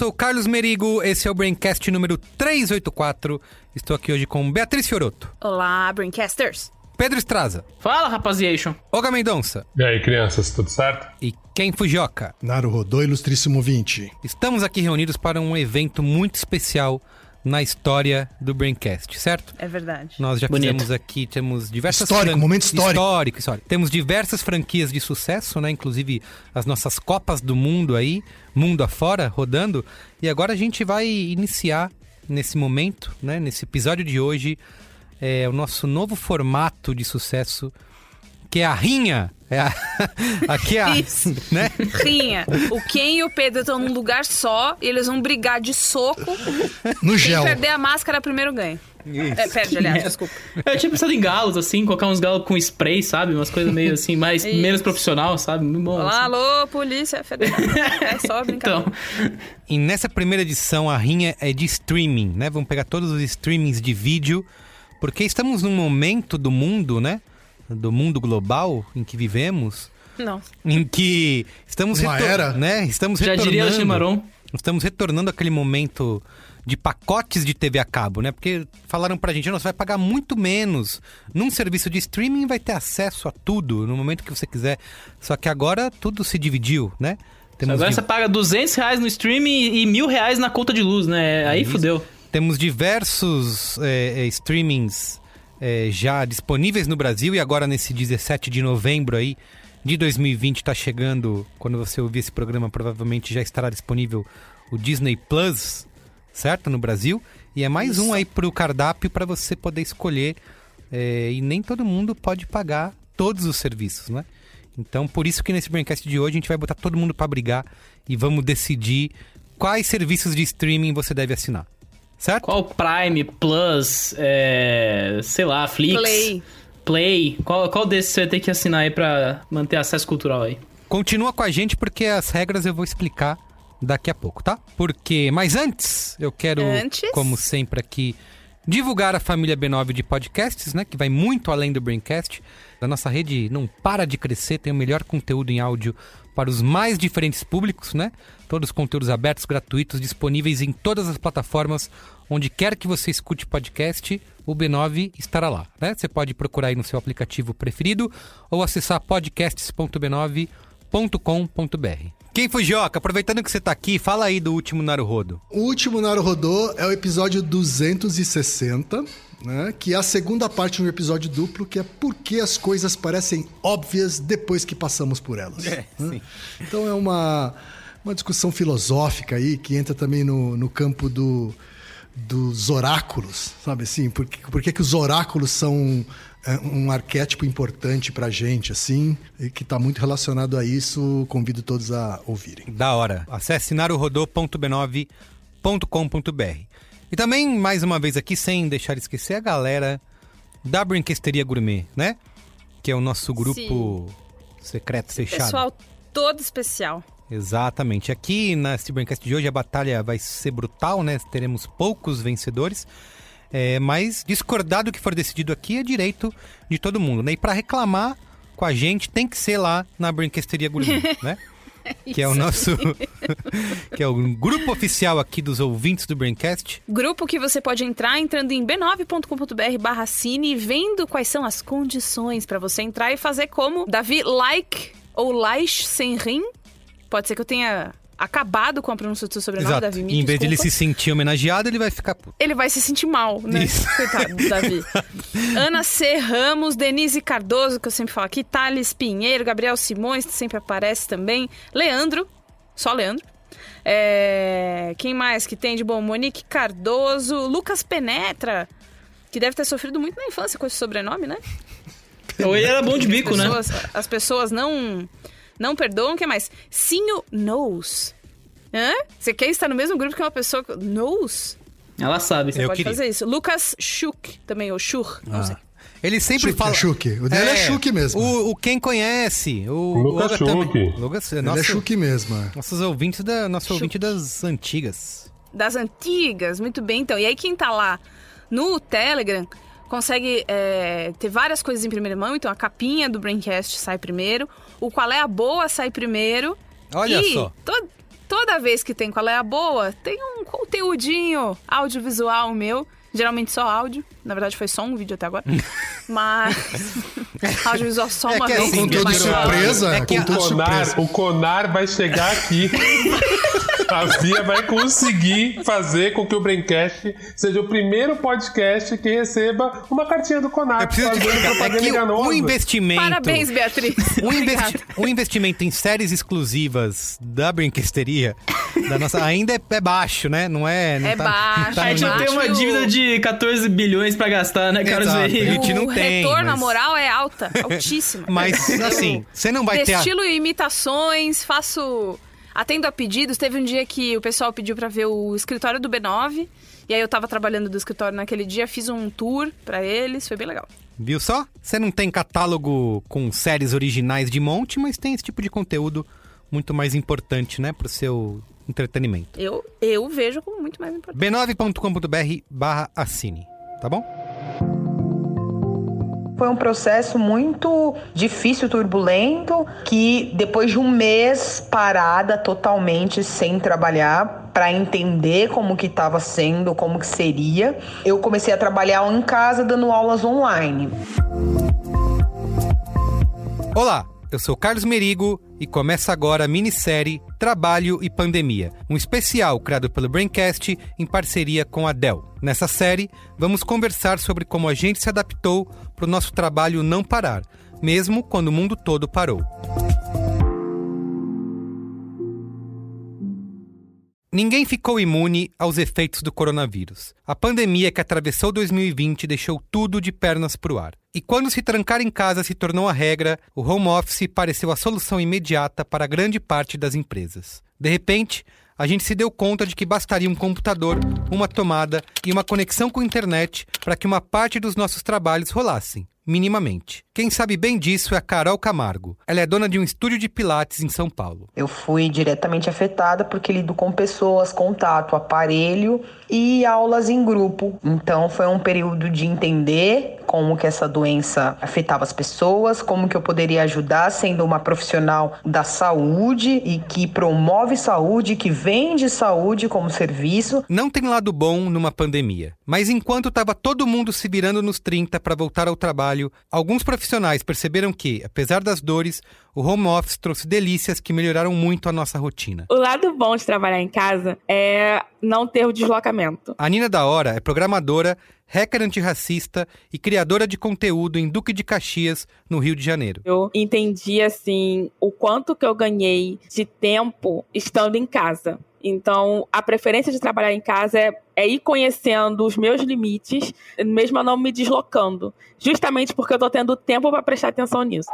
sou o Carlos Merigo, esse é o Braincast número 384. Estou aqui hoje com Beatriz Fioroto, Olá, Braincasters! Pedro Estraza, Fala, rapaziation. Olga Mendonça E aí, crianças, tudo certo? e Ken Fujioka. Naruhodô Ilustríssimo 20. Estamos aqui reunidos para um evento muito especial na história do Braincast, certo? É verdade. Nós já Bonito. fizemos aqui, temos diversas... Histórico, momento histórico. Histórico, histórico. Temos diversas franquias de sucesso, né? Inclusive as nossas Copas do Mundo aí, mundo afora, rodando. E agora a gente vai iniciar nesse momento, né? Nesse episódio de hoje, é, o nosso novo formato de sucesso, que é a rinha. É a... Aqui é a... Isso. né? Rinha, o Ken e o Pedro estão num lugar só e eles vão brigar de soco. No Quem gel. perder a máscara primeiro ganha. É, perde, aliás, desculpa. Eu tinha pensado em galos, assim, colocar uns galos com spray, sabe? Umas coisas meio assim, mais, Isso. menos profissional, sabe? Muito bom. Olá, assim. alô, Polícia Federal. É só brincadeira. Então, E nessa primeira edição, a rinha é de streaming, né? Vamos pegar todos os streamings de vídeo, porque estamos num momento do mundo, né? Do mundo global em que vivemos, Não. em que estamos Uma retor- era. né? Estamos já diria o retornando. Chimaron. Estamos retornando aquele momento de pacotes de TV a cabo, né? Porque falaram pra gente, "Não, você vai pagar muito menos. Num serviço de streaming vai ter acesso a tudo no momento que você quiser. Só que agora tudo se dividiu, né? Temos Agora você paga 200 reais no streaming e mil reais na conta de luz, né? Aí Isso. fudeu. Temos diversos é, streamings é, já disponíveis no Brasil e agora nesse 17 de novembro aí de 2020 está chegando, quando você ouvir esse programa provavelmente já estará disponível o Disney Plus, certo? No Brasil. E é mais um aí pro cardápio para você poder escolher é, e nem todo mundo pode pagar todos os serviços, né? Então, por isso que nesse Braincast de hoje a gente vai botar todo mundo para brigar e vamos decidir quais serviços de streaming você deve assinar. Certo? Qual Prime, Plus, é... sei lá, Flix, Play. Play. Qual, qual desses você vai ter que assinar aí pra manter acesso cultural aí? Continua com a gente porque as regras eu vou explicar daqui a pouco, tá? Porque, mas antes, eu quero, Antes? como sempre aqui, divulgar a família B9 de podcasts, né? Que vai muito além do Braincast. A nossa rede não para de crescer, tem o melhor conteúdo em áudio para os mais diferentes públicos, né? Todos os conteúdos abertos, gratuitos, disponíveis em todas as plataformas. Onde quer que você escute podcast, o B9 estará lá, né? Você pode procurar aí no seu aplicativo preferido ou acessar podcasts.b9.com.br. Quem foi, Joca? Aproveitando que você tá aqui, fala aí do último Naruhodo. O último Naruhodô é o episódio 260, né? Que é a segunda parte de um episódio duplo, que é por que as coisas parecem óbvias depois que passamos por elas. É, né? Então é uma, uma discussão filosófica aí, que entra também no, no campo do, dos oráculos, sabe assim? Por, que- por que, que os oráculos são é, um arquétipo importante pra gente, assim, e que tá muito relacionado a isso, convido todos a ouvirem. Da hora. Acesse naruhodô.b9.com.br. E também, mais uma vez aqui, sem deixar de esquecer, a galera da Brinquesteria Gourmet, né? Que é o nosso grupo secreto, fechado. Pessoal todo especial. Exatamente. Aqui na Braincast de hoje a batalha vai ser brutal, né? Teremos poucos vencedores. É, mas discordar do que for decidido aqui é direito de todo mundo, né? E pra reclamar com a gente tem que ser lá na Brinquesteria Gourmet, né? Que é o nosso. que é o grupo oficial aqui dos ouvintes do Braincast. Grupo que você pode entrar entrando em b9.com.br barra cine e vendo quais são as condições pra você entrar e fazer como Davi Like ou Laish sem rim. Pode ser que eu tenha acabado com a pronúncia do seu sobrenome, Exato. Davi. Me em vez de ele se sentir homenageado, ele vai ficar puto. Ele vai se sentir mal, né? Isso. Coitado do Davi. Ana C. Ramos, Denise Cardoso, que eu sempre falo aqui, Thales Pinheiro, Gabriel Simões, que sempre aparece também, Leandro, só Leandro. É, Quem mais que tem de bom? Monique Cardoso, Lucas Penetra, que deve ter sofrido muito na infância com esse sobrenome, né? Ou ele era bom de bico, as né? pessoas, As pessoas não, não perdoam. O que mais? Sinho Knows. Hã? Você quer estar no mesmo grupo que uma pessoa que knows? Ela sabe. Você Eu pode queria. fazer isso. Lucas Schuch, também, ou Schur, não sei. Ele sempre Chuque, fala. é Chuque. O dele é, Chuque mesmo. O, o quem conhece. O Lucas Olga também. Chuque. Lucas, Ele nosso, é Chuque mesmo. é. Nossos ouvintes da, nosso ouvinte das antigas. Das antigas, muito bem, então. E aí quem tá lá no Telegram consegue é, ter várias coisas em primeira mão. Então a capinha do Braincast sai primeiro, o Qual é a Boa sai primeiro. Olha e só. to- toda vez que tem Qual é a Boa, tem um conteúdinho audiovisual meu. Geralmente só áudio. Na verdade foi só um vídeo até agora. Mas audiovisual só É uma que vez. assim, Conteúdo surpresa. É que O Conar, surpresa. o Conar vai chegar aqui. A Bia vai conseguir fazer com que o Braincast seja o primeiro podcast que receba uma cartinha do Conar. Eu preciso te explicar. É que enganosa. o investimento. Parabéns, Beatriz. O, investi- o investimento em séries exclusivas da brinquesteria da nossa, ainda é, é baixo, né? Não é. Não É tá, baixo, tá A gente não tem uma dívida de 14 bilhões pra gastar, né, Carlos Exato. Henrique? A gente não o tem, retorno à mas- moral é alta, altíssima. Mas, assim, você não vai ter. a- Destilo imitações, faço. Atendo a pedidos. Teve um dia que o pessoal pediu pra ver o escritório do B9. E aí eu tava trabalhando do escritório naquele dia, fiz um tour pra eles, foi bem legal. Viu só? Você não tem catálogo com séries originais de monte, mas tem esse tipo de conteúdo muito mais importante, né? Pro seu entretenimento. Eu, eu vejo como muito mais importante. b9.com.br barra assine, tá bom? Foi um processo muito difícil, turbulento, que depois de um mês parada totalmente sem trabalhar para entender como que estava sendo, como que seria, eu comecei a trabalhar em casa dando aulas online. Olá, eu sou Carlos Merigo e começa agora a minissérie Trabalho e Pandemia, um especial criado pelo Braincast em parceria com a Dell. Nessa série, vamos conversar sobre como a gente se adaptou para o nosso trabalho não parar, mesmo quando o mundo todo parou. Ninguém ficou imune aos efeitos do coronavírus. A pandemia que atravessou 2020 deixou tudo de pernas para o ar. E quando se trancar em casa se tornou a regra, o home office pareceu a solução imediata para grande parte das empresas. De repente, a gente se deu conta de que bastaria um computador, uma tomada e uma conexão com a internet para que uma parte dos nossos trabalhos rolassem, minimamente. Quem sabe bem disso é a Carol Camargo. Ela é dona de um estúdio de pilates em São Paulo. Eu fui diretamente afetada porque lido com pessoas, contato, aparelho e aulas em grupo. Então foi um período de entender como que essa doença afetava as pessoas, como que eu poderia ajudar sendo uma profissional da saúde e que promove saúde, que vende saúde como serviço. Não tem lado bom numa pandemia, mas enquanto estava todo mundo se virando nos 30 para voltar ao trabalho, alguns profissionais perceberam que, apesar das dores, o home office trouxe delícias que melhoraram muito a nossa rotina. O lado bom de trabalhar em casa é não ter o deslocamento. A Nina da Hora é programadora, hacker antirracista e criadora de conteúdo em Duque de Caxias, no Rio de Janeiro. Eu entendi assim o quanto que eu ganhei de tempo estando em casa. Então, a preferência de trabalhar em casa é, é ir conhecendo os meus limites, mesmo eu não me deslocando. Justamente porque eu tô tendo tempo para prestar atenção nisso.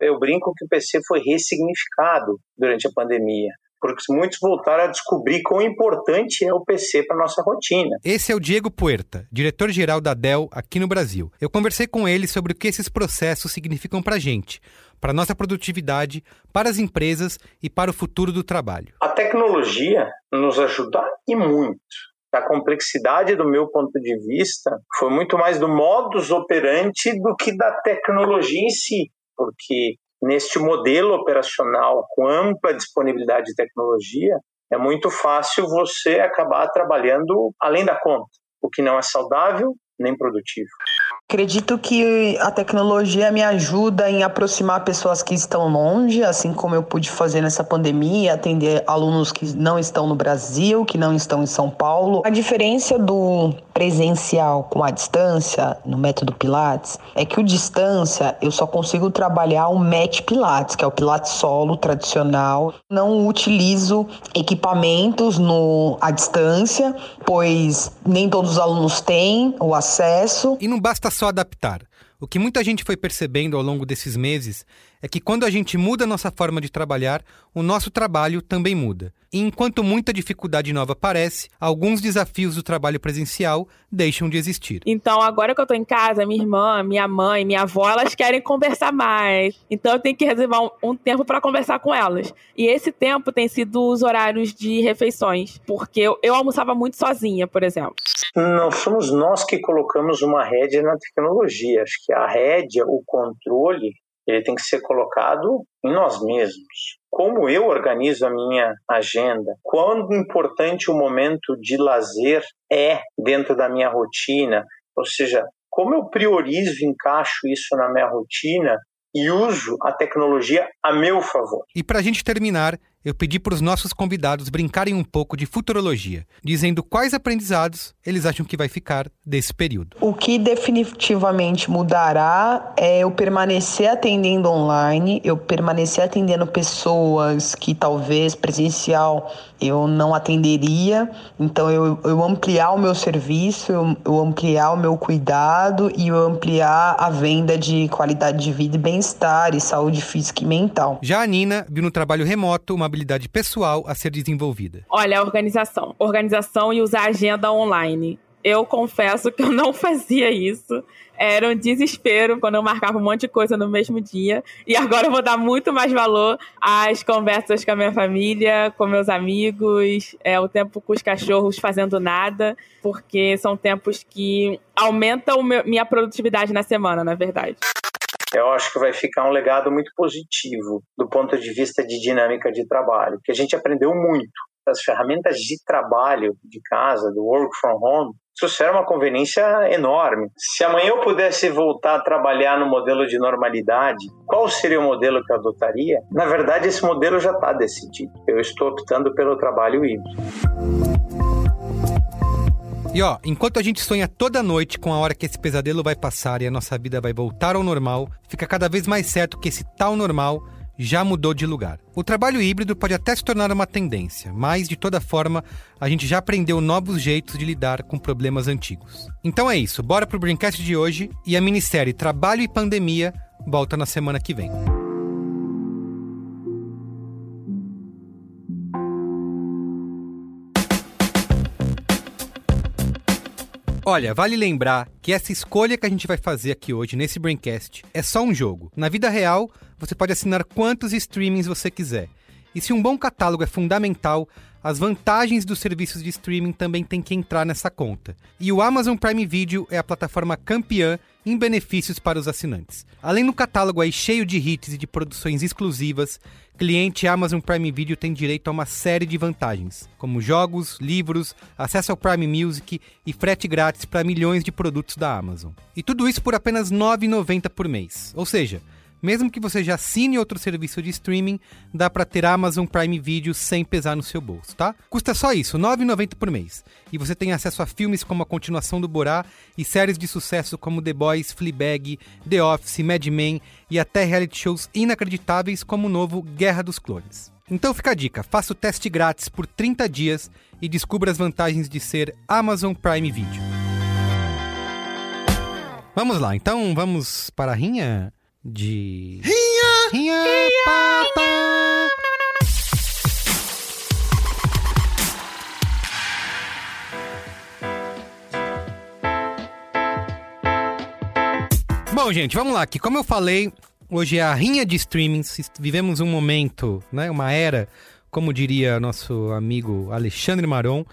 Eu brinco que o PC foi ressignificado durante a pandemia, porque muitos voltaram a descobrir quão importante é o PC para nossa rotina. Esse é o Diego Puerta, diretor-geral da Dell aqui no Brasil. Eu conversei com ele sobre o que esses processos significam para a gente, para nossa produtividade, para as empresas e para o futuro do trabalho. A tecnologia nos ajuda e muito. A complexidade, do meu ponto de vista, foi muito mais do modus operandi do que da tecnologia em si, porque neste modelo operacional com ampla disponibilidade de tecnologia, é muito fácil você acabar trabalhando além da conta, o que não é saudável nem produtivo. Acredito que a tecnologia me ajuda em aproximar pessoas que estão longe, assim como eu pude fazer nessa pandemia, atender alunos que não estão no Brasil, que não estão em São Paulo. A diferença do presencial com a distância, no método Pilates, é que o distância eu só consigo trabalhar o Match Pilates, que é o Pilates solo tradicional. Não utilizo equipamentos no à distância, pois nem todos os alunos têm o acesso. E não basta só adaptar. O que muita gente foi percebendo ao longo desses meses é que quando a gente muda a nossa forma de trabalhar, o nosso trabalho também muda. E enquanto muita dificuldade nova aparece, alguns desafios do trabalho presencial deixam de existir. Então, agora que eu tô em casa, minha irmã, minha mãe, minha avó, elas querem conversar mais. Então, eu tenho que reservar um, um tempo para conversar com elas. E esse tempo tem sido os horários de refeições, porque eu, eu almoçava muito sozinha, por exemplo. Não somos nós que colocamos uma rédea na tecnologia. Acho que a rédea, o controle, ele tem que ser colocado em nós mesmos. Como eu organizo a minha agenda? Quão importante o momento de lazer é dentro da minha rotina? Ou seja, como eu priorizo encaixo isso na minha rotina e uso a tecnologia a meu favor. E para a gente terminar, eu pedi para os nossos convidados brincarem um pouco de futurologia, dizendo quais aprendizados eles acham que vai ficar desse período. O que definitivamente mudará é eu permanecer atendendo online, eu permanecer atendendo pessoas que talvez presencial eu não atenderia, então eu, eu ampliar o meu serviço, eu, eu ampliar o meu cuidado e eu ampliar a venda de qualidade de vida e bem-estar e saúde física e mental. Já a Nina viu no trabalho remoto uma habilidade pessoal a ser desenvolvida. Olha, a organização. Organização e usar agenda online. Eu confesso que eu não fazia isso. Era um desespero quando eu marcava um monte de coisa no mesmo dia. E agora eu vou dar muito mais valor às conversas com a minha família, com meus amigos, é, o tempo com os cachorros fazendo nada, porque são tempos que aumentam meu, minha produtividade na semana, na verdade eu acho que vai ficar um legado muito positivo do ponto de vista de dinâmica de trabalho, que a gente aprendeu muito. As ferramentas de trabalho de casa, do work from home, trouxeram uma conveniência enorme. Se amanhã eu pudesse voltar a trabalhar no modelo de normalidade, qual seria o modelo que eu adotaria? Na verdade, esse modelo já está decidido. Eu estou optando pelo trabalho híbrido. E ó, enquanto a gente sonha toda noite com a hora que esse pesadelo vai passar e a nossa vida vai voltar ao normal, fica cada vez mais certo que esse tal normal já mudou de lugar. O trabalho híbrido pode até se tornar uma tendência, mas de toda forma, a gente já aprendeu novos jeitos de lidar com problemas antigos. Então é isso, bora pro Braincast de hoje e a minissérie Trabalho e Pandemia volta na semana que vem. Olha, vale lembrar que essa escolha que a gente vai fazer aqui hoje nesse Braincast é só um jogo. Na vida real, você pode assinar quantos streamings você quiser. E se um bom catálogo é fundamental, as vantagens dos serviços de streaming também têm que entrar nessa conta. E o Amazon Prime Video é a plataforma campeã em benefícios para os assinantes. Além do catálogo aí cheio de hits e de produções exclusivas, cliente Amazon Prime Video tem direito a uma série de vantagens, como jogos, livros, acesso ao Prime Music e frete grátis para milhões de produtos da Amazon. E tudo isso por apenas R$ 9,90 por mês. Ou seja, mesmo que você já assine outro serviço de streaming, dá para ter Amazon Prime Video sem pesar no seu bolso, tá? Custa só isso, R$ 9,90 por mês. E você tem acesso a filmes como a continuação do Borá e séries de sucesso como The Boys, Fleabag, The Office, Mad Men e até reality shows inacreditáveis como o novo Guerra dos Clones. Então fica a dica, faça o teste grátis por 30 dias e descubra as vantagens de ser Amazon Prime Video. Vamos lá, então vamos para a rinha? De. Rinha! Rinha, Rinha! Bom, gente, vamos lá aqui. Como eu falei, hoje é a rinha de streamings. Vivemos um momento, né, uma era, como diria nosso amigo Alexandre Maron,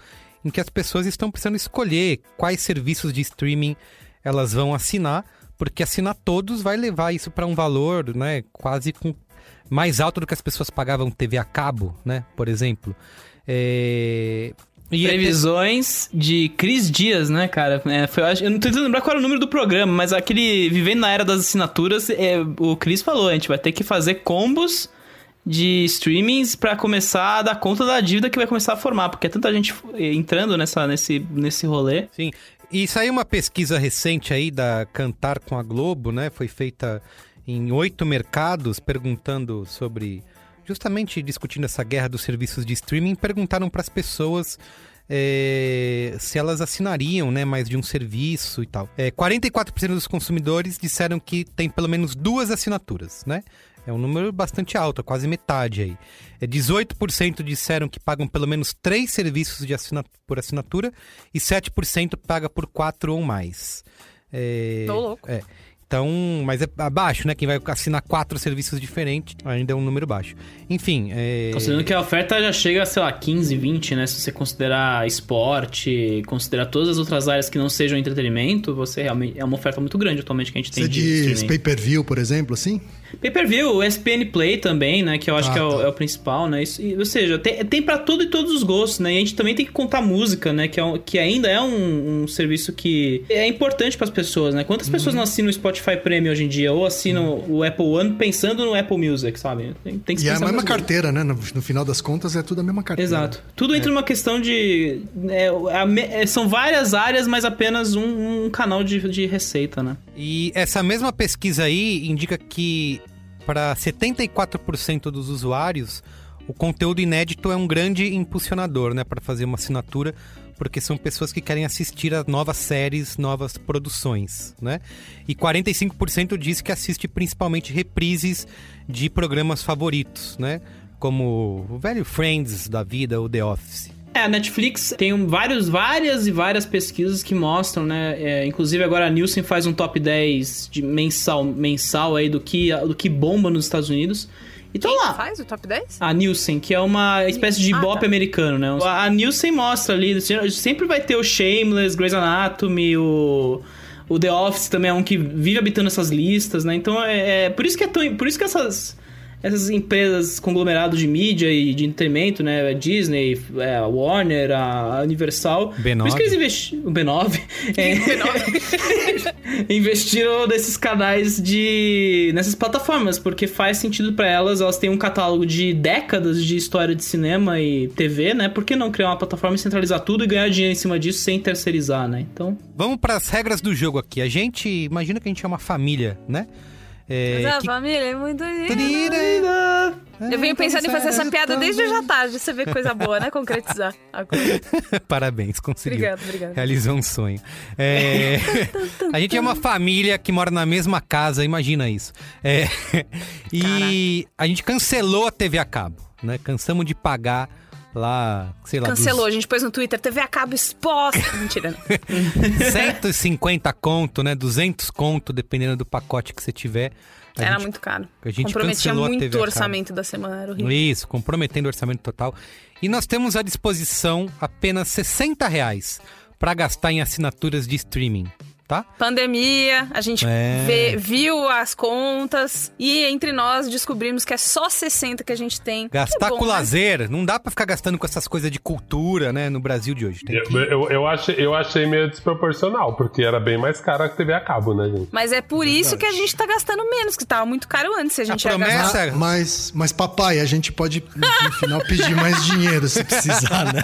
em que as pessoas estão precisando escolher quais serviços de streaming elas vão assinar porque assinar todos vai levar isso para um valor, né, quase com mais alto do que as pessoas pagavam TV a cabo, né, por exemplo. É... E Previsões é... de Cris Dias, né, cara? É, foi, eu não tô tentando lembrar qual era o número do programa, mas aquele Vivendo na Era das Assinaturas, é, o Cris falou, a gente vai ter que fazer combos de streamings para começar a dar conta da dívida que vai começar a formar, porque é tanta gente entrando nessa, nesse, nesse rolê. Sim, e saiu uma pesquisa recente aí da Cantar com a Globo, né? Foi feita em oito mercados, perguntando sobre. Justamente discutindo essa guerra dos serviços de streaming, perguntaram para as pessoas é, se elas assinariam né, mais de um serviço e tal. É, 44% dos consumidores disseram que tem pelo menos duas assinaturas, né? É um número bastante alto, é quase metade aí. É 18% disseram que pagam pelo menos três serviços de por assinatura e 7% paga por quatro ou mais. É, Tô louco. É. Então, mas é abaixo, né? Quem vai assinar quatro serviços diferentes ainda é um número baixo. Enfim, é... Considerando que a oferta já chega, sei lá, 15, 20, né? Se você considerar esporte, considerar todas as outras áreas que não sejam entretenimento, você realmente é uma oferta muito grande atualmente que a gente tem Você de diz pay-per-view, por exemplo, assim? Pay-per-view, o ESPN Play também, né? Que eu acho Ah, que é o, tá. é o principal, né? Isso- ou seja, tem, tem para tudo e todos os gostos, né? E a gente também tem que contar música, né? Que, é um- que ainda é um, um serviço que é importante para as pessoas, né? Quantas Uhum. pessoas não assinam o Spotify Premium hoje em dia? Ou assinam o Apple One pensando no Apple Music, sabe? Tem, tem que se E é a mesma carteira, né? No, no final das contas, é tudo a mesma carteira. Exato. Tudo entra numa questão de. é, a me- é, são várias áreas, mas apenas um, um canal de, de receita, né? E essa mesma pesquisa aí indica que para 74% dos usuários, o conteúdo inédito é um grande impulsionador, né, para fazer uma assinatura, porque são pessoas que querem assistir a novas séries, novas produções, né? E 45% diz que assiste principalmente reprises de programas favoritos, né? Como o velho Friends da vida ou The Office. É, a Netflix tem vários, várias e várias pesquisas que mostram, né? é, inclusive agora a Nielsen faz um top 10 de mensal, mensal aí do que, do que bomba nos Estados Unidos. Então Quem lá. faz o top 10? A Nielsen, que é uma espécie de Ah, tá. americano, né? A a Nielsen mostra ali, sempre vai ter o Shameless, Grey's Anatomy, o, o The Office também é um que vive habitando essas listas, né? Então é, é por isso que é tão, por isso que essas essas empresas conglomerados de mídia e de entretenimento, né? A Disney, é, a Warner, a Universal. B9. Por isso que eles investiram. O B9. é, investiram nesses canais de. nessas plataformas, porque faz sentido pra elas. Elas têm um catálogo de décadas de história de cinema e TV, né? Por que não criar uma plataforma e centralizar tudo e ganhar dinheiro em cima disso sem terceirizar, né? Então. Vamos para as regras do jogo aqui. A gente, imagina que a gente é uma família, né? É, Mas a que- família é muito linda. Eu venho pensando em fazer essa piada desde já. já tarde. Você vê coisa boa, né? Concretizar a coisa. Parabéns, conseguiu. Obrigada, obrigada. Realizou um sonho. É, a gente é uma família que mora na mesma casa, imagina isso. É, E a gente cancelou a TV a cabo, né? Cansamos de pagar lá, sei lá, Cancelou, a gente pôs no Twitter, TV a cabo exposta. Mentira. não. dos 150 conto, né? 200 conto, dependendo do pacote que você tiver. A Era gente- muito caro. a gente Comprometia muito o orçamento da semana, era horrível. Isso, comprometendo o orçamento total. E nós temos à disposição apenas 60 reais para gastar em assinaturas de streaming, tá? Pandemia, a gente É. vê- viu as contas e entre nós descobrimos que é só 60 que a gente tem. Gastar Que bom, com né? lazer, não dá pra ficar gastando com essas coisas de cultura, né, no Brasil de hoje. Tem Eu, que- eu, eu achei, eu achei meio desproporcional, porque era bem mais caro a TV a cabo, né, gente? Mas é por isso que a gente tá gastando menos, que tava muito caro antes. Se a gente A ia gastar- promessa- Ah, Essa- mas, mas, papai, a gente pode, no final, pedir mais dinheiro se precisar, né?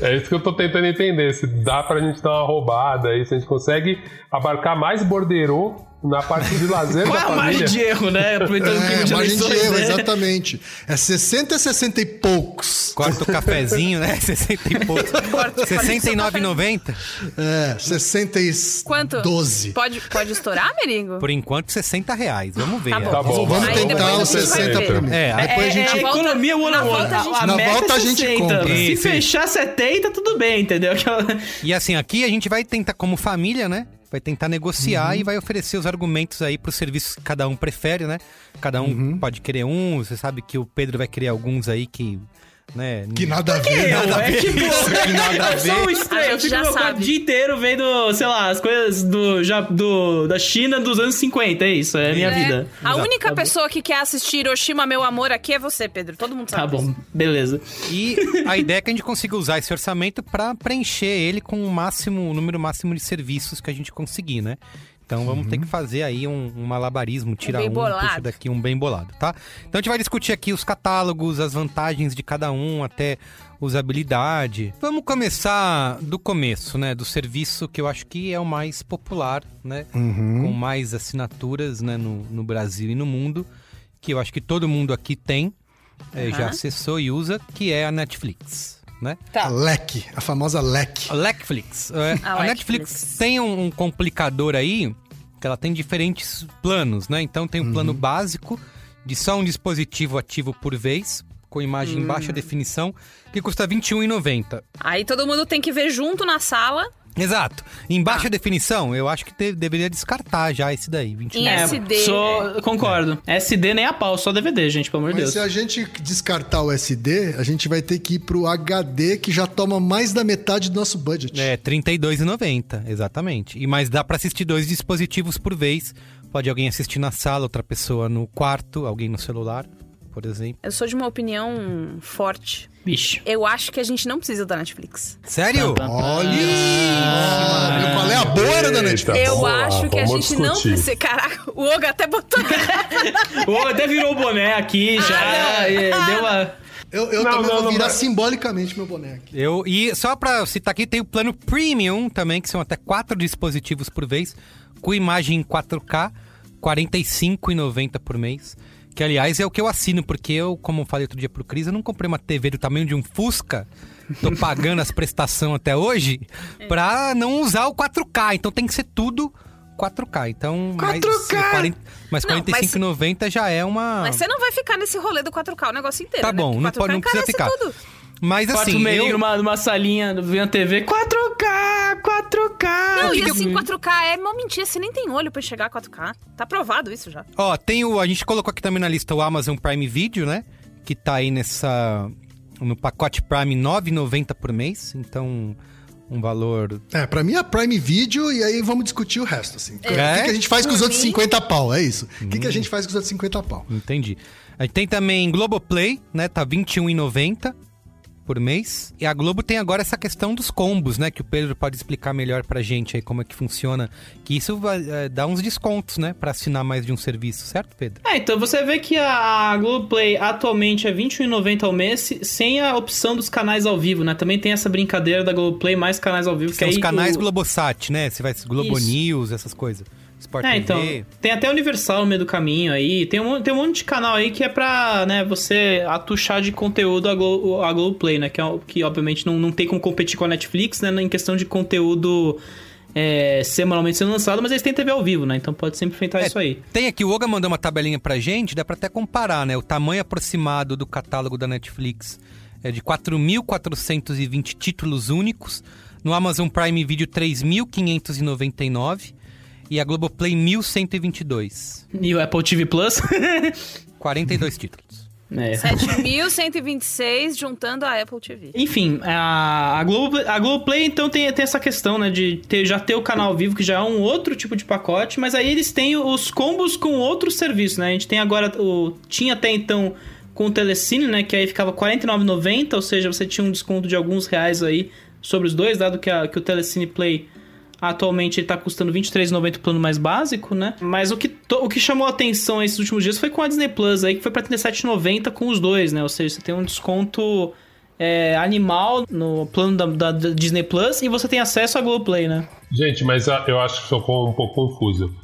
É isso que eu tô tentando entender. Se dá pra gente dar uma roubada aí, se a gente consegue abarcar mais borderô na parte de lazer Qual da é a família. margem de erro, né? Aproveitando o É, clima de margem de eleições, erro, né? exatamente. É 60 e 60 e poucos. Corta o cafezinho, né? 60 e pouco. Corta- 69,90? É, 60 e Quanto? 12. Pode, pode estourar, Merigo? Por enquanto, 60 reais. Vamos ver. Tá bom. Tá bom, Vamos Aí tentar a os gente vai 60 ver. primeiro. É, aí Depois a É, gente é economia one na on one. volta a gente- A, a Na volta é a gente 60. compra. Se fechar 70, tudo bem, entendeu? E assim, aqui a gente vai tentar, como família, né? Vai tentar negociar e vai oferecer os argumentos aí pros serviços que cada um prefere, né? Cada um pode querer um, você sabe que o Pedro vai querer alguns aí que, né? Que nada a ver, Eu, nada a é ver. tipo, que nada a eu sou um ver. estranho. Eu fico já no meu quarto sabe. o dia inteiro vendo, sei lá, as coisas do, já, do, da China dos anos 50. É isso, é a minha É. vida. A Exato. única Tá bom. pessoa que quer assistir Hiroshima, meu amor, aqui é você, Pedro. Todo mundo sabe. Tá bom, beleza. E a ideia é que a gente consiga usar esse orçamento para preencher ele com o máximo, o número máximo de serviços que a gente conseguir, né? Então vamos ter que fazer aí um, um malabarismo, tirar bem um, bolado. puxa daqui um bem bolado, tá? Então a gente vai discutir aqui os catálogos, as vantagens de cada um, até usabilidade. Vamos começar do começo, né? Do serviço que eu acho que é o mais popular, né? Com mais assinaturas, né? No, no Brasil e no mundo, que eu acho que todo mundo aqui tem, eh, já Aham. acessou e usa, que é a Netflix, né? A LEC, a famosa LEC. A Netflix. É, A a Netflix Netflix. tem um, um complicador aí, que ela tem diferentes planos, né? Então tem um plano básico de só um dispositivo ativo por vez, com imagem em baixa definição, que custa R$ 21,90. Aí todo mundo tem que ver junto na sala. Exato. Em baixa definição, eu acho que te- deveria descartar já esse daí, 21. Em SD. Só, concordo. SD nem a pau, só DVD, gente, pelo amor de Mas Deus. se a gente descartar o SD, a gente vai ter que ir pro HD, que já toma mais da metade do nosso budget. É, R$ 32,90, exatamente. E mas dá pra assistir dois dispositivos por vez. Pode alguém assistir na sala, outra pessoa no quarto, alguém no celular, por exemplo. Eu sou de uma opinião forte. Vixe. Eu acho que a gente não precisa da Netflix. Sério? Olha só! Qual é a boa da Netflix? Eu vamos lá, acho que a gente não discutir. precisa. Caraca, o Oga até botou. Ô, até virou o boné aqui, já. e deu uma. Eu, eu Não, também não, vou não, virar mas- simbolicamente meu boné aqui. Eu, e só pra citar aqui, tem o plano Premium também, que são até quatro dispositivos por vez, com imagem em 4K, R$ 45,90 por mês. Que, aliás, é o que eu assino, porque eu, como eu falei outro dia pro Cris, eu não comprei uma TV do tamanho de um Fusca. Tô pagando as prestações até hoje pra não usar o 4K. Então tem que ser tudo 4K. Então, mais, 4K! 40, mas Não, mas- 45,90 já é uma... Mas você não vai ficar nesse rolê do 4K o negócio inteiro. Tá né? bom, não 4K pode- não precisa ficar. Tudo. Mas Quatro assim, meio eu... numa, numa salinha, vendo a TV. 4K, 4K. Não, que e assim, eu- 4K é uma mentira. Você nem tem olho pra chegar a 4K. Tá provado isso já. Ó, tem o. A gente colocou aqui também na lista o Amazon Prime Video, né? Que tá aí nessa. No pacote Prime R$ 9,90 por mês. Então, um valor. É, pra mim é Prime Video e aí vamos discutir o resto, assim. O que, É? que a gente faz com os outros mim- 50 pau? É isso. O que, que a gente faz com os outros 50 pau? Entendi. Aí tem também Globoplay, né? Tá R$ 21,90 por mês. E a Globo tem agora essa questão dos combos, né? Que o Pedro pode explicar melhor pra gente aí como é que funciona. Que isso vai é, dar uns descontos, né? Pra assinar mais de um serviço, certo, Pedro? É, então você vê que a Globoplay atualmente é R$ 21,90 ao mês, se- sem a opção dos canais ao vivo, né? Também tem essa brincadeira da Globoplay mais canais ao vivo. São que os aí canais o... Globosat, né? Você vai Globo Isso. News, essas coisas. Sport É, TV. então, tem até Universal no meio do caminho aí, tem um, tem um monte de canal aí que é pra, né, você atuchar de conteúdo a, Glo, a Globoplay, né, que, é, que obviamente não, não tem como competir com a Netflix, né, em questão de conteúdo é, semanalmente sendo lançado, mas eles têm TV ao vivo, né, então pode sempre enfrentar É, isso aí. Tem aqui, o Oga mandou uma tabelinha pra gente, dá pra até comparar, né? O tamanho aproximado do catálogo da Netflix é de 4.420 títulos únicos. No Amazon Prime Video, 3.599. E a Globoplay, 1.122. E o Apple TV Plus? 42 títulos. é. 7.126 juntando a Apple TV. Enfim, a, a, Globo, a Globoplay então tem, tem essa questão, né, de ter, já ter o canal vivo, que já é um outro tipo de pacote, mas aí eles têm os combos com outros serviços, né? A gente tem agora o. Tinha até então com o Telecine, né? Que aí ficava R$ 49,90, ou seja, você tinha um desconto de alguns reais aí sobre os dois, dado que, a, que o Telecine Play atualmente ele tá custando R$ 23,90 o plano mais básico, né? Mas o que, o que chamou atenção esses últimos dias foi com a Disney Plus aí, que foi pra R$ 37,90 com os dois, né? Ou seja, você tem um desconto é, animal no plano da, da- Disney Plus e você tem acesso à Globoplay, né? Gente, mas a- eu acho que ficou um pouco confuso.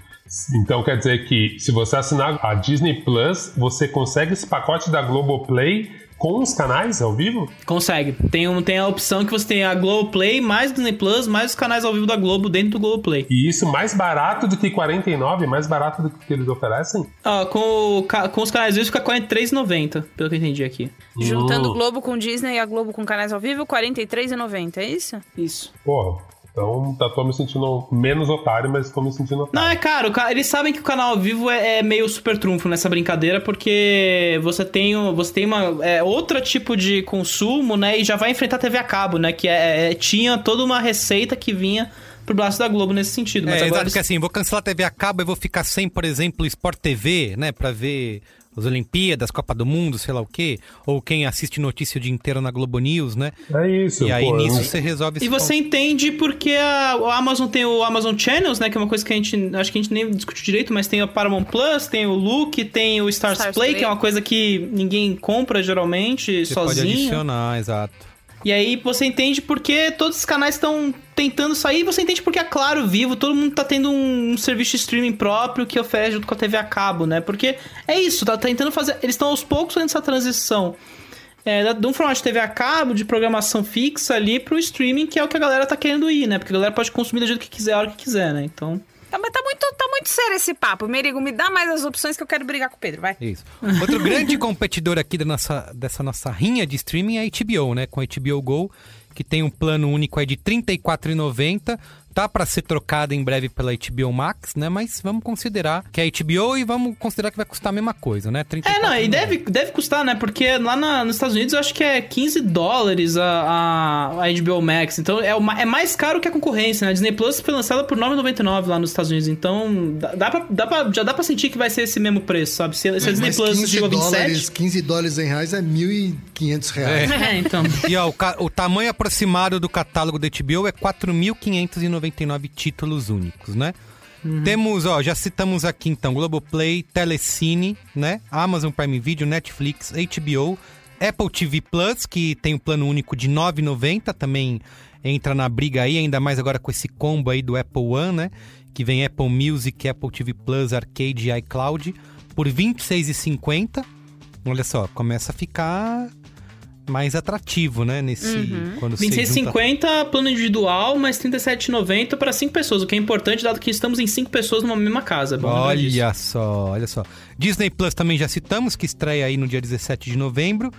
Então quer dizer que se você assinar a Disney Plus, você consegue esse pacote da Globoplay com os canais ao vivo? Consegue. Tem, um, tem a opção que você tem a Globoplay mais Disney Plus mais os canais ao vivo da Globo dentro do Globoplay. E isso mais barato do que 49, mais barato do que eles oferecem? Ah, com, o com os canais vivos fica R$ 43,90, pelo que eu entendi aqui. Juntando o Uh, Globo com Disney e a Globo com canais ao vivo, R$ 43,90, é isso? Isso. Porra, então tá, tô me sentindo menos otário, mas tô me sentindo Não, otário. é caro. ca- Eles sabem que o canal ao vivo é, é meio super trunfo nessa brincadeira, porque você tem, você tem uma, é, outro tipo de consumo, né? E já vai enfrentar a TV a cabo, né? Que é, é- tinha toda uma receita que vinha pro braço da Globo nesse sentido. Mas é, agora exato, eles- porque assim, vou cancelar a TV a cabo e vou ficar sem, por exemplo, Sport TV, né? Pra ver as Olimpíadas, Copa do Mundo, sei lá o quê. Ou quem assiste notícia o dia inteiro na Globo News, né? É isso. E aí pô, nisso eu- você resolve esse E você entende porque a, o Amazon tem o Amazon Channels, né? Que é uma coisa que a gente. Acho que a gente nem discutiu direito, mas tem o Paramount Plus, tem o Look, tem o Stars, Stars Play, Play. que é uma coisa que ninguém compra geralmente, Você pode sozinho. adicionar, exato. E aí você entende porque todos os canais estão tentando sair, você entende porque a Claro Vivo, todo mundo tá tendo um, um serviço de streaming próprio que oferece junto com a TV a cabo, né? Porque é isso, tá tentando fazer. Eles estão aos poucos fazendo essa transição. É, de um formato de TV a cabo, de programação fixa ali pro streaming, que é o que a galera tá querendo ir, né? Porque a galera pode consumir do jeito que quiser, a hora que quiser, né? Então. Tá, mas tá muito, tá muito sério esse papo. Merigo, me dá mais as opções que eu quero brigar com o Pedro, vai. Isso. Outro grande competidor aqui da nossa, dessa nossa rinha de streaming é a HBO, né? Com a HBO Go, que tem um plano único aí de R$ 34,90 tá para ser trocada em breve pela HBO Max, né? Mas vamos considerar que é HBO e vamos considerar que vai custar a mesma coisa, né? 30 é, não, e deve, deve custar, né? Porque lá na, nos Estados Unidos eu acho que é 15 dólares a, a, HBO Max. Então é, uma, é mais caro que a concorrência, né? A Disney Plus foi lançada por 9,99 lá nos Estados Unidos. Então dá, dá, pra, dá pra, já dá pra sentir que vai ser esse mesmo preço, sabe? Se, se a Disney Plus chegou a 27... Dólares, 15 dólares em reais é 1.500 é. reais. É. é, então. e ó, o, o tamanho aproximado do catálogo da HBO é 4.590 99 títulos únicos, né? Uhum. Temos, ó, já citamos aqui então Globoplay, Telecine, né? Amazon Prime Video, Netflix, HBO, Apple TV Plus, que tem um plano único de 9,90, também entra na briga aí, ainda mais agora com esse combo aí do Apple One, né? Que vem Apple Music, Apple TV Plus, Arcade e iCloud por R$ 26,50. Olha só, começa a ficar mais atrativo, né? Nesse. Uhum. Quando 26,50 junta... plano individual, mais 37,90 para 5 pessoas, o que é importante, dado que estamos em 5 pessoas numa mesma casa. olha só, olha só. Disney Plus também já citamos, que estreia aí no dia 17 de novembro.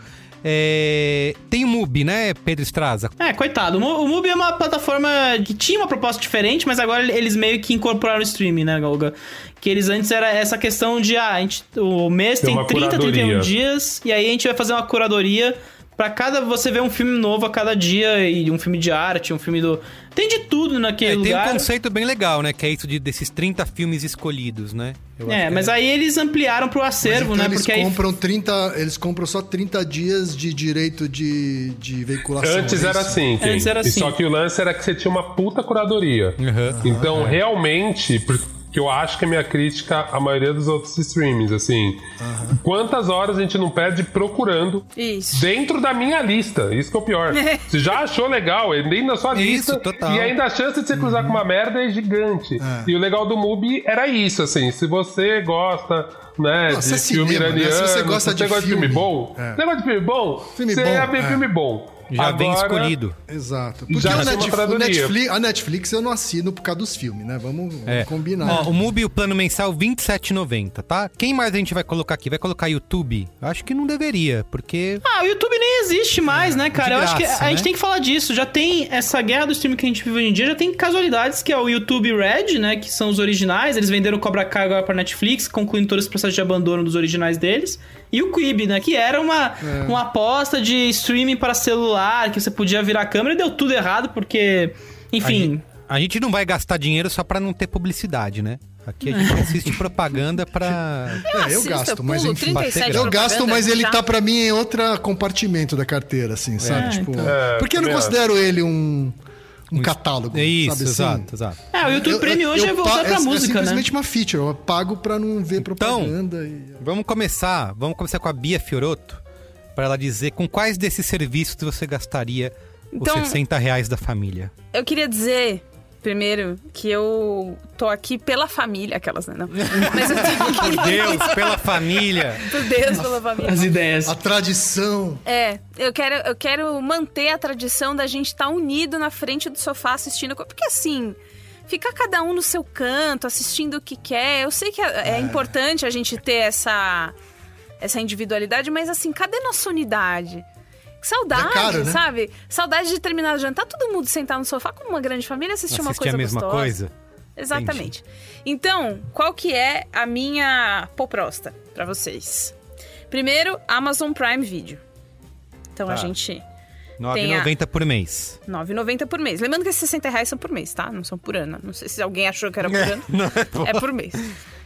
É... Tem o MUBI, né, Pedro Estraza? É, coitado. O MUBI é uma plataforma que tinha uma proposta diferente, mas agora eles meio que incorporaram o streaming, né, Golga? Que eles antes era essa questão de, ah, a gente, o mês tem, tem 30, curadoria. 31 dias, e aí a gente vai fazer uma curadoria para cada você ver um filme novo a cada dia e um filme de arte, um filme do tem de tudo naquele é, lugar. Tem um conceito bem legal, né, que é isso de desses 30 filmes escolhidos, né? Eu é, mas é... aí eles ampliaram pro acervo, então né? Eles porque compram aí... 30, eles compram só 30 dias de direito de, de veiculação. Antes é era assim. Antes era assim. só que o lance era que você tinha uma puta curadoria. Uhum. Então, uhum. realmente, que eu acho que é minha crítica à maioria dos outros streamings, assim. Uhum. Quantas horas a gente não perde procurando isso. dentro da minha lista? Isso que é o pior. você já achou legal, ele dentro da sua lista. total. E ainda a chance de você cruzar uhum. com uma merda é gigante. É. E o legal do Mubi era isso, assim. Se você gosta né, Nossa, de é filme cinema, iraniano, né? se você gosta, se você de, gosta filme, de filme bom, é. você gosta de filme bom, filme você bom, ia ver é. filme bom. Já Agora, bem escolhido. Exato. Porque já o, Netflix, o Netflix, a Netflix eu não assino por causa dos filmes, né? Vamos, é. combinar. Ó, o MUBI, o plano mensal, R$ 27,90, tá? Quem mais a gente vai colocar aqui? Vai colocar YouTube? Acho que não deveria, porque... Ah, o YouTube nem existe mais, é, né, cara? Graça, eu acho que a né? gente tem que falar disso. Já tem essa guerra do streaming que a gente vive hoje em dia, já tem casualidades, que é o YouTube Red, né? Que são os originais. Eles venderam o Cobra Kai agora pra Netflix, concluindo todo esse processo de abandono dos originais deles. E o Quibi, né? Que era uma, é. uma aposta de streaming para celular, que você podia virar a câmera e deu tudo errado, porque. Enfim. A gente, a gente não vai gastar dinheiro só para não ter publicidade, né? Aqui a gente assiste propaganda pra. Eu, é, eu gasto, mas enfim. Eu gasto, mas ele tá pra mim em outro compartimento da carteira, assim, sabe? É, tipo, então. é, porque eu não considero ele um um catálogo. É isso, sabe exato, assim? exato. É, o YouTube Premium hoje é voltar pra é, música, é simplesmente né? uma feature, eu pago pra não ver então, propaganda. E... Vamos começar, vamos começar com a Bia Fioroto, para ela dizer com quais desses serviços você gastaria então, os 60 reais da família. Eu queria dizer Primeiro, que eu tô aqui pela família, aquelas, né? Não. Mas eu tô aqui... Por Deus, pela família. Por Deus, pela família. As ideias. A tradição. É, eu quero, eu quero manter a tradição da gente estar tá unido na frente do sofá assistindo. Porque assim, ficar cada um no seu canto, assistindo o que quer. Eu sei que é, é, é. importante a gente ter essa, essa individualidade, mas assim, cadê nossa unidade? Saudade, é caro, né? sabe? Saudade de terminar o jantar, todo mundo sentar no sofá com uma grande família, assistir, assistir uma coisa a mesma gostosa. coisa. Exatamente. Entendi. Então, qual que é a minha proposta para vocês? Primeiro, Amazon Prime Video. Então tá. a gente 9,90 por mês. 9,90 por mês. Lembrando que esses 60 reais são por mês, tá? Não são por ano. Não sei se alguém achou que era por ano. É, é por mês.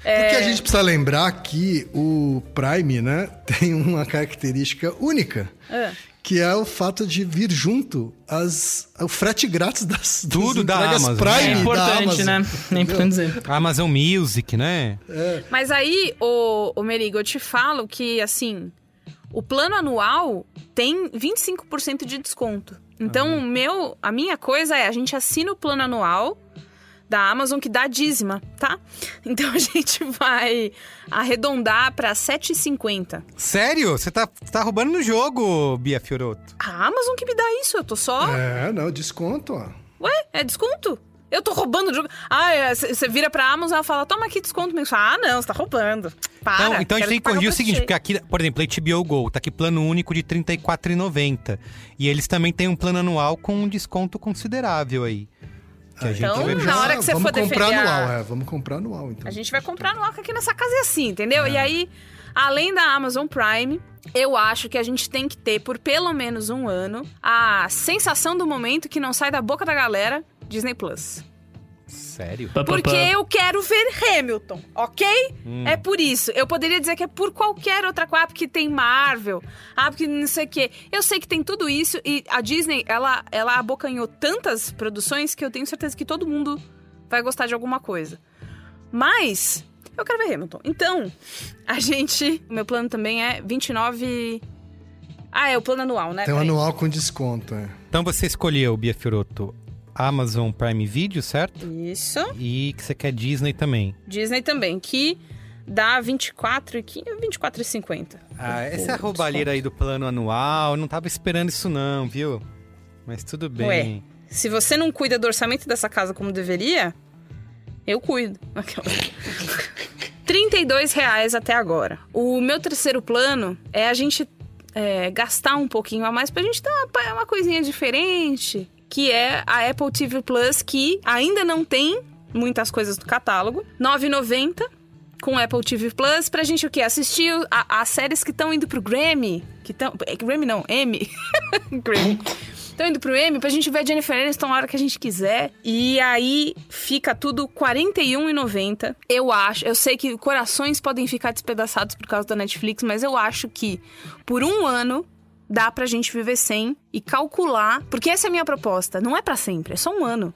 É... Porque a gente precisa lembrar que o Prime, né, tem uma característica única. É que é o fato de vir junto as, o frete grátis das tudo das da Amazon. Prime é importante, né? É importante dizer. Amazon Music, né? É. Mas aí, o, o Merigo, eu te falo que assim, o plano anual tem 25% de desconto. Então, uhum. meu, a minha coisa é a gente assina o plano anual da Amazon que dá dízima, tá? Então a gente vai arredondar para 7,50. Sério? Você tá, tá roubando no jogo, Bia Fioroto. A Amazon que me dá isso, eu tô só. É, não, desconto, ó. Ué, é desconto? Eu tô roubando o jogo. Ah, você vira pra Amazon e fala, toma aqui desconto mensal. Ah, não, você tá roubando. Para. Então, então a gente tem que corrigir o seguinte, cheio. porque aqui, por exemplo, HBO Go tá aqui plano único de R$ 34,90. E eles também têm um plano anual com um desconto considerável aí. Que Então, vai na hora que você vamos for comprar defender a- anual, é. Vamos comprar anual, então. A gente vai comprar no Alca aqui nessa casa é assim, entendeu? E aí, além da Amazon Prime, eu acho que a gente tem que ter por pelo menos um ano a sensação do momento que não sai da boca da galera, Disney Plus. Sério? Porque eu quero ver Hamilton, ok? Hum. É por isso. Eu poderia dizer que é por qualquer outra coisa, ah, porque tem Marvel, ah, porque não sei o quê. Eu sei que tem tudo isso e a Disney, ela, ela abocanhou tantas produções que eu tenho certeza que todo mundo vai gostar de alguma coisa. Mas eu quero ver Hamilton. Então, a gente. O meu plano também é 29. Ah, é o plano anual, né? Tem um Peraí. anual com desconto, é. Então você escolheu, Bia Fioroto, Amazon Prime Video, certo? Isso. E que você quer Disney também. Disney também, que dá 24 e 24,50. Ah, essa é a roubalheira aí do plano anual. Eu não tava esperando isso não, viu? Mas tudo bem. Ué. Se você não cuida do orçamento dessa casa como deveria, eu cuido. Aquela. 32 reais até agora. O meu terceiro plano é a gente é, gastar um pouquinho a mais pra gente dar uma, uma coisinha diferente, que é a Apple TV Plus, que ainda não tem muitas coisas do catálogo. R$ 9,90 com Apple TV Plus pra gente o quê? Assistir as séries que estão indo pro Grammy. Que estão. Grammy não, M. Grammy. Estão indo pro M pra gente ver a Jennifer Aniston a hora que a gente quiser. E aí fica tudo R$ 41,90. Eu acho. Eu sei que corações podem ficar despedaçados por causa da Netflix, mas eu acho que por um ano dá pra gente viver sem e calcular. Porque essa é a minha proposta. Não é pra sempre, é só um ano.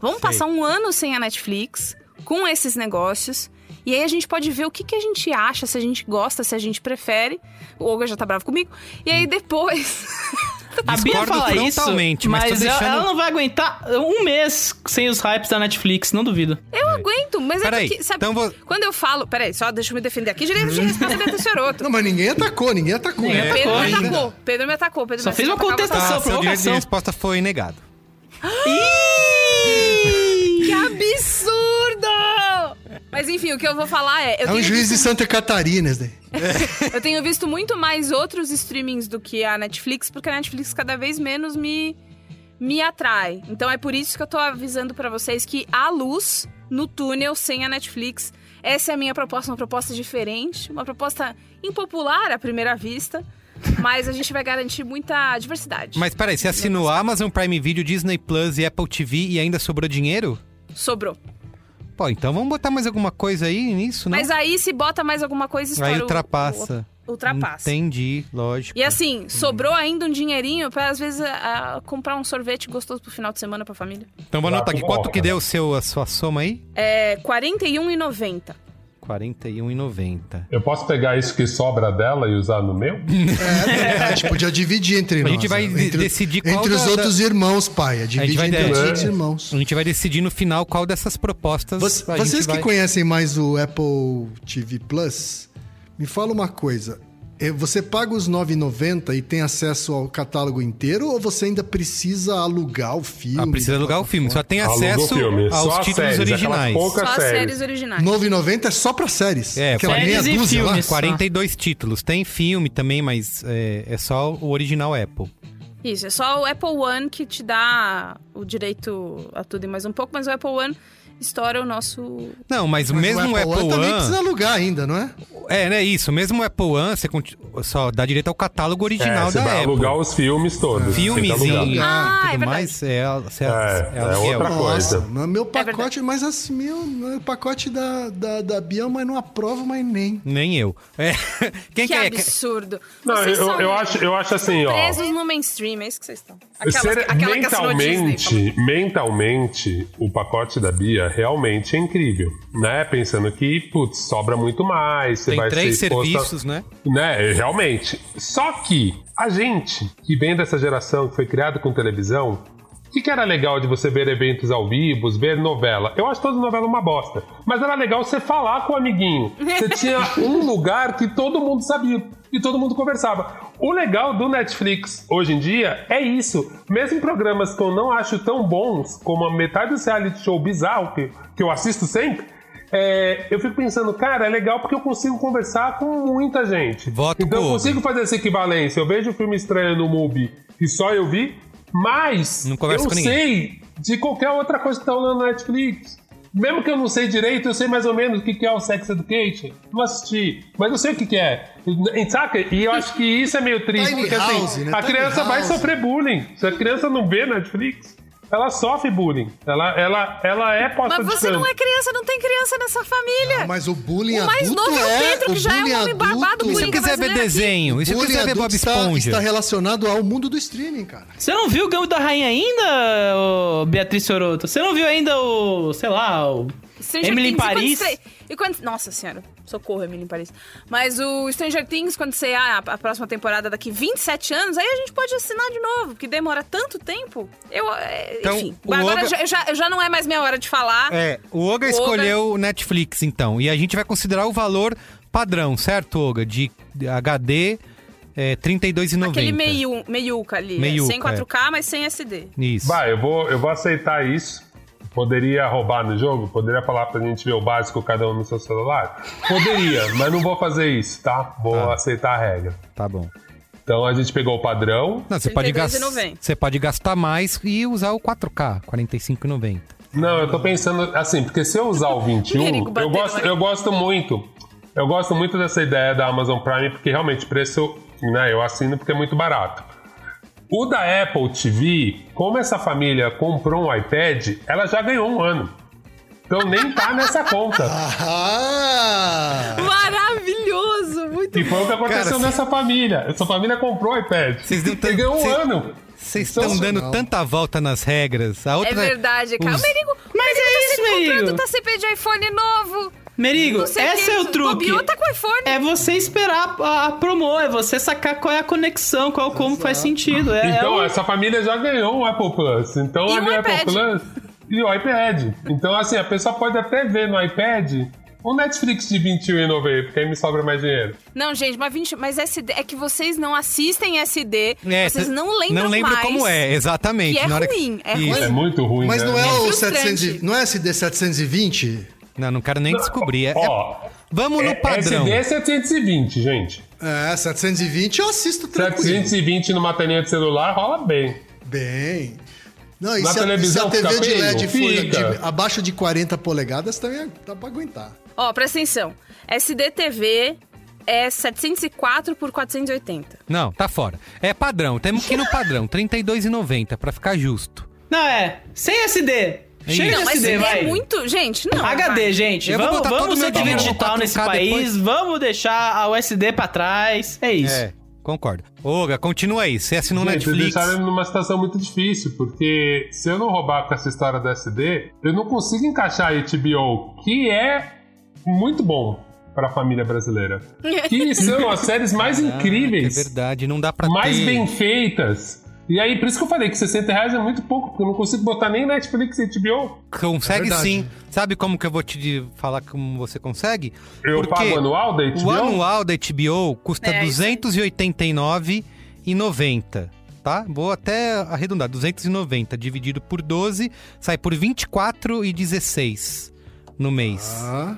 Vamos passar um ano sem a Netflix, com esses negócios. E aí a gente pode ver o que, que a gente acha, se a gente gosta, se a gente prefere. O Olga já tá bravo comigo. E aí depois. A Bia Discordo fala isso, mas tô mas ela, deixando- ela não vai aguentar um mês sem os hypes da Netflix, não duvido. Eu aguento, mas Peraí, é porque. Sabe, então vou- quando eu falo. Peraí, só deixa eu me defender aqui. Direito de resposta é do senhor outro. Não, mas ninguém atacou, ninguém atacou. Ninguém né? Pedro me atacou. Pedro me atacou. Pedro Só me fez uma atacou. contestação. Ah, provocação. resposta foi negado. Que absurdo! Mas enfim, o que eu vou falar é. Eu É um juiz de visto- Santa Catarina, esse daí. Eu tenho visto muito mais outros streamings do que a Netflix, porque a Netflix cada vez menos me, me atrai. Então é por isso que eu tô avisando pra vocês que há luz no túnel sem a Netflix. Essa é a minha proposta, uma proposta diferente, uma proposta impopular à primeira vista, mas a gente vai garantir muita diversidade. Mas peraí, você assinou Amazon Prime Video, Disney Plus e Apple TV e ainda sobrou dinheiro? Sobrou. Pô, então vamos botar mais alguma coisa aí nisso, né? Mas aí, se bota mais alguma coisa, estoura Aí o- ultrapassa. o- ultrapassa. Entendi, lógico. E assim, sobrou ainda um dinheirinho pra, às vezes, a- a comprar um sorvete gostoso pro final de semana pra família. Então vou anotar aqui. com Quanto que deu o seu, a sua soma aí? É R$ 41,90. R$ 41,90. Eu posso pegar isso que sobra dela e usar no meu? É, a gente podia dividir entre A nós. gente vai né? entre, decidir qual Entre os da- outros irmãos, pai. A gente vai entre os outros irmãos. A gente vai decidir no final qual dessas propostas Você- a gente vocês que vai... conhecem mais o Apple TV Plus, me fala uma coisa. É, Você paga os R$ 9,90 e tem acesso ao catálogo inteiro ou você ainda precisa alugar o filme? Ah, precisa alugar o filme. Só tem acesso aos Só títulos séries, originais. Só as séries séries. originais. R$ 9,90 é só pra séries. É, Aquela séries meia e dúzia lá. filmes. 42 títulos. Tem filme também, mas é, é só o original Apple. Isso, é só o Apple One que te dá o direito a tudo e mais um pouco, mas o Apple One estoura o nosso. Não, mas, Mas mesmo o Apple, One também precisa alugar ainda, não é? É, né, isso. Mesmo o Apple One, você só dá direito ao catálogo É, original você da vai Apple. alugar os filmes todos. E alugar. Ah, é tudo verdade. mais é, é, É, é aluguel. outra Nossa, coisa. no meu pacote, mas assim, meu, no pacote da, da, da Bia, mas não aprovo, mas nem. Nem eu. É. Quem Que que é? absurdo. Não, Vocês eu, são eu, acho, eu acho assim, ó. presos no mainstream, é isso que vocês estão. Aquela, Ser- aquela que assinou Disney. mentalmente, mentalmente, o pacote da Bia realmente é incrível, né? Pensando que, putz, sobra muito mais, você Tem vai três ser exposto a- serviços, né? Né, realmente. Só que a gente, que vem dessa geração que foi criada com televisão, o que, que era legal de você ver eventos ao vivo, ver novela? Eu acho toda novela uma bosta. Mas era legal você falar com o amiguinho. Você tinha um lugar que todo mundo sabia e todo mundo conversava. o legal do Netflix hoje em dia é isso. Mesmo programas que eu não acho tão bons, como a metade do reality show bizarro que, que eu assisto sempre, é, eu fico pensando, cara, é legal porque eu consigo conversar com muita gente. Voto então eu consigo fazer essa equivalência. Eu vejo um filme estranho no Mubi e só eu vi, mas eu sei de qualquer outra coisa que tá rolando na Netflix. Mesmo que eu não sei direito, eu sei mais ou menos o que é o Sex Education. Não assisti, mas eu sei o que é. Saca? E eu acho que isso é meio triste, Tiny porque House, assim, né? a Tiny criança vai House. sofrer bullying. Se a criança não vê Netflix, ela sofre bullying. Ela, ela, ela é posta Mas você não é criança, não tem criança nessa família. Mas o bullying O mais adulto novo é o é... Pedro, que já é um bullying homem barbado, adulto- bullying E se eu quiser ver brasileiro aqui. desenho? E se eu quiser ver Bob adulto está, Esponja? está relacionado ao mundo do streaming, cara. Você não viu o Gamo da Rainha ainda, Beatriz Soroto? Você não viu ainda o, sei lá, o Stranger Emily em Things, e quando Paris? você- E quando, nossa senhora, socorro, Emily em Paris. Mas o Stranger Things, quando você ah, a próxima temporada daqui 27 anos, aí a gente pode assinar de novo, porque demora tanto tempo. Eu, é, Então, enfim. Agora Olga- já, já, já não é mais minha hora de falar. É, o Oga O escolheu o Netflix, então. E a gente vai considerar o valor padrão, certo, Oga? De HD é, R$ 32,90. Aquele meio, meiuca ali. é, Meiuca, sem 4K, mas sem SD. Isso. Vai, eu vou, eu vou aceitar isso. Poderia roubar no jogo? Poderia falar pra gente ver o básico cada um no seu celular? Poderia, mas não vou fazer isso, tá? Vou Tá. aceitar a regra. Tá bom. Então a gente pegou o padrão. Não, você pode, gas- 32,90. você pode gastar mais e usar o 4K, R$ 45,90. Não, eu tô pensando assim, porque se eu usar o 21, Merigo eu gosto, aqui. eu gosto muito. Eu gosto muito dessa ideia da Amazon Prime, porque realmente o preço, né, eu assino porque é muito barato. O da Apple TV, como essa família comprou um iPad, ela já ganhou um ano. Então nem tá nessa conta. Ah! Maravilhoso! Muito E foi o que aconteceu Cara, nessa família. Essa família comprou o iPad. Vocês não tão- ganhou um cês- ano. Vocês estão dando Sensacional. tanta volta nas regras. A outra, É verdade, cara. os- O Merigo, Mas Merigo é tá isso, sempre comprando, Merigo. tá sempre de iPhone novo. Merigo, esse que- é o truque. Tá com iPhone. É você esperar a, a promo, é você sacar qual é a conexão, qual como faz sentido. É, Então, é o- essa família já ganhou um Apple Plus. Então, E ali um o Apple. Plus e o iPad. Então, assim, a pessoa pode até ver no iPad o Netflix de R$21,90, porque aí me sobra mais dinheiro. Não, gente, mas, 20, mas SD é que vocês não assistem SD, É, vocês cê- não lembram Não lembro mais. como é, exatamente. que é Na hora ruim, é Isso. ruim. É muito ruim, Mas né? não é, É o frustrante. 700, e- não é SD 720? Não, não quero nem descobrir. É- Ó, Vamos no é- padrão. SD é 720, gente. É, 720 eu assisto tranquilo. 720 numa telinha de celular rola bem. Bem. Não, e Na se, a, televisão se a TV fica de? LED for de- abaixo de 40 polegadas, também dá pra aguentar. Ó, presta atenção. SD TV é 704 por 480. Não, tá fora. É padrão. Temos que ir no padrão. R$ 32,90 pra ficar justo. Não, é. Sem SD. Chega Não, de SD, é vai. muito. Gente, não. HD, vai. gente. Eu vamos vamos ser digital nesse 4K país. depois. Vamos deixar o SD pra trás. É isso. É, concordo. Olga, continua aí. Você assinou Gente, Netflix. deixaram numa situação muito difícil, porque se eu não roubar com essa história do SD, eu não consigo encaixar a HBO, que é muito bom pra família brasileira. Que são as séries mais É incríveis, verdade, não dá pra mais ter... bem feitas. E aí, por isso que eu falei que 60 reais é muito pouco, porque eu não consigo botar nem Netflix e HBO. Consegue É sim. Sabe como que eu vou te falar como você consegue? Eu Porque pago anual da HBO? O anual da HBO custa É, isso aí. R$ 289,90. Tá? Vou até arredondar. 290 dividido por 12 sai por R$ 24,16 no mês. Ah.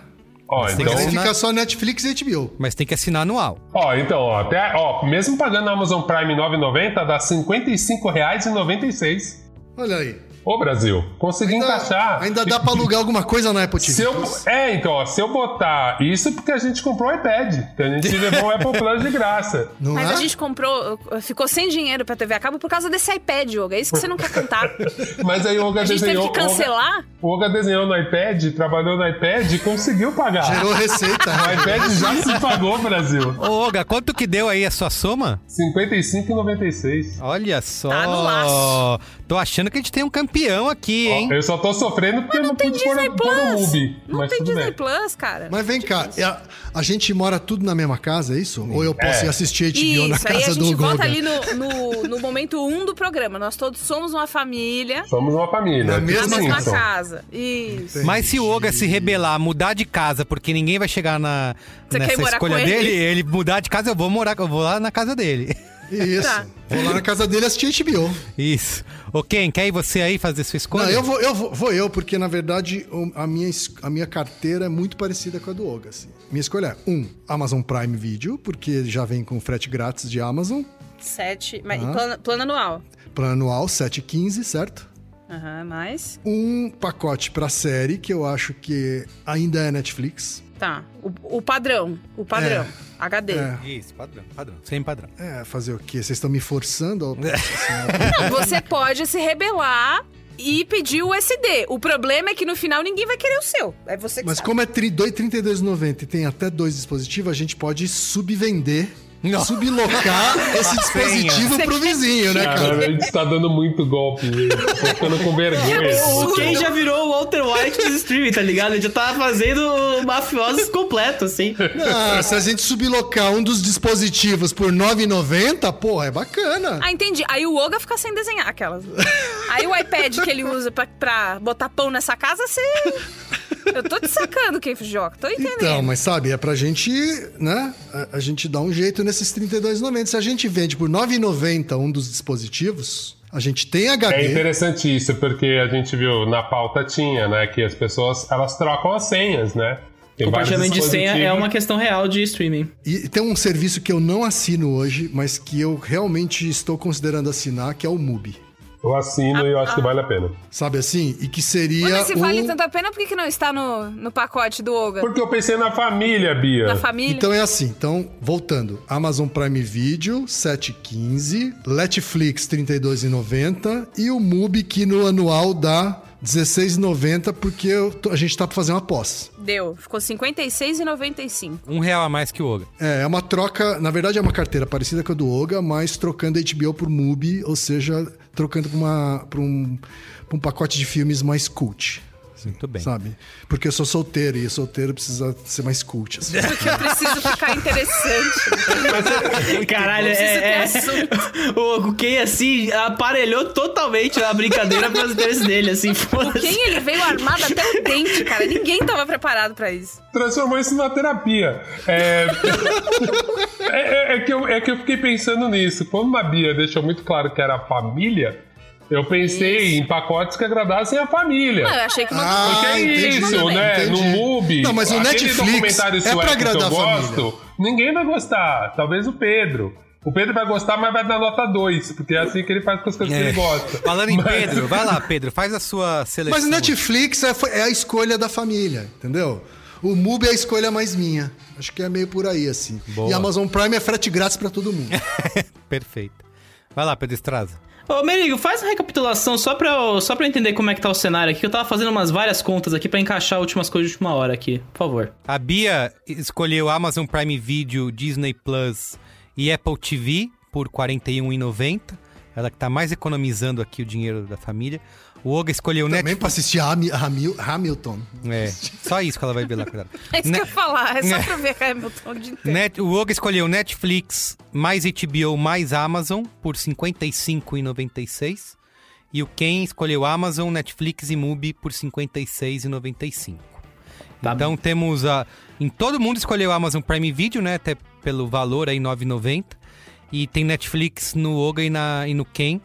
Ó, tem então, que assinar- fica só Netflix e HBO. Mas tem que assinar anual. ó, então, ó, até, ó, mesmo pagando na Amazon Prime 9,90 dá R$ 55,96. Olha aí. Ô, Brasil, consegui encaixar. ainda dá pra alugar alguma coisa na Apple TV. Se eu, é, então, ó, se eu botar isso porque a gente comprou o iPad, que a gente levou o Apple Plus de graça. Não Mas é? a gente comprou, ficou sem dinheiro pra TV a cabo por causa desse iPad, Yoga. É isso que você não quer contar. Mas aí o Olga A gente teve desenhou. que cancelar. O Olga desenhou no iPad, trabalhou no iPad e conseguiu pagar. Gerou receita. O iPad já se pagou, Brasil. Ô, Olga, quanto que deu aí a sua soma? 55,96. Olha só. Tá no laço. Tô achando que a gente tem um campeão aqui, Ó, hein? eu só tô sofrendo porque eu não Tem pude pôr, Disney pôr o Plus. Mubi. Não mas tem Disney bem. Plus, cara. Mas vem cá, é a, a gente mora tudo na mesma casa, é isso? Ou eu posso É. ir assistir HBO na Isso, aí a casa gente do volta Goga? ali no, no, no momento 1 um do programa. Nós todos somos uma família Somos uma família. Na tipo mesma na mesma Simpson. casa. Isso. Mas se o Olga se rebelar, mudar de casa, porque ninguém vai chegar na, Você nessa escolha ele? dele, ele mudar de casa, eu vou morar, eu vou lá na casa dele. Isso. Tá. Vou lá na casa dele assistir HBO. Isso. Ô, Ken, quer ir você aí fazer sua escolha? Não, eu vou, eu vou, vou eu, porque na verdade a minha, a minha carteira é muito parecida com a do Oga. Assim. Minha escolha é um, Amazon Prime Video, porque já vem com frete grátis de Amazon. Sete. Mas Ah. plano, plano anual. Plano anual 7,15, certo? Aham, mais. Um pacote pra série, que eu acho que ainda é Netflix. Tá. O, o padrão. O padrão. HD. É, Isso, padrão, padrão. Sem padrão. é, fazer o quê? Vocês estão me forçando? ao- Não, você pode se rebelar e pedir o SD. O problema é que no final ninguém vai querer o seu. É você que Mas sabe. como é dois- 32,90 e tem até dois dispositivos, a gente pode subvender, Não. sublocar esse dispositivo pro vizinho, né, cara? Caramba, a gente tá dando muito golpe, gente. Tô ficando com vergonha. O Ken já virou o Walter White dos streaming, tá ligado? Ele já tá fazendo mafiosos completo, assim. Ah, se a gente sublocar um dos dispositivos por 9,90, porra, é bacana. Ah, entendi. Aí o Oga fica sem desenhar aquelas. Aí o iPad que ele usa pra, pra botar pão nessa casa, você. Eu tô te sacando, Ken Fujioka. Tô entendendo. Então, mas sabe, é pra gente, né? A, a gente dá um jeito nesses 32,90. Se a gente vende por 9,90 um dos dispositivos, a gente tem É HD. interessante isso, porque a gente viu na pauta tinha, né? Que as pessoas elas trocam as senhas, né? Tem Compartilhamento de senha é uma questão real de streaming. E tem um serviço que eu não assino hoje, mas que eu realmente estou considerando assinar, que é o MUBI. Eu assino e eu acho que vale a pena. Sabe assim? E que seria. Mas se um... vale tanta pena, por que, que não está no, no pacote do Oga? Porque eu pensei na família, Bia. Na família? Então é assim, então, voltando. Amazon Prime Video, 7,15. Netflix, 32,90. E o MUBI, que no anual dá 16,90, porque eu tô- a gente tá pra fazer uma pós. Deu. Ficou R$ 56,95. Um real a mais que o Oga. É, é uma troca, na verdade é uma carteira parecida com a do Oga, mas trocando HBO por MUBI, ou seja, trocando pra, um, um pacote de filmes mais cult. Muito bem. Sabe? Porque eu sou solteiro e solteiro precisa ser mais cult. assim. Porque eu preciso ficar interessante. Caralho, é, ter é- assunto. o, o Ken, assim, aparelhou totalmente a brincadeira pros interesses dele, assim. foda-se. Quem ele veio armado até o dente, cara. Ninguém tava preparado pra isso. Transformou isso numa terapia. É... é, é- é que eu, é que eu fiquei pensando nisso. Como a Bia deixou muito claro que era família, eu pensei em pacotes que agradassem a família. Não, eu achei que uma Porque é entendi, isso, né? entendi. No MUBI, Não, mas o Netflix é pra agradar que eu a família. gosto, ninguém vai gostar. Talvez o Pedro. O Pedro vai gostar, mas vai dar nota 2, porque é assim que ele faz com as coisas que ele gosta. Falando em Mas- Pedro, vai lá, Pedro, faz a sua seleção. Mas o Netflix é, é a escolha da família, entendeu? O MUBI é a escolha mais minha. Acho que é meio por aí, assim. Boa. E Amazon Prime é frete grátis pra todo mundo. Perfeito. Vai lá, Pedro Estraza. Ô, Merigo, faz uma recapitulação só pra, eu, só pra entender como é que tá o cenário aqui. que Eu tava fazendo umas várias contas aqui pra encaixar últimas coisas de última hora aqui. Por favor. A Bia escolheu Amazon Prime Video, Disney Plus e Apple TV por R$ 41,90. Ela que tá mais economizando aqui o dinheiro da família. O Oga escolheu Também Netflix. pra assistir Hami- Hamil- Hamilton. É, só isso que ela vai ver lá, cuidado. É isso Ne- que eu ia falar. É só É. pra ver Hamilton o dia inteiro. Net- o Oga escolheu Netflix mais HBO mais Amazon por R$ 55,96. E o Ken escolheu Amazon, Netflix e Mubi por R$ 56,95. Tá então temos a. Em todo mundo escolheu Amazon Prime Video, né? Até pelo valor aí, R$ 9,90. E tem Netflix no Oga e, na, e no Ken.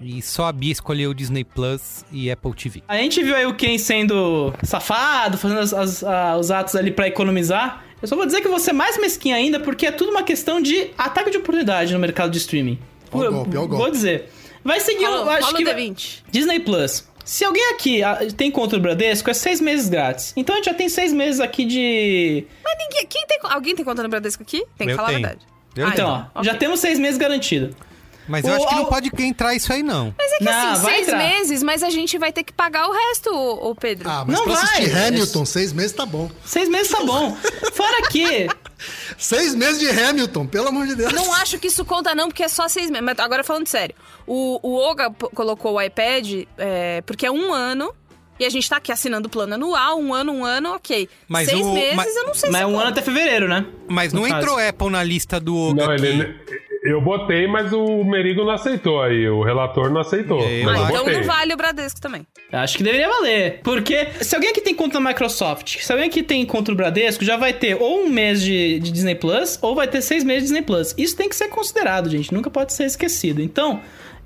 E só a Bia escolheu Disney Plus e Apple TV. A gente viu aí o Ken sendo safado, fazendo as- as- a- os atos ali pra economizar. Eu só vou dizer que você é mais mesquinha ainda, porque é tudo uma questão de ataque de oportunidade no mercado de streaming. O Eu- golpe, o golpe. Vou dizer. Vai seguir, eu Rola, acho que... o vai- D20. Disney Plus. Se alguém aqui tem conta do Bradesco, é seis meses grátis. Então a gente já tem seis meses aqui de... Mas ninguém. Quem tem, alguém tem conta no Bradesco aqui? Tem que Eu falar tenho. a verdade. Eu Ah, Então, ó, já ok. temos seis meses garantido. Mas eu O- acho que não pode entrar isso aí, não. Mas é que Não, assim, seis entrar. meses, mas a gente vai ter que pagar o resto, ô, Pedro. Ah, mas Não pra vai. assistir Hamilton, seis meses tá bom. Seis meses tá bom. Fora que... Seis meses de Hamilton, pelo amor de Deus. Não acho que isso conta, não, porque é só seis meses. Mas agora falando sério, o, o Oga colocou o iPad é, porque é um ano. E a gente tá aqui assinando o plano anual, um ano, um ano, ok. Mas Seis o- meses, mas- eu não sei Mas se é um conta. ano até fevereiro, né? Mas não No caso. entrou Apple na lista do Oga Não, aqui. ele, Eu botei, mas o Merigo não aceitou aí. O relator não aceitou. Eu mas Ah, eu então não vale o Bradesco também. Acho que deveria valer. Porque se alguém aqui tem conta na Microsoft, se alguém aqui tem conta no Bradesco, já vai ter ou um mês de, de Disney Plus, ou vai ter seis meses de Disney Plus. Isso tem que ser considerado, gente. Nunca pode ser esquecido. Então,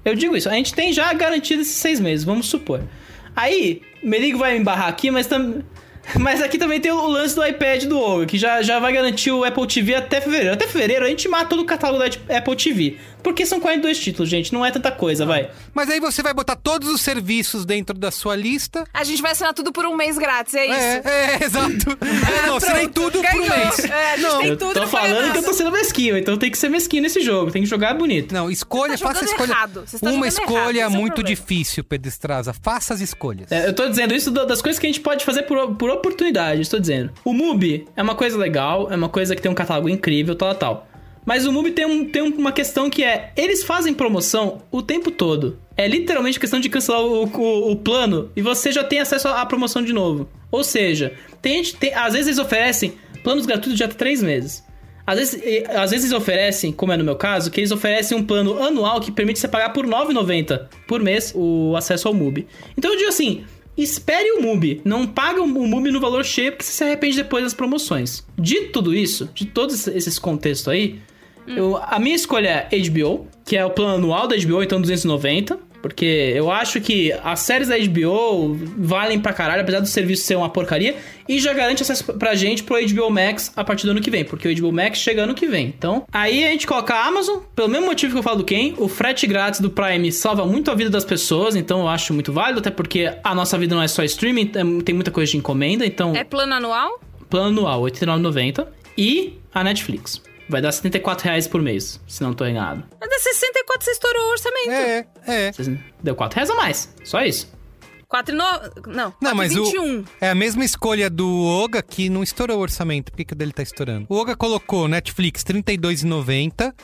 eu digo isso. A gente tem já garantido esses seis meses, vamos supor. Aí, Merigo vai me embarrar aqui, mas também. Mas aqui também tem o lance do iPad do Olga, que já, já vai garantir o Apple TV até fevereiro. Até fevereiro a gente mata todo o catálogo da Apple TV. Porque são 42 títulos, gente. Não é tanta coisa, vai. Mas aí você vai botar todos os serviços dentro da sua lista. A gente vai assinar tudo por um mês grátis, é isso. É, é, exato. É, não, assinei tudo por um ganhou. mês. É, a gente Não, tem Eu tudo tô não foi falando que eu tô sendo mesquinho, então tem que ser mesquinho nesse jogo, tem que jogar bonito. Não, escolha, Você tá faça escolha. errado, você está Uma jogando errado, escolha esse é muito problema. difícil, Pedro Estraza. Faça as escolhas. É, eu tô dizendo isso da- das coisas que a gente pode fazer por, por oportunidade, estou dizendo. O MUBI é uma coisa legal, é uma coisa que tem um catálogo incrível, tal, tal. Mas o MUBI tem, um, tem uma questão que é, eles fazem promoção o tempo todo. É literalmente questão de cancelar o, o- o plano e você já tem acesso à promoção de novo. Ou seja, tem tem- às vezes eles oferecem planos gratuitos de até três meses. Às vezes, às vezes eles oferecem, como é no meu caso, que eles oferecem um plano anual que permite você pagar por R$ 9,90 por mês o acesso ao MUBI. Então eu digo assim, espere o MUBI, não paga o MUBI no valor cheio porque você se arrepende depois das promoções. De tudo isso, de todos esses contextos aí, eu- a minha escolha é HBO, que é o plano anual da HBO, então 290. Porque eu acho que as séries da HBO valem pra caralho, apesar do serviço ser uma porcaria. E já garante acesso pra gente pro HBO Max a partir do ano que vem. Porque o HBO Max chega ano que vem. Então, aí a gente coloca a Amazon, pelo mesmo motivo que eu falo do Ken. O frete grátis do Prime salva muito a vida das pessoas. Então eu acho muito válido. Até porque a nossa vida não é só streaming, tem muita coisa de encomenda. Então, É plano anual? plano anual, R$ 89,90. E a Netflix. Vai dar 74 reais por mês, se não tô enganado. Mas é 64 você estourou o orçamento. É, é. Deu 4 reais a mais. Só isso. 4 e no... Não, Não, mas o, 21. é a mesma escolha do Oga que não estourou o orçamento. Por que, que o dele tá estourando? O Oga colocou Netflix R$ 32,90,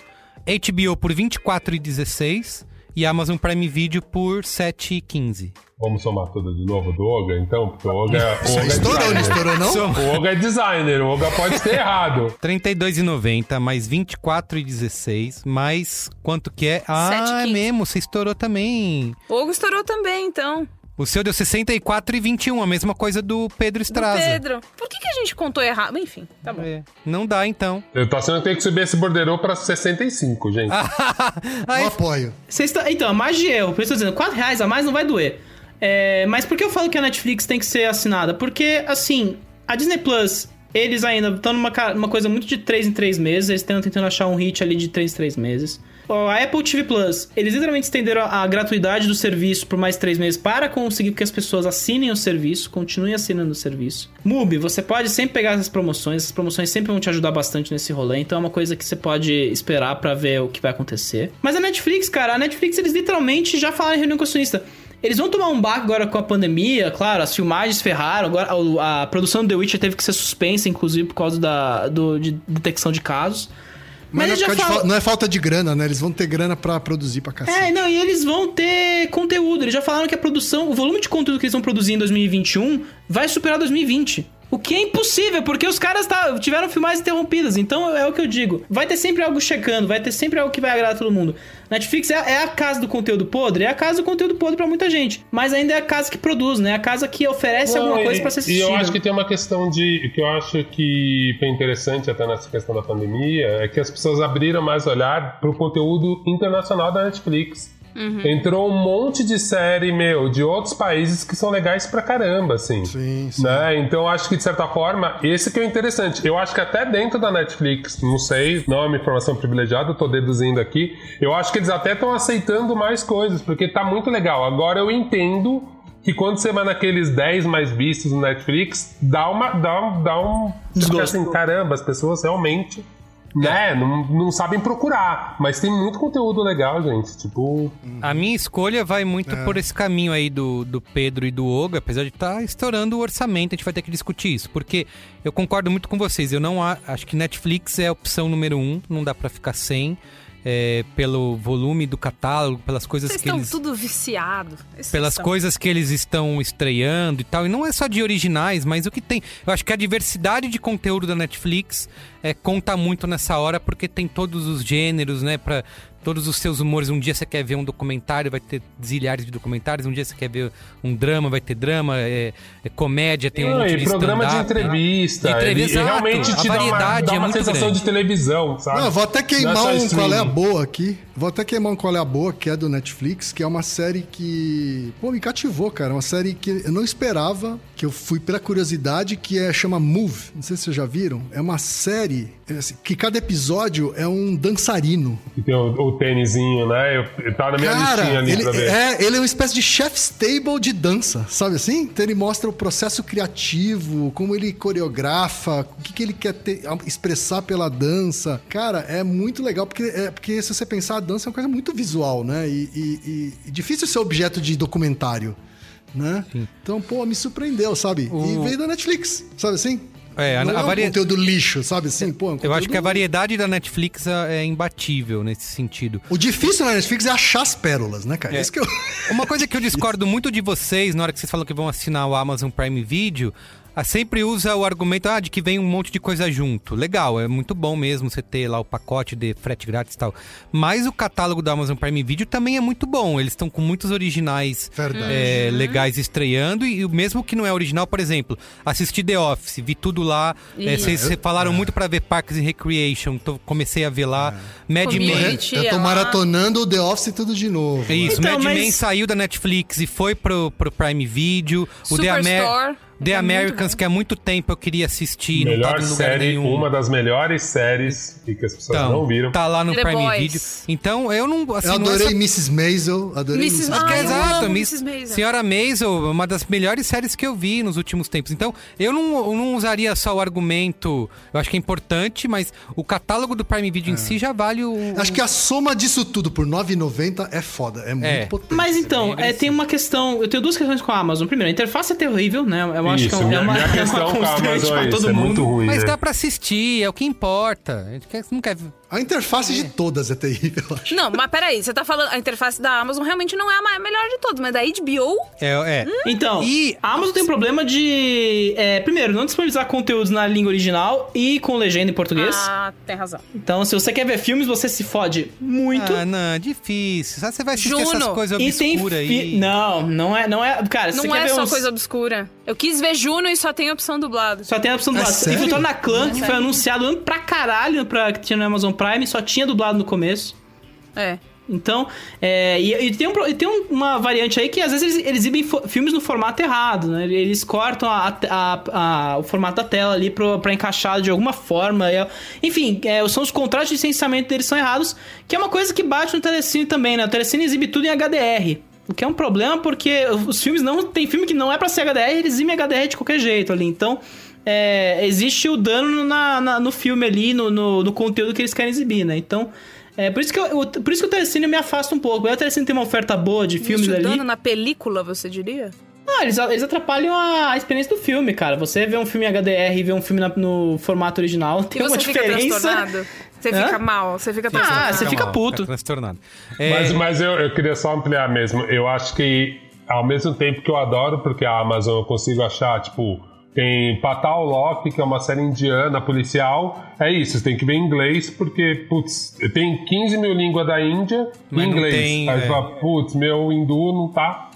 HBO por R$ 24,16 e Amazon Prime Video por R$ 7,15. Vamos somar tudo de novo do Oga, então? Porque o Oga, o Isso Oga é estourou, não designer. estourou, não? O Oga é designer, o Oga pode ter errado. R$ 32,90 mais R$ 24,16 mais quanto que é? Ah, é 7,15. mesmo, você estourou também. O Hugo estourou também, então. O seu deu 64,21, a mesma coisa do Pedro Estraza. Pedro. Por que, que a gente contou errado? Enfim, tá bom. É, não dá então. Eu tô achando que tem que subir esse borderô pra 65, gente. Aí, Eu apoio. Vocês tão- então, a mais de erro. Por isso eu tô dizendo, 4 reais a mais não vai doer. É, mas por que eu falo que a Netflix tem que ser assinada? Porque, assim, a Disney Plus, eles ainda estão numa ca- numa coisa muito de 3 em 3 meses. Eles estão tentando achar um hit ali de 3 em 3 meses. A Apple TV Plus, eles literalmente estenderam a, gratuidade do serviço por mais 3 meses para conseguir que as pessoas assinem o serviço, continuem assinando o serviço. Mubi, você pode sempre pegar essas promoções, essas promoções sempre vão te ajudar bastante nesse rolê, então é uma coisa que você pode esperar pra ver o que vai acontecer. Mas a Netflix, cara, a Netflix eles literalmente já falaram em reunião com o acionista. Eles vão tomar um baque agora com a pandemia, claro, as filmagens ferraram, agora a, a produção do The Witcher teve que ser suspensa, inclusive, por causa da do, de detecção de casos. Mas, eles não, é já por causa de falam- fal- não é falta de grana, né? Eles vão ter grana pra produzir pra cacete. É, não, e eles vão ter conteúdo. Eles já falaram que a produção, o volume de conteúdo que eles vão produzir em 2021 vai superar 2020. O que é impossível, porque os caras tá, tiveram filmagens interrompidas. Então é o que eu digo. Vai ter sempre algo checando, vai ter sempre algo que vai agradar todo mundo. Netflix é, é a casa do conteúdo podre, é a casa do conteúdo podre pra muita gente. Mas ainda é a casa que produz, né? É a casa que oferece Não, alguma coisa e- pra ser E assistida. eu acho que tem uma questão de. que eu acho que foi interessante até nessa questão da pandemia, é que as pessoas abriram mais olhar pro conteúdo internacional da Netflix. Entrou um monte de série, meu, de outros países que são legais pra caramba, assim. Sim, sim. Né? Então eu acho que, de certa forma, esse que é o interessante. Eu acho que até dentro da Netflix, não sei, não é uma informação privilegiada, eu tô deduzindo aqui, eu acho que eles até estão aceitando mais coisas, porque tá muito legal. Agora eu entendo que quando você vai naqueles 10 mais vistos no Netflix, dá uma. dá um. Dá um Desgosto. assim, caramba, as pessoas realmente. Né, não, não sabem procurar, mas tem muito conteúdo legal, gente. Tipo, A minha escolha vai muito por esse caminho aí do, do Pedro e do Oga, apesar de estar estourando o orçamento, a gente vai ter que discutir isso. Porque eu concordo muito com vocês, eu não acho que Netflix é a opção número um, não dá pra ficar sem. É, pelo volume do catálogo, pelas coisas Vocês que estão eles tudo viciado. Esses pelas são- coisas que eles estão estreando e tal. E não é só de originais, mas o que tem. Eu acho que a diversidade de conteúdo da Netflix é, conta muito nessa hora, porque tem todos os gêneros, né? Pra todos os seus humores. Um dia você quer ver um documentário, vai ter zilhares de documentários. Um dia você quer ver um drama, vai ter drama. É, é comédia, tem um Não, monte e de programa de stand-up, né? entrevista. De entrevista, ele, realmente A te dá uma, variedade dá é uma muito sensação grande. de televisão, sabe? Não, vou até queimar um streaming. qual é a boa aqui. Vou até queimar um qual é a boa, que é do Netflix, que é uma série que, pô, me cativou, cara. Uma série que eu não esperava, que eu fui pela curiosidade, que é chama Move. Não sei se vocês já viram. É uma série é assim, que cada episódio é um dançarino. E tem o, o tênisinho, né? Eu, tava na minha listinha Cara, ali ele pra ver. é, ele é uma espécie de chef's table de dança, sabe assim? Então ele mostra o processo criativo, como ele coreografa, o que, que ele quer ter- expressar pela dança. Cara, é muito legal, porque, é, porque se você pensar, a dança é uma coisa muito visual, né? E, e- e- e difícil ser objeto de documentário, né? Então, pô, me surpreendeu, sabe? E veio da Netflix, sabe assim? É, a- Não a é um conteúdo lixo, sabe assim? Pô, é um Eu acho que a conteúdo- variedade da Netflix é é imbatível nesse sentido. O difícil na Netflix é achar as pérolas, né, cara? É. Isso que eu... Uma coisa que eu discordo muito de vocês, na hora que vocês falam que vão assinar o Amazon Prime Video, sempre usa o argumento ah, de que vem um monte de coisa junto. Legal, é muito bom mesmo você ter lá o pacote de frete grátis e tal. Mas o catálogo da Amazon Prime Video também é muito bom. Eles estão com muitos originais é, legais estreando. E o mesmo que não é original, por exemplo, assisti The Office, vi tudo lá. É, Isso. Vocês falaram muito pra ver Parks and Recreation, então comecei a ver lá. Mad Comi. Men. Eu tô maratonando o The Office tudo de novo. É isso, Então, Mad mas- Men saiu da Netflix e foi pro, pro Prime Video. O The, Superstore, The é Americans, que há muito tempo eu queria assistir, Melhor série, nenhum. uma das melhores séries e que as pessoas Então, não viram. tá lá no The Prime Boys. Video. Então, eu não... Assim, Eu não é adorei só- Mrs. Maisel, adorei Mrs. Mrs. Acho que é Ai, eu exato, Mrs. Maisel. Senhora Maisel, uma das melhores séries que eu vi nos últimos tempos. Então, eu não, eu não usaria só o argumento, eu acho que é importante, mas o catálogo do Prime Video em si já vale o... Acho que a soma disso tudo por R$ 9,90 é foda, é muito É. potente. Mas então, bem é, tem uma questão. Eu tenho duas questões com a Amazon. Primeiro, a interface é terrível, né? Eu acho Isso, que é, um- é uma, é uma constante Amazon pra é todo isso, é mundo. muito ruim, Mas né? dá pra assistir, é o que importa. A gente quer- não quer... A interface de todas é terrível, eu acho. Não, mas peraí, você tá falando. A interface da Amazon realmente não é a melhor de todas, mas da HBO. É, é. Então, E- a Amazon tem um problema de. é, primeiro, não disponibilizar conteúdos na língua original e com legenda em português. Ah, tem razão. Então, se você quer ver filmes, você se fode muito. Ah, não, é difícil. Só você vai assistir Juno. essas coisas e tem obscuras fi- aí. Não, não é, não é. Cara, se você Não quer é ver só uns... coisa obscura. Eu quis ver Juno e só tem opção dublado. Só tem a opção do É lado. sério? E na Clã, que foi anunciado ano pra caralho pra, que tinha no Amazon Prime, só tinha dublado no começo. É. Então, é, e, e tem, um, e tem um- uma variante aí que às vezes eles, eles exibem fo- filmes no formato errado, né? Eles cortam a- a- a- o formato da tela ali pro, pra encaixar de alguma forma. É- enfim, é, são os contratos de licenciamento deles são errados, que é uma coisa que bate no Telecine também, né? O Telecine exibe tudo em HDR. O que é um problema porque os filmes não. Tem filme que não é pra ser HDR, eles exibem HDR de qualquer jeito ali. Então, é, existe o dano na- na- no filme ali, no, no, no conteúdo que eles querem exibir, né? Então. É, por isso que, eu, eu- por isso que o Telecine me afasta um pouco. O Telecine tem uma oferta boa de filmes ali. Estudando na película, você diria? Ah, eles, eles atrapalham a, a experiência do filme, cara. Você vê um filme em HDR e vê um filme na- no formato original, tem E uma você fica diferença. transtornado? Você Hã? fica mal, você fica Ah, transtornado. você fica mal, puto. transtornado. É, Mas, mas eu, eu queria só ampliar mesmo. Eu acho que, ao mesmo tempo que eu adoro, porque a Amazon eu consigo achar, tipo, tem Patal Lock, que é uma série indiana policial. É isso, você tem que ver em inglês, porque, putz, tem 15 mil línguas da Índia Mas em não inglês. tem, Aí é. você fala, putz, meu hindu não tá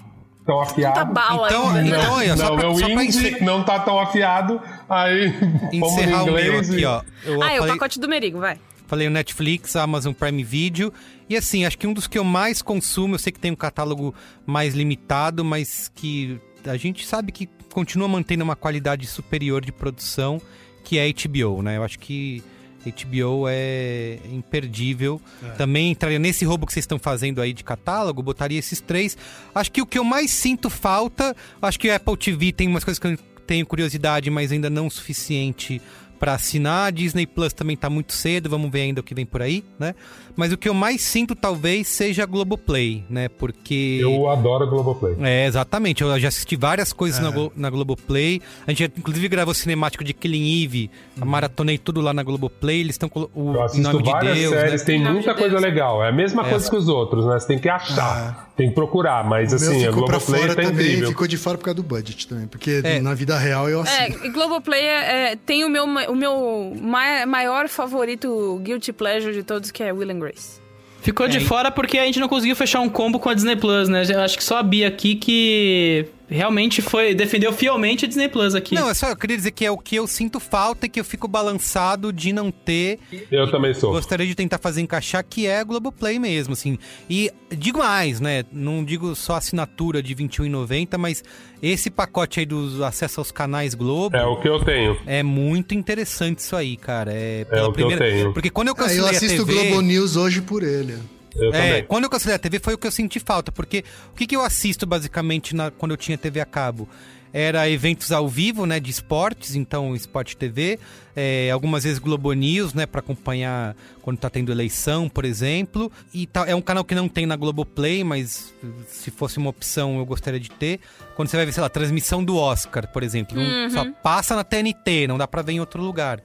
tão afiado. Puta bala Então, ainda, né? então só não, pra, meu só pra hindi encer- não tá tão afiado. Aí, encerrar o meu inglês aqui, e- ó. Eu Ah, é o falei- pacote do Merigo, vai. Falei o Netflix, Amazon Prime Video. E assim, acho que um dos que eu mais consumo, eu sei que tem um catálogo mais limitado, mas que a gente sabe que continua mantendo uma qualidade superior de produção, que é a HBO, né? Eu acho que HBO é imperdível. Também entraria nesse roubo que vocês estão fazendo aí de catálogo, botaria esses três. Acho que o que eu mais sinto falta, acho que o Apple TV tem umas coisas que eu tenho curiosidade, mas ainda não o suficiente pra assinar. A Disney Plus também tá muito cedo, vamos ver ainda o que vem por aí, né? Mas o que eu mais sinto talvez seja a Globoplay, né? Porque. Eu adoro a Globoplay. É, exatamente. Eu já assisti várias coisas na, Glo- na Globoplay. A gente inclusive gravou cinemático de Killing Eve. Eu Maratonei tudo lá na Globoplay. Eles estão com o Eu assisto Nome de várias Deus, séries, né? tem muita de coisa Deus. legal. É a mesma coisa que os outros, né? Você tem que achar, tem que procurar, mas O assim, a Globoplay tá também, incrível. ficou de fora por causa do budget também. Porque É. na vida real eu É, assino. e Globoplay é, é- tem o meu, o meu ma- maior favorito guilty pleasure de todos, que é Will and Grace. Ficou de É, e- fora porque a gente não conseguiu fechar um combo com a Disney Plus, né? Eu acho que só a Bia aqui que realmente foi defendeu fielmente a Disney Plus aqui. Não, é só eu queria dizer que é o que eu sinto falta e que eu fico balançado de não ter. Eu também sou. Gostaria de tentar fazer encaixar, que é a Globoplay mesmo, assim. E digo mais, né? Não digo só assinatura de R$21,90, mas esse pacote aí dos acesso aos canais Globo. É o que eu tenho. É muito interessante isso aí, cara. É, pela o que eu tenho. Porque quando eu Ah, cancelei eu a assisto o TV, Globo News hoje por ele. Eu é, também. quando eu cancelei a TV foi o que eu senti falta, porque o que, que eu assisto basicamente na- quando eu tinha TV a cabo? Era eventos ao vivo, né, de esportes, então Sport TV, é, algumas vezes Globo News, né, para acompanhar quando tá tendo eleição, por exemplo. E tá- é um canal que não tem na Globoplay, mas se fosse uma opção eu gostaria de ter. Quando você vai ver, sei lá, transmissão do Oscar, por exemplo, não- só passa na TNT, não dá pra ver em outro lugar.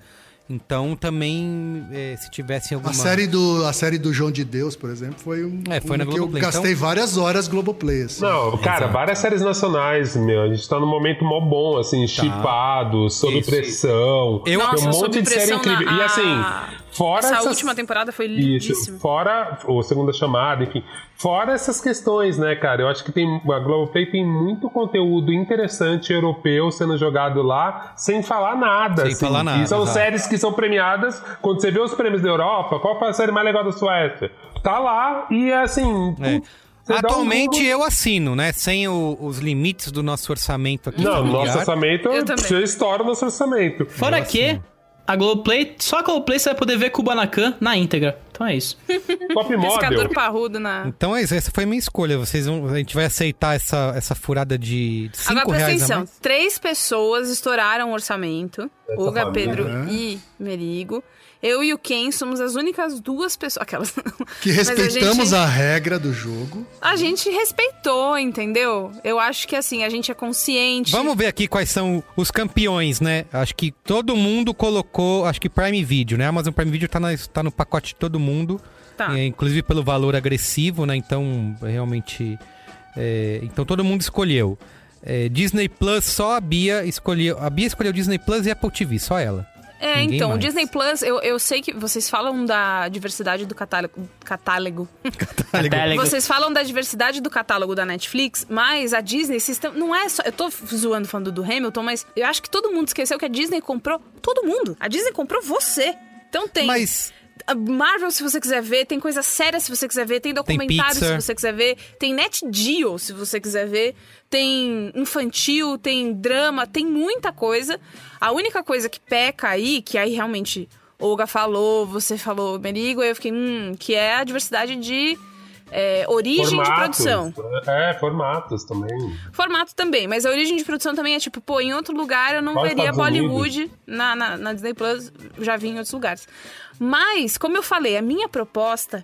Então também, é, se tivesse alguma... A série, do, a série do João de Deus, por exemplo, foi um. É, foi uma na que eu Globoplay, gastei então- várias horas Globoplay. Assim. Não, cara, várias séries nacionais, meu. A gente tá num momento mó bom, assim, chipado, sob Isso. pressão. Eu- tem Nossa, um Sob monte de série incrível. na- E assim, a- fora Essa essas... última temporada foi Isso, lindíssima. fora o segunda chamada, enfim. Fora essas questões, né, cara? Eu acho que tem a Globoplay tem muito conteúdo interessante europeu sendo jogado lá, sem falar nada. Sem assim. falar nada, E são exato. séries que são premiadas. Quando você vê os prêmios da Europa, qual foi a série mais legal da Suécia? Tá lá e assim. É. você dá um Atualmente Google- eu assino, né? Sem o- os limites do nosso orçamento aqui. Não, familiar. nosso orçamento, você estoura o nosso orçamento. Fora que a Globoplay, só a Globoplay você vai poder ver Kubanacan na íntegra. Então é isso. Top Pescador parrudo na. Então é isso, essa foi a minha escolha. Vocês vão, a gente vai aceitar essa, essa furada de 5 Agora presta reais a atenção: mais. três pessoas estouraram o orçamento. Olga, família, Pedro né? e Merigo. Eu e o Ken somos as únicas duas pessoas. Aquelas. Que Mas a respeitamos gente- a regra do jogo. A gente respeitou, entendeu? Eu acho que assim, a gente é consciente. Vamos ver aqui quais são os campeões, né? Acho que todo mundo colocou, acho que Prime Video, né? Amazon Prime Video tá, na- tá no pacote de todo mundo. Tá. É, inclusive pelo valor agressivo, né? Então, realmente. é, então todo mundo escolheu. É, Disney Plus, só a Bia escolheu. A Bia escolheu Disney Plus e Apple TV, só ela. É, Ninguém então, o mais. Disney Plus, eu, eu sei que vocês falam da diversidade do catálogo. catálogo. Catálogo. Vocês falam da diversidade do catálogo da Netflix, mas a Disney não é só. Eu tô zoando falando do Hamilton, mas eu acho que todo mundo esqueceu que a Disney comprou todo mundo. A Disney comprou você. Então tem. Mas Marvel, se você quiser ver, tem coisa séria se você quiser ver, tem documentário se Pixar. você quiser ver, tem Net Geo se você quiser ver, tem infantil, tem drama, tem muita coisa. A única coisa que peca aí, que aí realmente Olga falou, você falou, Merigo, eu fiquei, hum, que é a diversidade de é, origem de produção. É, formatos também. Formato também, mas a origem de produção também é tipo, pô, em outro lugar eu não veria Estados Bollywood na, na, na Disney Plus, já vi em outros lugares. Mas, como eu falei, a minha proposta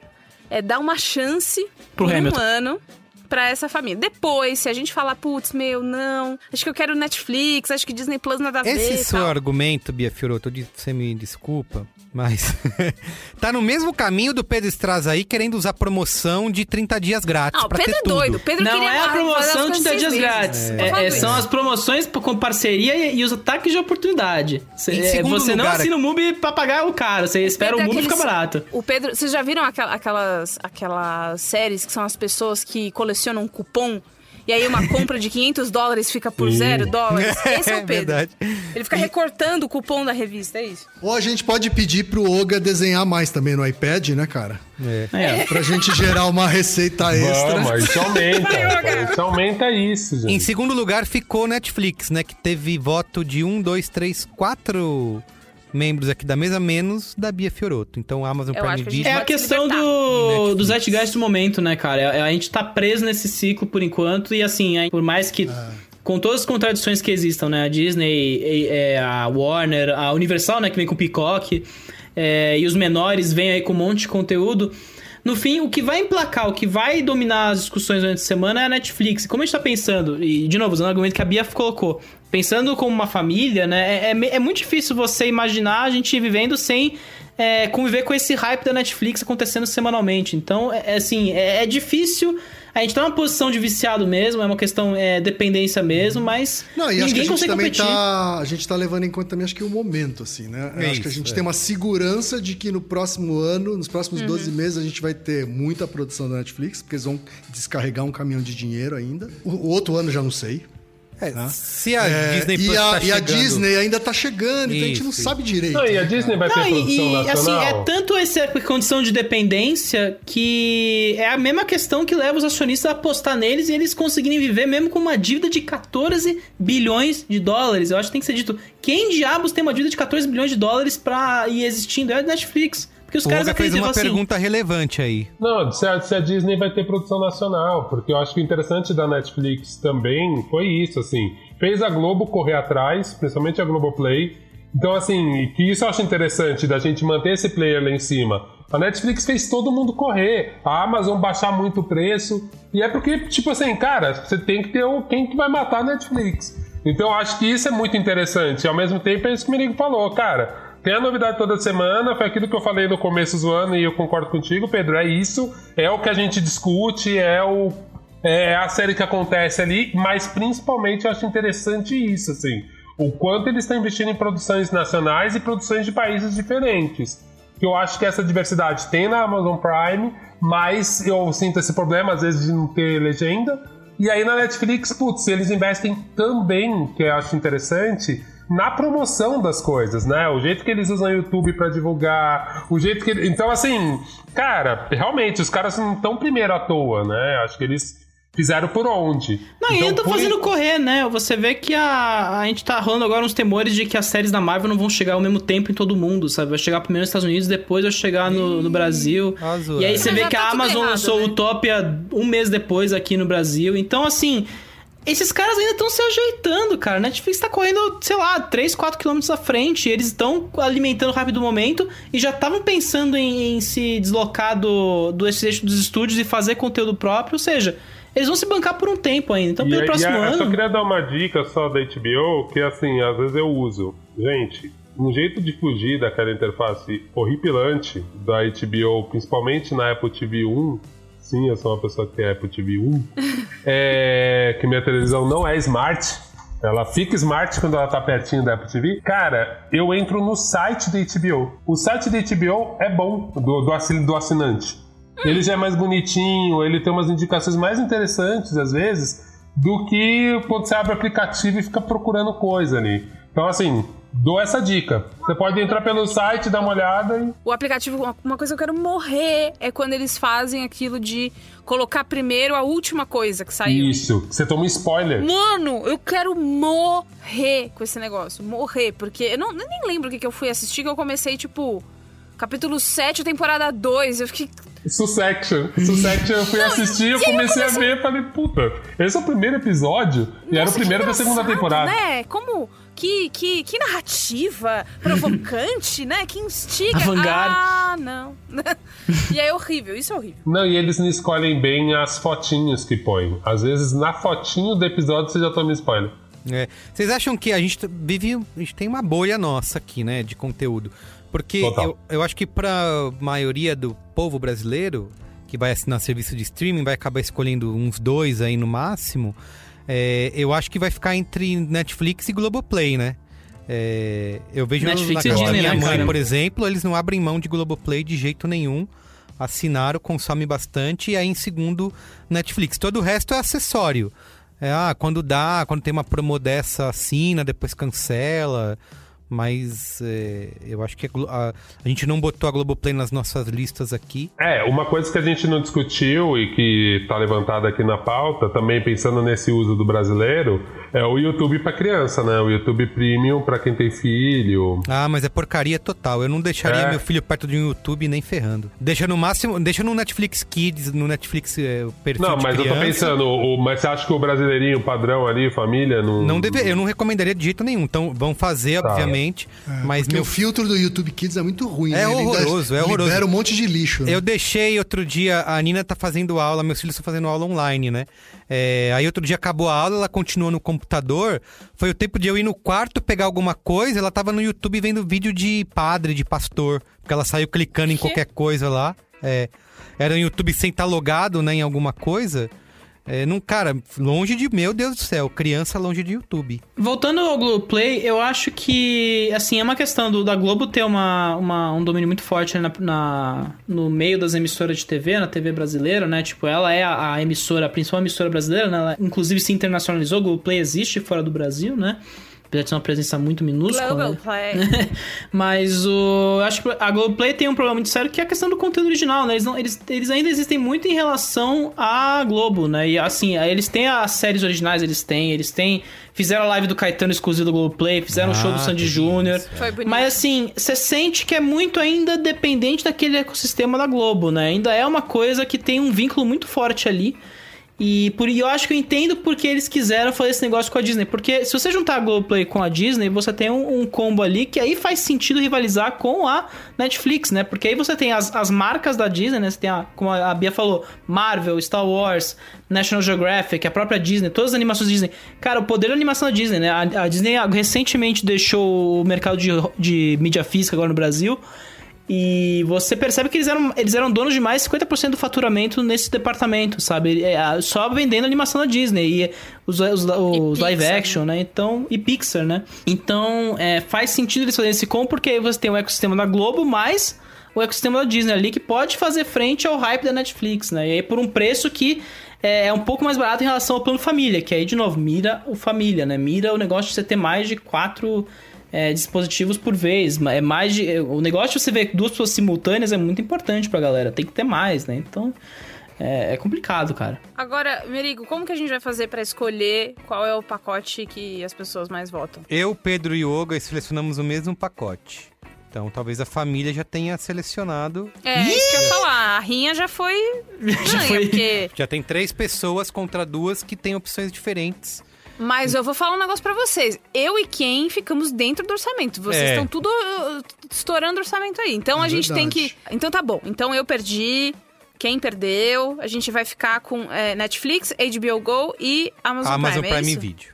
é dar uma chance Pro por Hamilton. um ano pra essa família. Depois, se a gente falar, putz, meu, não, acho que eu quero Netflix, acho que Disney Plus nada a ver. esse seu tal. argumento, Bia Fioroto, de- você me desculpa, mas tá no mesmo caminho do Pedro Estraz aí querendo usar promoção de 30 dias grátis Ah, o Pedro ter é tudo. doido. Pedro Não queria é a promoção de coisas 10 dias grátis. É- é- são as promoções com parceria e, e os ataques de oportunidade. Cê- é, você não lugar, assina o MUBI pra pagar o caro. Você espera o é MUBI ficar barato. O Pedro, vocês já viram aquela- aquelas, aquelas séries que são as pessoas que colecionam cupom? E aí uma compra de 500 dólares fica por Sim. zero dólares? Esse é É o Pedro. verdade. Ele fica recortando o cupom da revista, é isso? Ou a gente pode pedir pro Oga desenhar mais também no iPad, né, cara? É. É. Pra gente gerar uma receita extra. Vamos, isso aumenta. isso aumenta isso, Em gente. segundo lugar ficou Netflix, né? Que teve voto de um, dois, três, quatro membros aqui da mesa, menos da Bia Fioroto. Então, Amazon Prime que a Video... gente É a questão do, do zeitgeist do momento, né, cara? A, a gente tá preso nesse ciclo por enquanto e assim, aí, por mais que com todas as contradições que existam, né? A Disney, é, a Warner, a Universal, né? Que vem com Peacock, é, e os menores vêm aí com um monte de conteúdo. No fim, o que vai emplacar, o que vai dominar as discussões durante a semana é a Netflix. Como a gente tá pensando, e de novo, usando o argumento que a Bia colocou, pensando como uma família, né? É, é, é muito difícil você imaginar a gente vivendo sem é, conviver com esse hype da Netflix acontecendo semanalmente. Então, é, é assim, é, é difícil a gente tá numa posição de viciado mesmo, é uma questão é, dependência mesmo, mas Não, e ninguém acho que a gente consegue competir. tá. A gente tá levando em conta também, acho que o momento, assim, né? É acho que a isso, gente é. tem uma segurança de que no próximo ano, nos próximos 12 meses, a gente vai ter muita produção da Netflix, porque eles vão descarregar um caminhão de dinheiro ainda. O, o outro ano já não sei. É, né? se a É, Disney e Plus a, tá e a Disney ainda tá chegando, então a gente não Isso. sabe direito. Não, e a né, Disney vai ter Não, produção e, e, assim, nacional. é tanto essa condição de dependência que é a mesma questão que leva os acionistas a apostar neles e eles conseguirem viver mesmo com uma dívida de 14 bilhões de dólares. Eu acho que tem que ser dito, quem diabos tem uma dívida de 14 bilhões de dólares pra ir existindo? É a Netflix. Porque os O caras Olga fez uma assim... pergunta relevante aí. Não, se a, se a Disney vai ter produção nacional, porque eu acho que o interessante da Netflix também foi isso, assim. Fez a Globo correr atrás, principalmente a Globoplay. Então, assim, que isso eu acho interessante da gente manter esse player lá em cima. A Netflix fez todo mundo correr, a Amazon baixar muito o preço. E é porque, tipo assim, cara, você tem que ter o, quem que vai matar a Netflix. Então eu acho que isso é muito interessante. E ao mesmo tempo é isso que o Merigo falou, cara. Tem a novidade toda semana, foi aquilo que eu falei no começo do ano e eu concordo contigo, Pedro. É isso, é o que a gente discute, é o é a série que acontece ali, mas principalmente eu acho interessante isso, assim, o quanto eles estão investindo em produções nacionais e produções de países diferentes. Que eu acho que essa diversidade tem na Amazon Prime, mas eu sinto esse problema às vezes de não ter legenda. E aí na Netflix, putz, eles investem também, que eu acho interessante, na promoção das coisas, né? O jeito que eles usam o YouTube pra divulgar, o jeito que. ele- Então, assim, cara, realmente, os caras não estão primeiro à toa, né? Acho que eles fizeram por onde. Não, e Então, ainda tá por- fazendo correr, né? Você vê que a, a gente tá rolando agora uns temores de que as séries da Marvel não vão chegar ao mesmo tempo em todo mundo, sabe? Vai chegar primeiro nos Estados Unidos, depois vai chegar no, no Brasil. Zoeira. E aí você Mas vê já que tá a Amazon errado, lançou né? Utopia um mês depois aqui no Brasil. Então, assim, esses caras ainda estão se ajeitando, cara. Netflix tá correndo, sei lá, 3, 4 quilômetros à frente. Eles estão alimentando o rápido momento e já estavam pensando em, em se deslocar do, do eixo dos estúdios e fazer conteúdo próprio. Ou seja, eles vão se bancar por um tempo ainda. Então, E, pelo e próximo a- eu só ano. queria dar uma dica só da HBO, que assim, às vezes eu uso. Gente, um jeito de fugir daquela interface horripilante da HBO, principalmente na Apple TV 1. Sim, eu sou uma pessoa que tem Apple TV 1. é que minha televisão não é smart. Ela fica smart quando ela tá pertinho da Apple TV. Cara, eu entro no site da HBO. O site da HBO é bom, do, do, do assinante. Ele já é mais bonitinho, ele tem umas indicações mais interessantes, às vezes, do que quando você abre o aplicativo e fica procurando coisa ali. Então, assim, dou essa dica. Você pode entrar pelo site, dar uma olhada e. O aplicativo, uma- coisa que eu quero morrer é quando eles fazem aquilo de colocar primeiro a última coisa que saiu. Isso, você toma um spoiler. Mano, eu quero morrer com esse negócio. Morrer, porque eu, não, eu nem lembro o que, que eu fui assistir, que eu comecei, tipo, capítulo 7, temporada 2. Eu fiquei. Succession. Succession eu fui assistir, eu aí eu comecei a comecei- ver e falei, puta, esse é o primeiro episódio e era o Nossa, primeiro da segunda temporada. Né? Como. Que, que, que narrativa provocante, né? Que instiga. Avant-garde. Ah, não. e é horrível, isso é horrível. Não, e eles não escolhem bem as fotinhos que põem. Às vezes, na fotinho do episódio, você já toma spoiler. É. Vocês acham que a gente vive. A gente tem uma bolha nossa aqui, né? De conteúdo. Porque Total. eu, eu acho que pra maioria do povo brasileiro que vai assinar serviço de streaming, vai acabar escolhendo uns dois aí no máximo. É, eu acho que vai ficar entre Netflix e Globoplay, né? É, eu vejo Netflix na casa da minha né, mãe, cara? por exemplo, eles não abrem mão de Globoplay de jeito nenhum. Assinaram, consome bastante, e aí em segundo, Netflix. Todo o resto é acessório. É, ah, quando dá, quando tem uma promo dessa, assina, depois cancela. Mas é, eu acho que a, a- gente não botou a Globoplay nas nossas listas aqui. É, uma coisa que a gente não discutiu e que tá levantada aqui na pauta, também pensando nesse uso do brasileiro, é o YouTube pra criança, né? O YouTube Premium pra quem tem filho. Ah, mas é porcaria total. Eu não deixaria É. meu filho perto de um YouTube nem ferrando. Deixa no máximo, deixa no Netflix Kids, no Netflix é, perfil Não, mas eu tô pensando, o, mas você acha que o brasileirinho padrão ali, família, não. Não deve, eu não recomendaria de jeito nenhum. Então vão fazer, Tá. obviamente. Mas Porque meu o filtro do YouTube Kids é muito ruim, É né? Horroroso, é horroroso. Libera um monte de lixo. né? Eu deixei outro dia, a Nina tá fazendo aula, meus filhos estão fazendo aula online, né? É, aí outro dia acabou a aula, ela continuou no computador. Foi o tempo de eu ir no quarto pegar alguma coisa, ela tava no YouTube vendo vídeo de padre, de pastor. Porque ela saiu clicando em qualquer coisa lá. É, era no YouTube sem estar logado, né, em alguma coisa. É, não, cara, longe de. Meu Deus do céu, criança longe de YouTube. Voltando ao Globoplay, eu acho que, assim, é uma questão do, da Globo ter uma, uma- um domínio muito forte na, na- no meio das emissoras de TV, na TV brasileira, né? Tipo, ela é a, a emissora, a principal emissora brasileira, né? Ela, inclusive, se internacionalizou, o Globoplay existe fora do Brasil, né? Apesar de ser uma presença muito minúscula. né? Globoplay. Mas o. Eu acho que a Globoplay tem um problema muito sério que é a questão do conteúdo original, né? Eles, não, eles, eles ainda existem muito em relação à Globo, né? E assim, eles têm as séries originais, eles têm, eles têm. Fizeram a live do Caetano exclusivo do Globoplay, fizeram o show do Ah, Sandy Júnior. delícia. Foi bonito. Mas assim, você sente que é muito ainda dependente daquele ecossistema da Globo, né? Ainda é uma coisa que tem um vínculo muito forte ali. E por eu acho que eu entendo porque eles quiseram fazer esse negócio com a Disney. Porque se você juntar a Globoplay com a Disney, você tem um, um combo ali que aí faz sentido rivalizar com a Netflix, né? Porque aí você tem as, as marcas da Disney, né? Você tem, a, como a Bia falou, Marvel, Star Wars, National Geographic, a própria Disney, todas as animações Disney. Cara, o poder da animação da Disney, né? A, a Disney recentemente deixou o mercado de, de mídia física agora no Brasil. E você percebe que eles eram, eles eram donos de mais de 50% do faturamento nesse departamento, sabe? É, Só vendendo animação da Disney e os, os, os E live Pixar, action, né? Então, e Pixar, né? Então, é, faz sentido eles fazerem esse com, porque aí você tem o ecossistema da Globo, mais o ecossistema da Disney ali, que pode fazer frente ao hype da Netflix, né? E aí por um preço que é, é um pouco mais barato em relação ao plano família, que aí, de novo, mira o família, né? Mira o negócio de você ter mais de quatro é, dispositivos por vez. É mais de, é, o negócio de você ver duas pessoas simultâneas é muito importante pra galera. Tem que ter mais, né? Então, é, é complicado, cara. Agora, Merigo, como que a gente vai fazer pra escolher qual é o pacote que as pessoas mais votam? Eu, Pedro e Yoga selecionamos o mesmo pacote. Então talvez a família já tenha selecionado. É, isso que eu ia falar. A rinha já foi ganha, foi. porque... Já tem três pessoas contra duas que têm opções diferentes. Mas eu vou falar um negócio pra vocês. Eu e quem ficamos dentro do orçamento. Vocês É. estão tudo uh, estourando orçamento aí. Então É a gente tem que... Então tá bom. Então eu perdi... Quem perdeu, a gente vai ficar com é, Netflix, HBO Go e Amazon, Amazon Prime, é Prime isso? Video.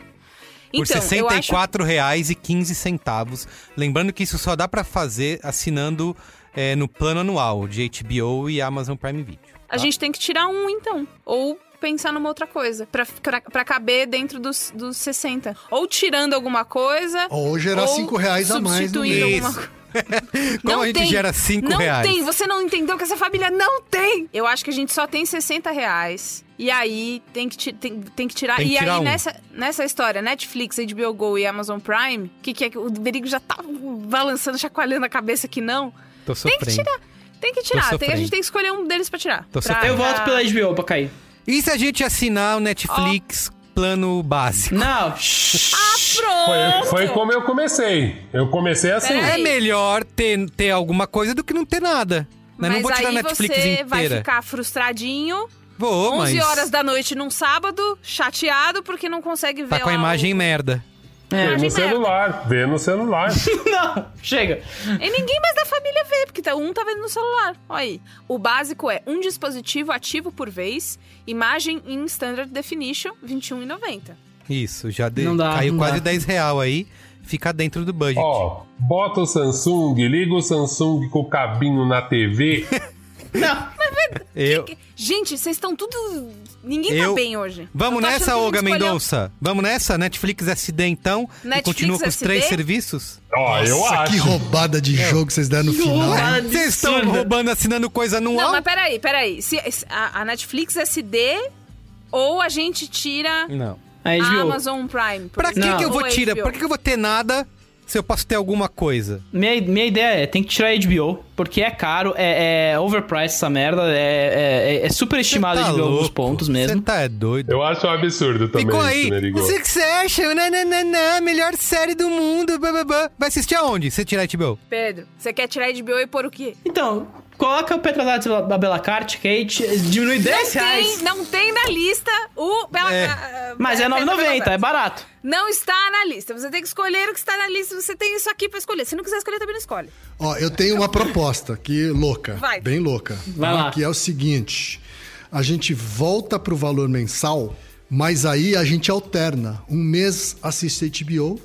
Então, Por R$ eu acho 64,15. Lembrando que isso só dá pra fazer assinando é, no plano anual de HBO e Amazon Prime Video. A gente tem que tirar um, então. Ou pensar numa outra coisa. Pra, pra, pra caber dentro dos, dos 60. Ou tirando alguma coisa. Ou gerar cinco reais a mais no substituindo mês. alguma coisa. Como Não a gente tem. gera 5 Não reais? tem. Você não entendeu que essa família não tem. Eu acho que a gente só tem 60 reais. E aí tem que, tem, tem que tirar. Tem que e tirar aí um. nessa, nessa história, Netflix, HBO Go e Amazon Prime, que, que é que o Berigo já tá balançando, chacoalhando a cabeça que não. Tô Tem sofrendo. que tirar. Tem que tirar. Tem, a gente tem que escolher um deles pra tirar. Tô Pra- sofrendo. Eu pra- volto pela HBO pra cair. E se a gente assinar o Netflix plano básico? Não, Ah, Foi, pronto! foi como eu comecei. Eu comecei assim. É melhor ter, ter alguma coisa do que não ter nada. Né? Mas não vou tirar a aí Netflix você vai inteira. ficar frustradinho, Vou, 11 mas horas da noite num sábado, chateado porque não consegue ver tá com a lá imagem o... merda. Vê no celular. Vê no celular. não, chega. E ninguém mais da família vê, porque tá- um tá vendo no celular. Olha aí. O básico é um dispositivo ativo por vez, imagem em Standard Definition, R$ 21,90. Isso, já de- Não dá, caiu não quase dá. 10 real aí. Fica dentro do budget. Ó, bota o Samsung, liga o Samsung com o cabinho na TV. Não. eu... Gente, vocês estão tudo... Ninguém Eu- tá bem hoje. Vamos Eu nessa, que Olga escolheu- Mendonça? Vamos nessa? Netflix SD então? e Netflix continua com os SD? três serviços? Ó, eu Nossa, acho. que roubada de jogo vocês deram no final. Vocês estão roubando assinando coisa Não, anual? mas peraí, peraí. Se, se- a, a Netflix SD ou a gente tira Não. A. Amazon Prime? por Pra que, que eu vou ou tirar? Pra que, que eu vou ter nada se eu posso ter alguma coisa? Minha, minha ideia é, tem que tirar a HBO, porque é caro, é, é overpriced essa merda, é, é, é super estimado Tá de alguns pontos Você mesmo. tá é doido. Eu acho um absurdo também. Ficou isso, aí. Succession, nananana, melhor série do mundo. blá, blá, blá. Vai assistir aonde? Se tirar HBO? Pedro, você quer tirar de HBO e pôr o quê? Então, coloca o Petrozates da Bela Carte, Kate, diminui 10 Não reais. tem, não tem na lista o Bela É. Mas é Bela 9,90, é barato. Não está na lista. Você tem que escolher o que está na lista. Você tem isso aqui pra escolher. Se não quiser escolher, também não escolhe. Ó, eu tenho uma proposta que louca, Vai. bem louca. Vai lá. Que é o seguinte: a gente volta pro valor mensal, mas aí a gente alterna. Um mês assiste HBO,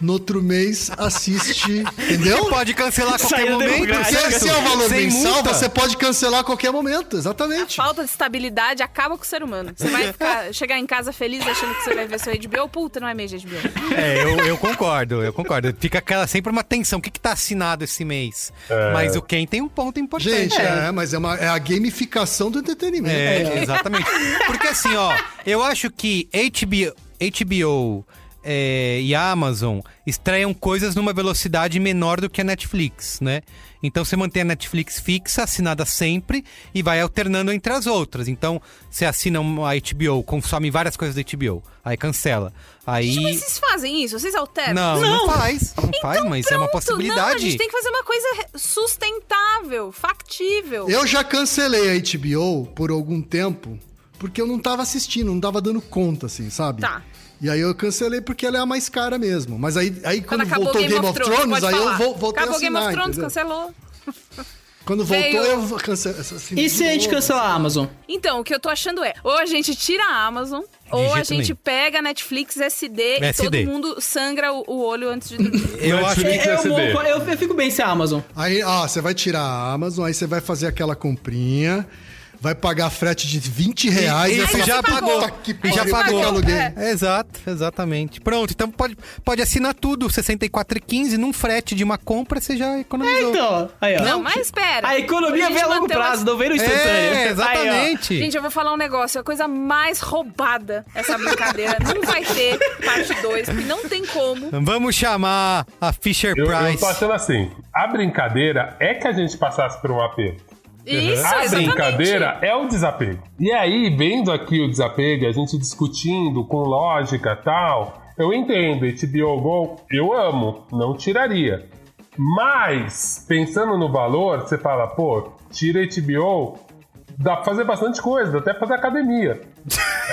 no outro mês assiste, entendeu? Pode cancelar a qualquer Saiu momento. Porque esse é o valor Sem mensal, multa. você pode cancelar a qualquer momento, exatamente. Falta de estabilidade acaba com o ser humano. Você vai ficar- chegar em casa feliz achando que você vai ver seu HBO. Puta, não é mês de HBO. É, eu, eu concordo, eu concordo. Fica aquela, sempre uma tensão. O que, que tá assinado esse mês? É. Mas o Ken tem um ponto importante. Gente, é, mas é, uma, é a gamificação do entretenimento. É, exatamente. Porque assim, ó, eu acho que HBO, HBO é, e a Amazon estreiam coisas numa velocidade menor do que a Netflix, né? Então você mantém a Netflix fixa, assinada sempre, e vai alternando entre as outras. Então você assina uma HBO, consome várias coisas da HBO, aí cancela. Aí. Mas vocês fazem isso? Vocês alternam? Não, não, faz. Não faz, mas é uma Pronto, possibilidade. Não, a gente tem que fazer uma coisa sustentável, factível. Eu já cancelei a HBO por algum tempo, porque eu não tava assistindo, não tava dando conta, assim, sabe? Tá. E aí eu cancelei porque ela é a mais cara mesmo. Mas aí, aí quando, acabou voltou Game, of Thrones, pode aí eu falar. vou, voltei Acabou a assinar, Game of Thrones, entendeu? cancelou. Quando voltou, Veio- eu cancelei. assinei E de se a gente cancelar a Amazon? Então, o que eu tô achando é, ou a gente tira a Amazon, ou a gente nenhum. pega a Netflix SD, e SD. todo mundo sangra o, o olho antes de dormir. Eu acho que. Netflix Eu, SD. eu, eu fico bem sem a Amazon. Aí, ó, você vai tirar a Amazon, aí você vai fazer aquela comprinha, vai pagar frete de 20 reais. E você falar, já "Puta pagou. que E já pagou. que aluguei." É. Exato, exatamente. Pronto, então pode, pode assinar tudo, R$ 64,15 num frete de uma compra, você já economizou. Então, aí, ó. Não, mas espera. A economia vem a longo uma- prazo, não vem no instantâneo. É, Aí, ó. exatamente. Gente, eu vou falar um negócio. É a coisa mais roubada essa brincadeira. não vai ter parte 2, porque não tem como. Vamos chamar a Fisher Eu, eu Price. tô achando assim, a brincadeira é que a gente passasse por um aperto. Isso, a exatamente. brincadeira é o desapego. E aí, vendo aqui o desapego, a gente discutindo com lógica e tal, eu entendo, HBO Go, eu amo, não tiraria. Mas, pensando no valor, você fala, pô, tira HBO, dá pra fazer bastante coisa, dá até pra fazer academia.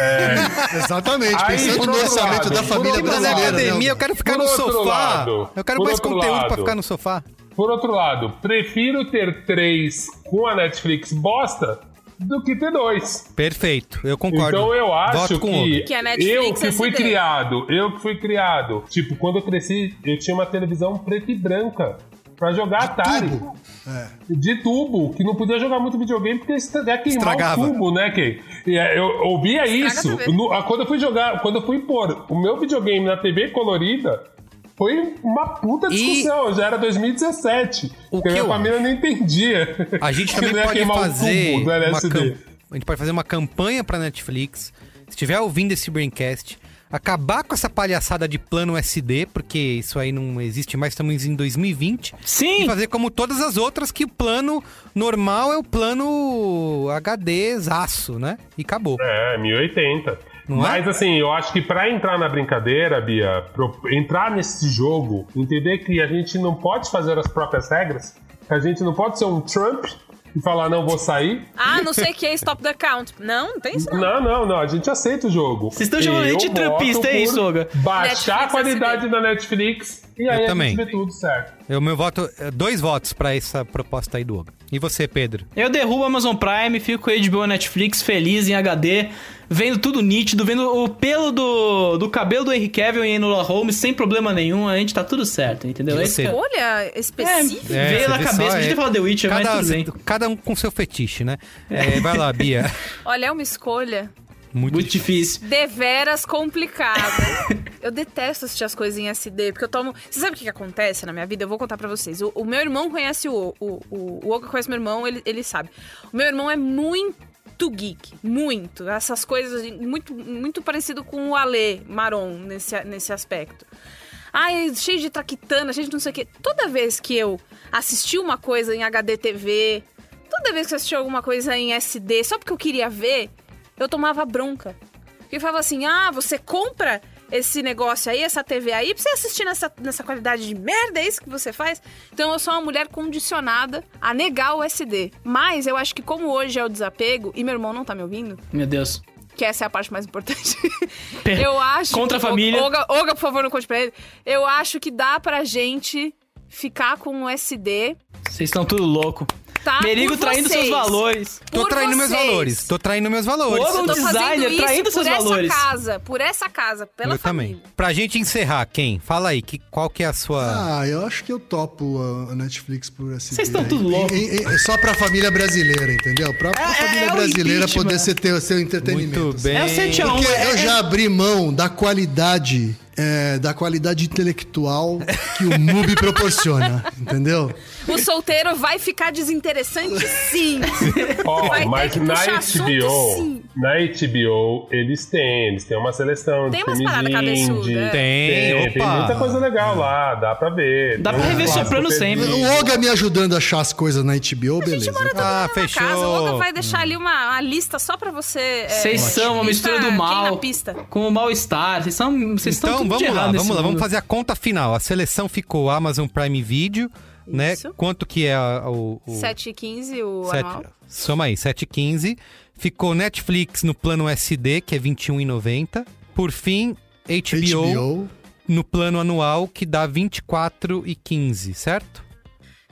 Exatamente, Aí, pensando no orçamento lado, da família na lado, brasileira. academia, né? eu quero ficar Por no sofá. lado, eu quero mais conteúdo pra lado. ficar no sofá. Por outro lado, prefiro ter três com a Netflix bosta do que ter dois. Perfeito, eu concordo. Então eu acho Voto com o que. Que a Netflix eu que é fui CD. criado, eu que fui criado. Tipo, quando eu cresci, eu tinha uma televisão preta e branca pra jogar Atari. tubo. É. De tubo, que não podia jogar muito videogame porque isso ia queimar Estragava. o tubo, né, Kay? E é, eu ouvia Estraga isso. ah, quando eu fui jogar, quando eu fui pôr o meu videogame na TV colorida, foi uma puta E- discussão. Já era 2017. O porque que a minha eu família não entendia. A gente que também pode fazer uma cam- a gente pode fazer uma campanha pra Netflix. Se estiver ouvindo esse Braincast, acabar com essa palhaçada de plano SD, porque isso aí não existe mais, estamos em 2020. Sim. E fazer como todas as outras, que o plano normal é o plano HD zaço, né? E acabou. É, 1080. Não é? Mas assim, eu acho que pra entrar na brincadeira, Bia, entrar nesse jogo, entender que a gente não pode fazer as próprias regras, que a gente não pode ser um Trump e falar, não vou sair. Ah, não sei o que é stop the count. Não, não tem isso não. Não, não, não, a gente aceita o jogo. Vocês estão chamando a gente Eu de trumpista, voto é isso, Olga? Baixar Netflix a qualidade da Netflix e aí a também. gente vê tudo certo. O meu voto, é dois votos pra essa proposta aí do Hugo. E você, Pedro? Eu derrubo a Amazon Prime, fico com HBO Netflix feliz em HD, vendo tudo nítido, vendo o pelo do, do cabelo do Henry Cavill em Enola Holmes sem problema nenhum, a gente tá tudo certo, entendeu? E Esse você? é- Olha, específico. É, veio você na cabeça, só, podia ter falado The Witcher, mas cada, tudo bem. cada um com seu fetiche, né? É, vai lá, Bia. Olha, é uma escolha Muito, Muito difícil. deveras complicada. eu detesto assistir as coisas em SD, porque eu tomo... Você sabe o que, que acontece na minha vida? Eu vou contar pra vocês. O, o meu irmão conhece o... O, o, o Olga conhece meu irmão, ele, ele sabe. O meu irmão é muito geek. Muito. Essas coisas... Muito, muito parecido com o Ale Maron nesse, nesse aspecto. Ai, cheio de traquitana, cheio de não sei o quê. Toda vez que eu assisti uma coisa em HD TV, toda vez que eu assisti alguma coisa em SD, só porque eu queria ver, eu tomava bronca. Porque falava assim: ah, você compra esse negócio aí, essa TV aí, pra você assistir nessa, nessa qualidade de merda, é isso que você faz? Então eu sou uma mulher condicionada a negar o SD. Mas eu acho que como hoje é o desapego, e meu irmão não tá me ouvindo, Meu Deus. que essa é a parte mais importante. Eu acho. Contra a família. Olga, Olga, por favor, não conte pra ele. Eu acho que dá pra gente ficar com o SD. Vocês estão tudo louco. Tá Merigo por traindo vocês. seus valores. Tô Por traindo meus vocês. valores. Tô traindo meus valores. Tô designer fazendo isso traindo por seus essa valores. casa, por essa casa, pela eu família. também. Pra gente encerrar, quem? Fala aí, que, qual que é a sua... Ah, eu acho que eu topo a- Netflix por SD. Vocês estão tudo Em- louco. em- em- Só pra família brasileira, entendeu? Pra, pra É- família é brasileira poder ser, ter o seu entretenimento. Muito assim. bem. É o 7 a 1 Porque é- eu já abri mão da qualidade, é, da qualidade intelectual que o MUBI proporciona, entendeu? O solteiro vai ficar desinteressante sim. Ó, ter mas na assunto, HBO, sim. na HBO, eles têm, eles têm uma seleção Tem de umas paradas cabeçudas, é. Tem, tem opa. muita coisa legal lá, dá pra ver. Dá Tem pra rever Soprano sempre. O Olga me ajudando a achar as coisas na HBO, beleza. Ah, fechou. casa, o Olga vai deixar ali uma, uma lista só pra você. é, Vocês são uma mistura do mal com o mal-estar. Vocês são. Vocês estão Então tudo vamos de lá, vamos lá, vamos mundo. fazer a conta final. A seleção ficou Amazon Prime Video, né? Isso. Quanto que é a- o... o 7 e 15 o sete- anual. Soma aí, 7,15. Ficou Netflix no plano SD, que é R$ 21,90. Por fim, HBO, HBO. no plano anual, que dá R$ 24,15, certo?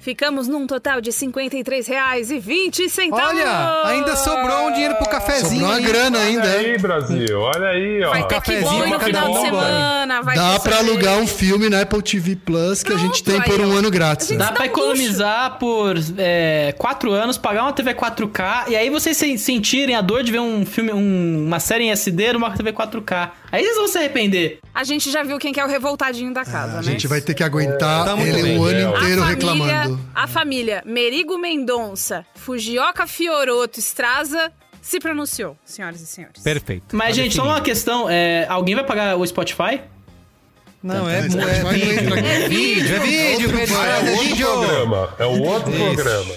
Ficamos num total de R$ 53,20. Olha, ainda sobrou um dinheiro pro cafezinho. Sobrou uma grana ainda, Olha hein? aí, Brasil, olha aí, ó. Vai ter que cafezinho bom no final de semana. Vai Dá pra alugar um filme na Apple TV Plus que a gente tem Pronto, por um ó. ano grátis. Né? Dá dá pra um luxo. economizar por é, quatro anos, pagar uma TV 4K, e aí vocês se- sentirem a dor de ver um filme, um- uma série em SD numa TV 4K. Aí vocês vão se arrepender. A gente já viu quem que é o revoltadinho da casa, A né? gente vai ter que aguentar Tá muito ele bem. o ano A inteiro a família, reclamando. A família Merigo Mendonça, Fujioka Fioroto, Straza, se pronunciou, senhoras e senhores. Perfeito. Mas, Tá gente, só definido. uma questão: é, alguém vai pagar o Spotify? Não, é, Tá, tá, é, vídeo. entra aqui. É vídeo, é vídeo, Outro vídeo, vai, é É outro vídeo. programa, é um outro programa.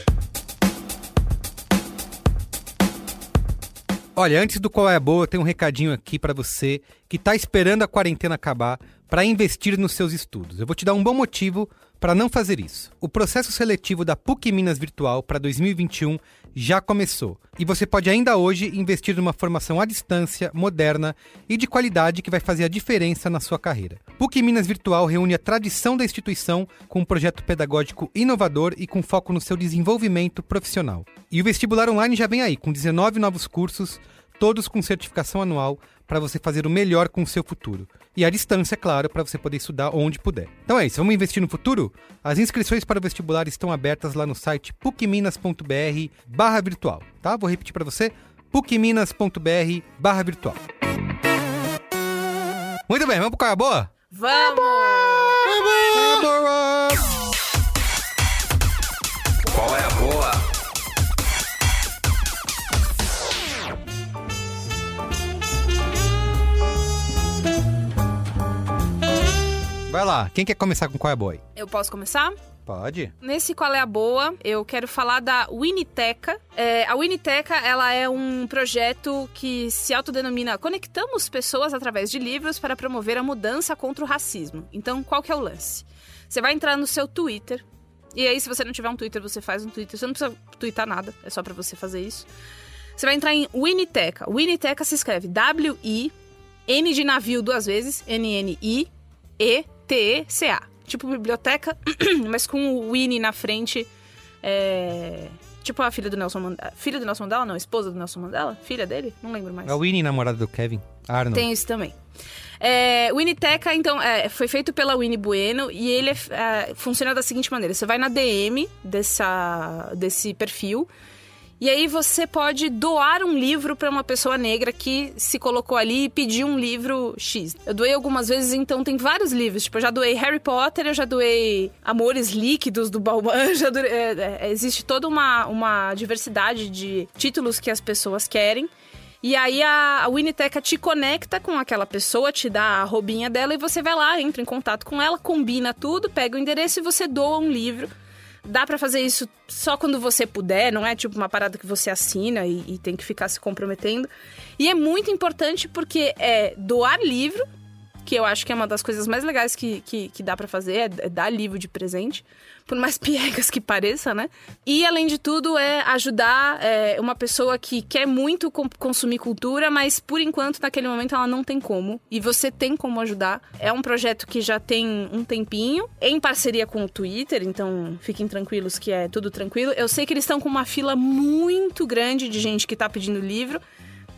Olha, antes do Qual é Boa, tenho um recadinho aqui pra você que tá esperando a quarentena acabar pra investir nos seus estudos. Eu vou te dar um bom motivo pra não fazer isso. O processo seletivo da PUC Minas Virtual para 2021 já começou. E você pode ainda hoje investir numa formação à distância, moderna e de qualidade que vai fazer a diferença na sua carreira. PUC Minas Virtual reúne a tradição da instituição com um projeto pedagógico inovador e com foco no seu desenvolvimento profissional. E o vestibular online já vem aí, com 19 novos cursos, todos com certificação anual para você fazer o melhor com o seu futuro. E a distância, é claro, para você poder estudar onde puder. Então é isso, vamos investir no futuro? As inscrições para o vestibular estão abertas lá no site pucminas.br barra virtual, tá? Vou repetir para você, pucminas.br barra virtual. Muito bem, vamos pro Qual é a Boa? Vamos! Qual é Vai lá, quem quer começar com Qual é a Boa? Eu posso começar? Pode. Nesse Qual é a Boa, eu quero falar da Winiteca. É, a Winiteca, ela é um projeto que se autodenomina Conectamos Pessoas através de livros para promover a mudança contra o racismo. Então, qual que é o lance? Você vai entrar no seu Twitter, e aí se você não tiver um Twitter, você faz um Twitter. Você não precisa twittar nada, é só pra você fazer isso. Você vai entrar em Winiteca. Winiteca se escreve W-I-N de navio duas vezes, N-N-I-E-T-E-C-A. Tipo biblioteca, mas com o Winnie na frente. É... Tipo a filha do Nelson Mandela. Filha do Nelson Mandela? Não, esposa do Nelson Mandela? Filha dele? Não lembro mais. É o Winnie, namorado do Kevin. Arnold. Tem isso também. É, Winiteca, então, é, foi feito pela Winnie Bueno e ele é, é, funciona da seguinte maneira: você vai na DM dessa, desse perfil e aí você pode doar um livro para uma pessoa negra que se colocou ali e pediu um livro X. Eu doei algumas vezes, então tem vários livros. Tipo, eu já doei Harry Potter, eu já doei Amores Líquidos do Balban. eu já doei- é, é, existe toda uma, uma diversidade de títulos que as pessoas querem. E aí a, a Winiteca te conecta com aquela pessoa, te dá a robinha dela e você vai lá, entra em contato com ela, combina tudo, pega o endereço e você doa um livro. Dá pra fazer isso só quando você puder, não é tipo uma parada que você assina e, e tem que ficar se comprometendo. E é muito importante porque é doar livro, que eu acho que é uma das coisas mais legais que, que, que dá pra fazer, é, é dar livro de presente por mais piegas que pareça, né? E além de tudo é ajudar é, uma pessoa que quer muito consumir cultura, mas por enquanto naquele momento ela não tem como. E você tem como ajudar. É um projeto que já tem um tempinho, em parceria com o Twitter, então fiquem tranquilos que é tudo tranquilo. Eu sei que eles estão com uma fila muito grande de gente que tá pedindo livro.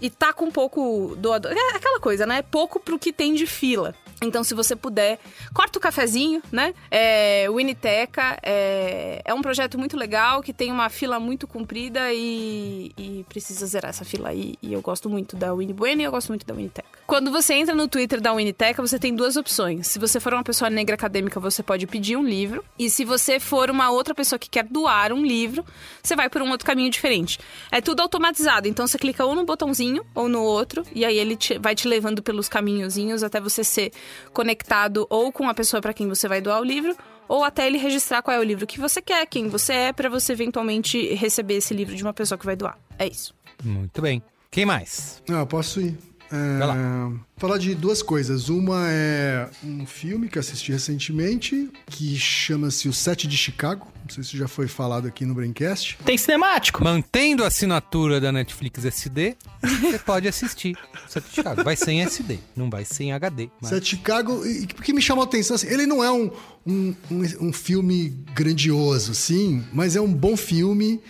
E tá com pouco doador. É aquela coisa, né? Pouco pro que tem de fila. Então, se você puder, corta o cafezinho, né? É, o Winiteca é, é um projeto muito legal que tem uma fila muito comprida e, e precisa zerar essa fila aí. E eu gosto muito da Winnie Bueno e eu gosto muito da Winiteca. Quando você entra no Twitter da Winiteca, você tem duas opções. Se você for uma pessoa negra acadêmica, você pode pedir um livro. E se você for uma outra pessoa que quer doar um livro, você vai por um outro caminho diferente. É tudo automatizado, então você clica ou no botãozinho ou no outro, e aí ele te- vai te levando pelos caminhozinhos até você ser conectado ou com a pessoa para quem você vai doar o livro, ou até ele registrar qual é o livro que você quer, quem você é, para você eventualmente receber esse livro de uma pessoa que vai doar. É isso. Muito bem. Quem mais? Ah, eu posso ir. É, Vai lá. Falar de duas coisas. Uma é um filme que assisti recentemente, que chama-se O Sete de Chicago. Não sei se já foi falado aqui no Braincast. Tem cinemático. Mantendo a assinatura da Netflix SD, você pode assistir. Sete de Chicago. Vai ser em SD, não vai ser em HD. mas- Sete de Chicago, e o que me chamou a atenção, assim, ele não é um, um, um, um filme grandioso, sim, mas é um bom filme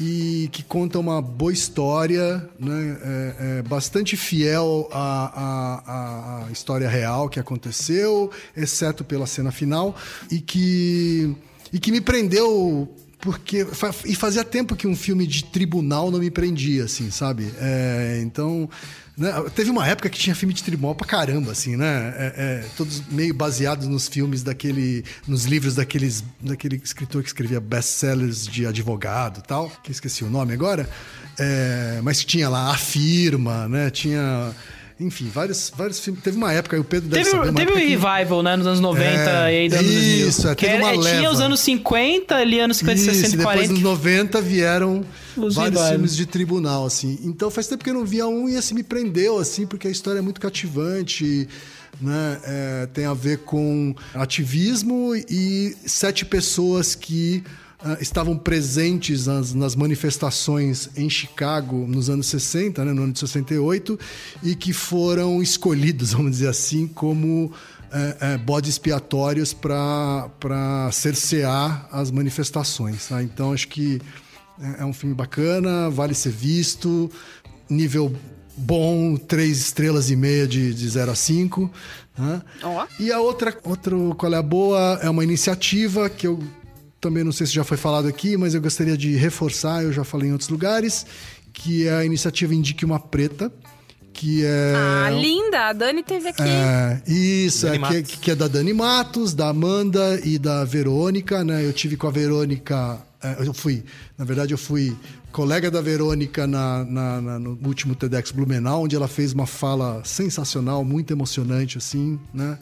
e que conta uma boa história, né? É, é bastante fiel à, à, à história real que aconteceu, exceto pela cena final, e que, e que me prendeu porque e fazia tempo que um filme de tribunal não me prendia, assim, sabe? É, então, né, teve uma época que tinha filme de tribunal pra caramba, assim, né? É, é, todos meio baseados nos filmes daquele, nos livros daqueles, daquele escritor que escrevia best-sellers de advogado, tal, que esqueci o nome agora. É, mas tinha lá a firma, né? Tinha enfim, vários, vários filmes. Teve uma época, aí o Pedro deve Teve, saber, teve o época que- revival, né, nos anos 90 É, e aí dos anos 2000. isso, é, teve era- uma Tinha leva. os anos 50, ali anos 50, Isso, 60 e depois 40. nos 90 vieram Os vários revivals. filmes de tribunal, assim. Então faz tempo que eu não via um e esse me prendeu, assim, porque a história é muito cativante, né? É, tem a ver com ativismo e sete pessoas que ah, estavam presentes nas, nas manifestações em Chicago nos anos 60, né, no ano de 68, e que foram escolhidos, vamos dizer assim, como é, é, bodes expiatórios para cercear as manifestações. tá? Então, acho que é, é um filme bacana, vale ser visto, nível bom, três estrelas e meia de, de 0 a 5. né? Ó. E a outra, outro qual é a boa, é uma iniciativa que eu também não sei se já foi falado aqui, mas eu gostaria de reforçar, eu já falei em outros lugares, que é a iniciativa Indique uma Preta, que é... Ah, linda! A Dani teve aqui. É, isso, é, que, Matos. que é da Dani Matos, da Amanda e da Verônica, né? Eu tive com a Verônica, é, eu fui, na verdade eu fui colega da Verônica na, na- na- no último TEDx Blumenau, onde ela fez uma fala sensacional, muito emocionante, assim, né?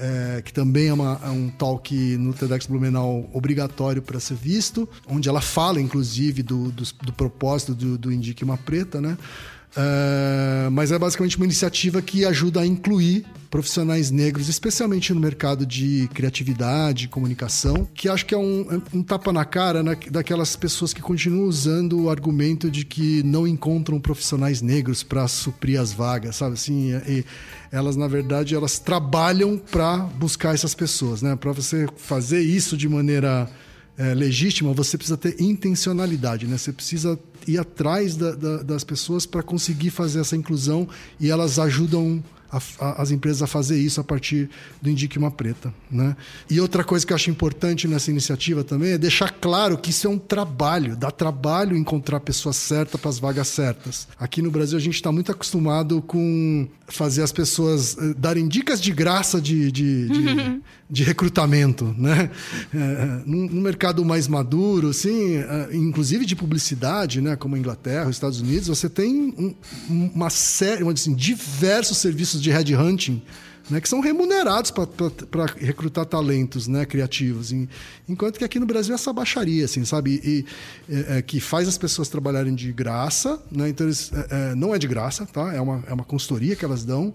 É, que também é, uma- é um talk no TEDx Blumenau obrigatório para ser visto, onde ela fala, inclusive, do, do, do propósito do, do Indique uma Preta, né? É, mas é basicamente uma iniciativa que ajuda a incluir profissionais negros, especialmente no mercado de criatividade, comunicação, que acho que é um, é um tapa na cara né, daquelas pessoas que continuam usando o argumento de que não encontram profissionais negros para suprir as vagas, sabe assim? E elas, na verdade, elas trabalham para buscar essas pessoas, né? Para você fazer isso de maneira é, legítima, você precisa ter intencionalidade, né? Você precisa ir atrás da- da- das pessoas para conseguir fazer essa inclusão e elas ajudam a, a, as empresas a fazer isso a partir do Indique uma Preta. Né? E outra coisa que eu acho importante nessa iniciativa também é deixar claro que isso é um trabalho, dá trabalho encontrar a pessoa certa para as vagas certas. Aqui no Brasil a gente está muito acostumado com fazer as pessoas eh, darem dicas de graça de, de, de, de recrutamento. Né? É, no, no, mercado mais maduro, assim, é, inclusive de publicidade, né, como a Inglaterra, os Estados Unidos, você tem um, uma série, assim, diversos serviços de headhunting né, que são remunerados para recrutar talentos né, criativos. enquanto que aqui no Brasil é essa baixaria, assim, sabe? E, é, é, que faz as pessoas trabalharem de graça, né? Então, eles, é, é não é de graça, tá? É uma, é uma consultoria que elas dão.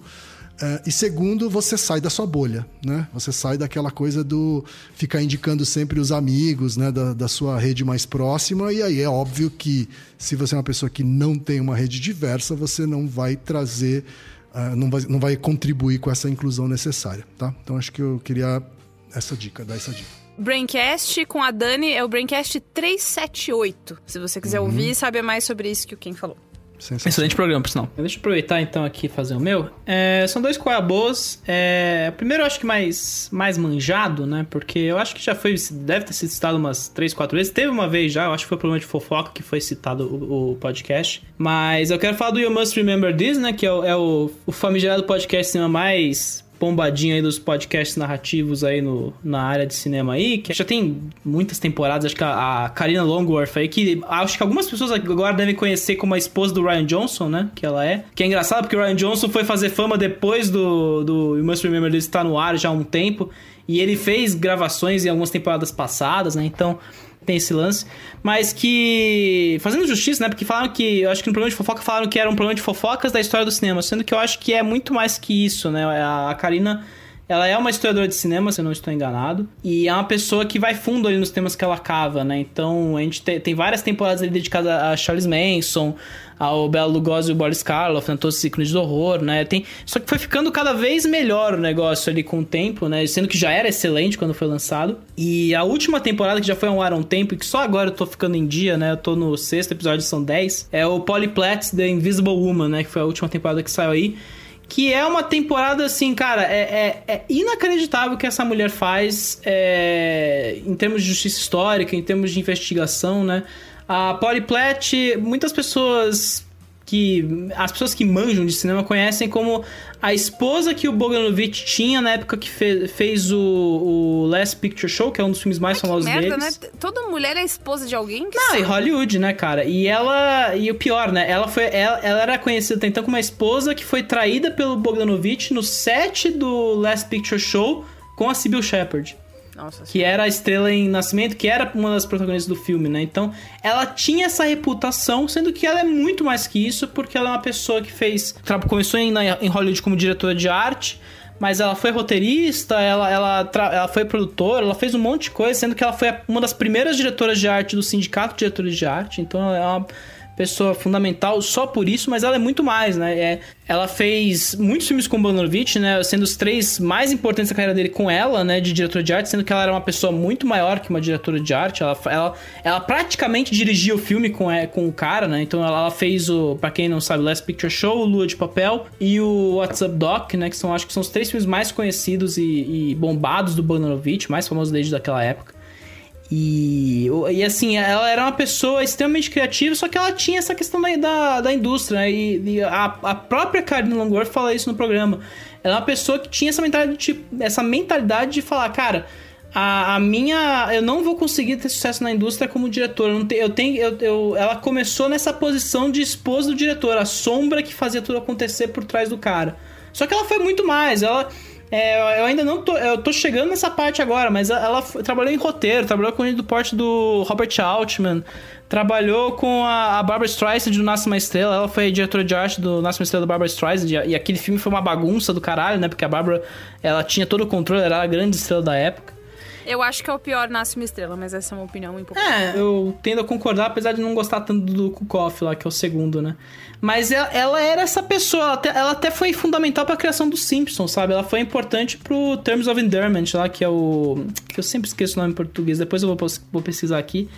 É, e segundo, você sai da sua bolha, né? Você sai daquela coisa do ficar indicando sempre os amigos, né? Da, da sua rede mais próxima. E aí é óbvio que se você é uma pessoa que não tem uma rede diversa, você não vai trazer uh, não, vai, não vai contribuir com essa inclusão necessária, tá? Então acho que eu queria essa dica, dar essa dica. Braincast com a Dani é o Braincast 378. Se você quiser uhum. ouvir e saber mais sobre isso que o Ken falou. Excelente programa, por sinal. Deixa eu aproveitar então aqui e fazer o meu. É, são dois coabos. É, primeiro eu acho que mais, mais manjado, né? Porque eu acho que já foi. Deve ter sido citado umas 3, 4 vezes. Teve uma vez já, eu acho que foi o programa de fofoca que foi citado o, o, podcast. Mas eu quero falar do You Must Remember This, né? Que é o, é o, o famigerado podcast cinema mais bombadinha aí dos podcasts narrativos aí no, na área de cinema aí, que já tem muitas temporadas, acho que a, a Karina Longworth aí, que acho que algumas pessoas agora devem conhecer como a esposa do Ryan Johnson, né? Que ela é. Que é engraçado porque o Ryan Johnson foi fazer fama depois do, do You Must Remember This estar no ar já há um tempo. E ele fez gravações em algumas temporadas passadas, né? Então, tem esse lance, mas que. Fazendo justiça, né? Porque falaram que. Eu acho que no programa de fofoca falaram que era um programa de fofocas da história do cinema, sendo que eu acho que é muito mais que isso, né? A Karina. Ela é uma historiadora de cinema, se eu não estou enganado. E é uma pessoa que vai fundo ali nos temas que ela cava, né? Então, a gente tem, tem várias temporadas ali dedicadas a Charles Manson, ao Bela Lugosi e o Boris Karloff, né, todos os ciclos de horror, né? Tem, só que foi ficando cada vez melhor o negócio ali com o tempo, né? Sendo que já era excelente quando foi lançado. E a última temporada, que já foi um ar há um tempo, e que só agora eu tô ficando em dia, né? Eu tô no sexto episódio, são 10, é o Polyplats The Invisible Woman, né? Que foi a última temporada que saiu aí que é uma temporada assim, cara, é, é, é inacreditável o que essa mulher faz é, em termos de justiça histórica, em termos de investigação, né? A Polly Platt, muitas pessoas que as pessoas que manjam de cinema conhecem como a esposa que o Bogdanovich tinha na época que fe, fez o, o, Last Picture Show, que é um dos filmes mais Ai, famosos merda, deles. Né? Toda mulher é esposa de alguém que Não, sabe. e Hollywood, né, cara? E ela e o pior, né? Ela foi ela, ela era conhecida então como a esposa que foi traída pelo Bogdanovich no set do Last Picture Show com a Sybil Shepherd. Nossa, que era a estrela em Nascimento, que era uma das protagonistas do filme, né? Então, ela tinha essa reputação, sendo que ela é muito mais que isso, porque ela é uma pessoa que fez. Começou em, em Hollywood como diretora de arte, mas ela foi roteirista, ela, ela, ela foi produtora, ela fez um monte de coisa, sendo que ela foi uma das primeiras diretoras de arte do Sindicato de Diretores de Arte, então ela é uma pessoa fundamental só por isso, mas ela é muito mais, né? É, ela fez muitos filmes com o Bonanovich, né? Sendo os três mais importantes da carreira dele com ela, né? De diretora de arte, sendo que ela era uma pessoa muito maior que uma diretora de arte. Ela, ela, ela praticamente dirigia o filme com, é, com o cara, né? Então ela, ela fez o, pra quem não sabe, Last Picture Show, Lua de Papel e o What's Up Doc, né? Que são, acho que são os três filmes mais conhecidos e, e bombados do Bonanovich, mais famosos desde daquela época. E, e assim, ela era uma pessoa extremamente criativa, só que ela tinha essa questão da, da, da indústria, né? E, e, a, a própria Karen Longworth fala isso no programa. Ela é uma pessoa que tinha essa mentalidade, tipo, essa mentalidade de falar, cara, a, a, minha. Eu não vou conseguir ter sucesso na indústria como diretora. Eu, eu tenho. Eu, eu, ela começou nessa posição de esposa do diretor, a sombra que fazia tudo acontecer por trás do cara. Só que ela foi muito mais. Ela é, eu ainda não tô. Eu tô chegando nessa parte agora, mas ela, trabalhou em roteiro, trabalhou com o do porte do Robert Altman, trabalhou com a, a Barbara Streisand do Nasce Uma Estrela. Ela foi diretora de arte do Nasce Uma Estrela da Barbara Streisand. E, e aquele filme foi uma bagunça do caralho, né? Porque a Barbara ela tinha todo o controle, era a grande estrela da época. Eu acho que é o pior Nasce Uma Estrela, mas essa é uma opinião um pouco. É, eu tendo a concordar, apesar de não gostar tanto do Kukoff lá, que é o segundo, né? Mas ela, ela era essa pessoa, ela até, ela até foi fundamental para a criação dos Simpsons, sabe? Ela foi importante pro Terms of Endearment lá, que é o. que eu sempre esqueço o nome em português, depois eu vou, vou pesquisar aqui.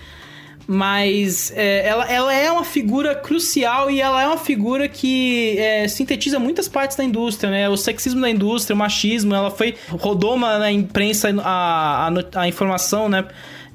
Mas é, ela, ela é uma figura crucial e ela é uma figura que é, sintetiza muitas partes da indústria, né? O sexismo da indústria, o machismo, ela foi rodou uma, na imprensa a, a, a informação, né?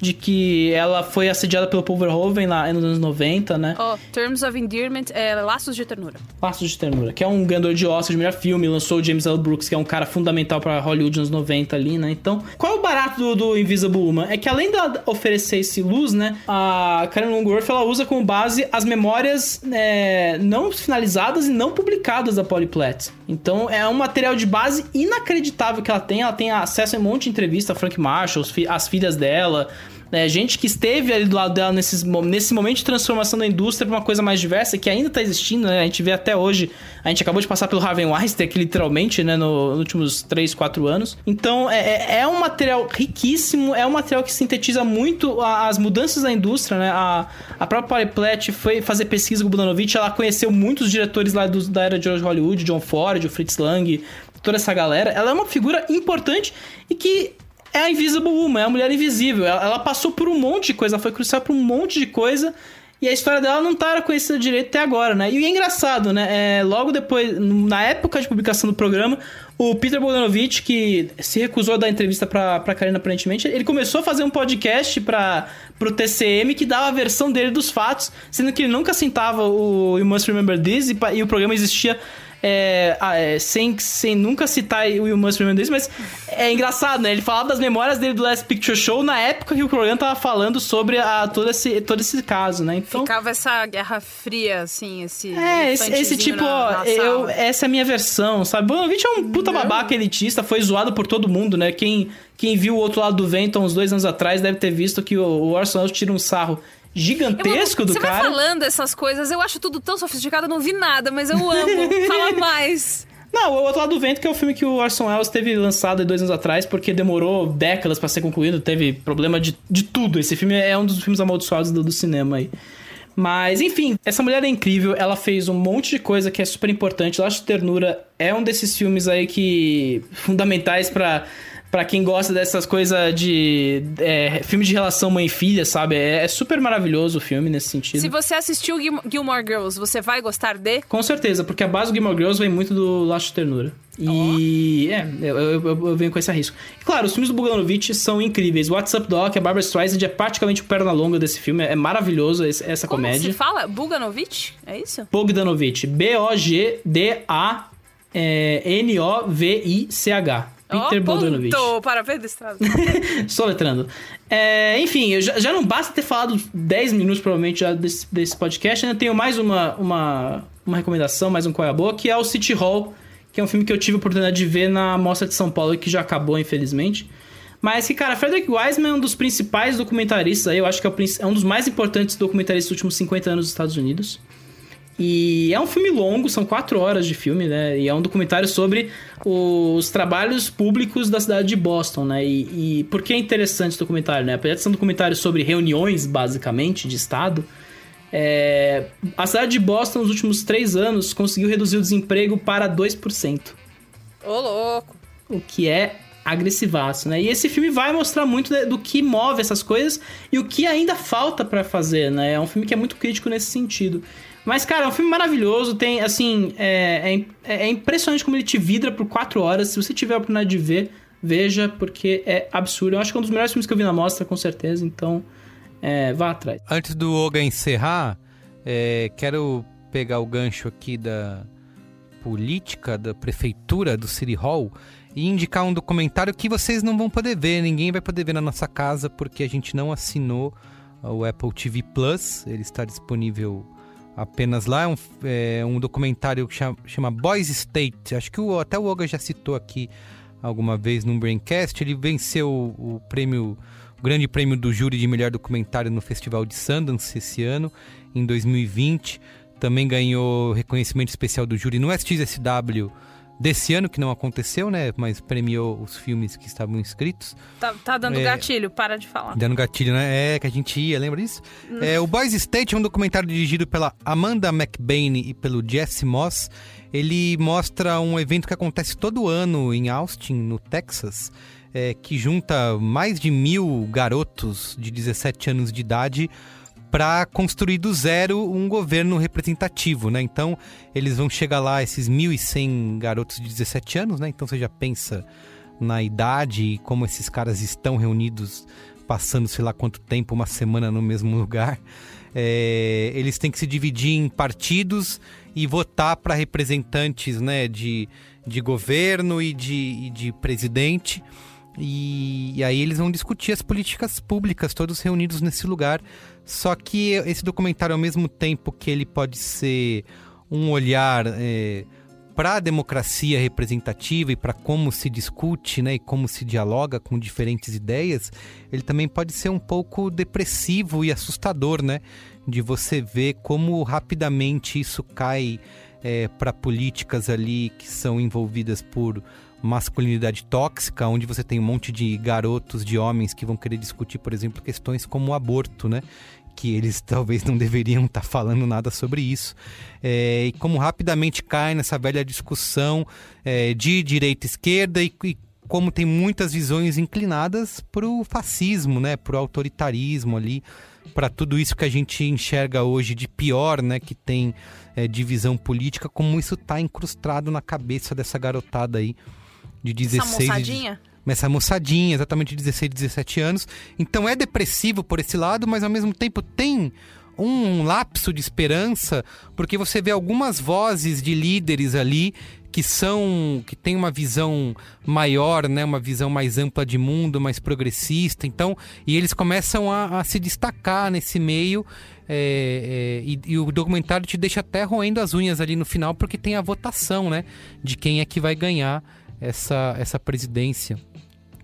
De que ela foi assediada pelo Paul Verhoeven lá nos anos 90, né? Oh, Terms of Endearment é Laços de Ternura. Laços de Ternura, que é um ganhador de Oscar de melhor filme, lançou o James L. Brooks, que é um cara fundamental para Hollywood nos 90 ali, né? Então, qual é o barato do, do Invisible Woman? É que além de oferecer esse luz, né, a Karen Longworth, ela usa como base as memórias é, não finalizadas e não publicadas da Polyplat. Então, é um material de base inacreditável que ela tem. Ela tem acesso a um monte de entrevista, Frank Marshall, as filhas dela, né? Gente que esteve ali do lado dela nesses, nesse momento de transformação da indústria para uma coisa mais diversa, que ainda está existindo, né? A gente vê até hoje. A gente acabou de passar pelo Harvey Weinstein aqui literalmente, né? No, nos últimos 3, 4 anos. Então, é, é, é um material riquíssimo, é um material que sintetiza muito as mudanças da indústria, né? A, a própria Polyplat foi fazer pesquisa com o Budanovich, ela conheceu muitos diretores lá do, da era de Hollywood, John Ford, o Fritz Lang, toda essa galera. Ela é uma figura importante e que é a Invisible Woman, é a mulher invisível. Ela, ela, passou por um monte de coisa, ela foi crucial por um monte de coisa. E a história dela não tá conhecida direito até agora, né? E é engraçado, né? É, logo depois, na época de publicação do programa, o Peter Bogdanovich, que se recusou a dar entrevista pra, Karina aparentemente, ele começou a fazer um podcast pra, pro TCM que dava a versão dele dos fatos, sendo que ele nunca sentava o You Must Remember This e, e o programa existia é, é, sem, sem nunca citar o Will Must Remember This, mas é engraçado, né? Ele falava das memórias dele do Last Picture Show na época que o programa tava falando sobre a, todo, esse, todo esse caso, né? Então, Ficava essa guerra fria, assim, esse. É, esse, esse tipo, na, na eu, essa é a minha versão, sabe? Bonovich é um puta babaca elitista, foi zoado por todo mundo, né? Quem, quem viu o outro lado do vento há uns dois anos atrás deve ter visto que o, o Orson Welles tira um sarro gigantesco eu, do você cara. Você vai falando essas coisas, eu acho tudo tão sofisticado, eu não vi nada, mas eu amo. Fala mais. Não, o Outro Lado do Vento, que é o filme que o Orson Welles teve lançado dois anos atrás, porque demorou décadas para ser concluído, teve problema de, de tudo. Esse filme é um dos filmes amaldiçoados do, do cinema aí. Mas, enfim, essa mulher é incrível, ela fez um monte de coisa que é super importante. Laço de Ternura é um desses filmes aí que. fundamentais para para quem gosta dessas coisas de é, filme de relação mãe filha, sabe? É, é, super maravilhoso o filme nesse sentido. Se você assistiu Gilmore Girls, você vai gostar de? Com certeza, porque a base do Gilmore Girls vem muito do Laço de Ternura. E oh. é, eu, eu, eu, venho com esse risco. E, claro, os filmes do Bogdanovich são incríveis. What's Up Doc, a Barbara Streisand é praticamente o perna longa desse filme. É maravilhoso esse, essa Como comédia. Se fala? Bogdanovich? É isso? Bogdanovich. B-O-G-D-A-N-O-V-I-C-H. Peter oh, Bogdanovich. Parabéns, estrada. Só letrando. É, enfim, já, já, não basta ter falado 10 minutos, provavelmente, já desse, desse podcast. Ainda tenho mais uma, uma, uma recomendação, mais um qual é a boa, que é o City Hall, que é um filme que eu tive a oportunidade de ver na Mostra de São Paulo, que já acabou, infelizmente. Mas que, cara, Frederick Wiseman é um dos principais documentaristas aí, eu acho que é, o, é um dos mais importantes documentaristas dos últimos 50 anos dos Estados Unidos. E é um filme longo, são quatro horas de filme, né? E é um documentário sobre os trabalhos públicos da cidade de Boston, né? E, e por que é interessante esse documentário, né? Apesar de ser um documentário sobre reuniões, basicamente, de Estado, é... a cidade de Boston, nos últimos três anos, conseguiu reduzir o desemprego para 2%. Ô, louco! O que é agressivaço, né? E esse filme vai mostrar muito do que move essas coisas e o que ainda falta para fazer, né? É um filme que é muito crítico nesse sentido. Mas, cara, é um filme maravilhoso. Tem, assim, é, é, é, impressionante como ele te vidra por quatro horas. Se você tiver a oportunidade de ver, veja, porque é absurdo. Eu acho que é um dos melhores filmes que eu vi na mostra, com certeza. Então, é, vá atrás. Antes do Oga encerrar, é, quero pegar o gancho aqui da política da prefeitura do City Hall e indicar um documentário que vocês não vão poder ver, ninguém vai poder ver na nossa casa porque a gente não assinou o Apple TV Plus. Ele está disponível apenas lá. É um, é um documentário que chama, chama Boys State. Acho que o, até o Oga já citou aqui alguma vez no Braincast. Ele venceu o, prêmio, o grande prêmio do júri de melhor documentário no Festival de Sundance esse ano, em 2020. Também ganhou reconhecimento especial do júri no SXSW desse ano, que não aconteceu, né? Mas premiou os filmes que estavam inscritos. Tá, tá dando é, gatilho, para de falar. Dando gatilho, né? É, que a gente ia, lembra disso? Hum. É, o Boys State é um documentário dirigido pela Amanda McBain e pelo Jesse Moss. Ele mostra um evento que acontece todo ano em Austin, no Texas, é, que junta mais de mil garotos de 17 anos de idade para construir do zero um governo representativo, né? Então, eles vão chegar lá, esses 1.100 garotos de 17 anos, né? Então, você já pensa na idade e como esses caras estão reunidos, passando sei lá quanto tempo, uma semana no mesmo lugar. É, eles têm que se dividir em partidos e votar para representantes né, de, de governo e de, e de presidente. E, e, aí eles vão discutir as políticas públicas, todos reunidos nesse lugar. Só que esse documentário, ao mesmo tempo que ele pode ser um olhar é, para a democracia representativa e para como se discute né, e como se dialoga com diferentes ideias, ele também pode ser um pouco depressivo e assustador, né? De você ver como rapidamente isso cai é, para políticas ali que são envolvidas por masculinidade tóxica, onde você tem um monte de garotos, de homens que vão querer discutir, por exemplo, questões como o aborto, né? Que eles talvez não deveriam estar tá falando nada sobre isso. É, e como rapidamente cai nessa velha discussão é, de direita e esquerda e, e como tem muitas visões inclinadas para o fascismo, né? Para o autoritarismo ali, para tudo isso que a gente enxerga hoje de pior, né? Que tem é, divisão política, como isso está incrustado na cabeça dessa garotada aí de 16 Essa moçadinha? Essa moçadinha, exatamente de 16, 17 anos. Então é depressivo por esse lado, mas ao mesmo tempo tem um lapso de esperança, porque você vê algumas vozes de líderes ali que são que tem uma visão maior, né, uma visão mais ampla de mundo, mais progressista. Então, e eles começam a, a se destacar nesse meio. É, é, e, e, o documentário te deixa até roendo as unhas ali no final, porque tem a votação, né, de quem é que vai ganhar essa, essa presidência.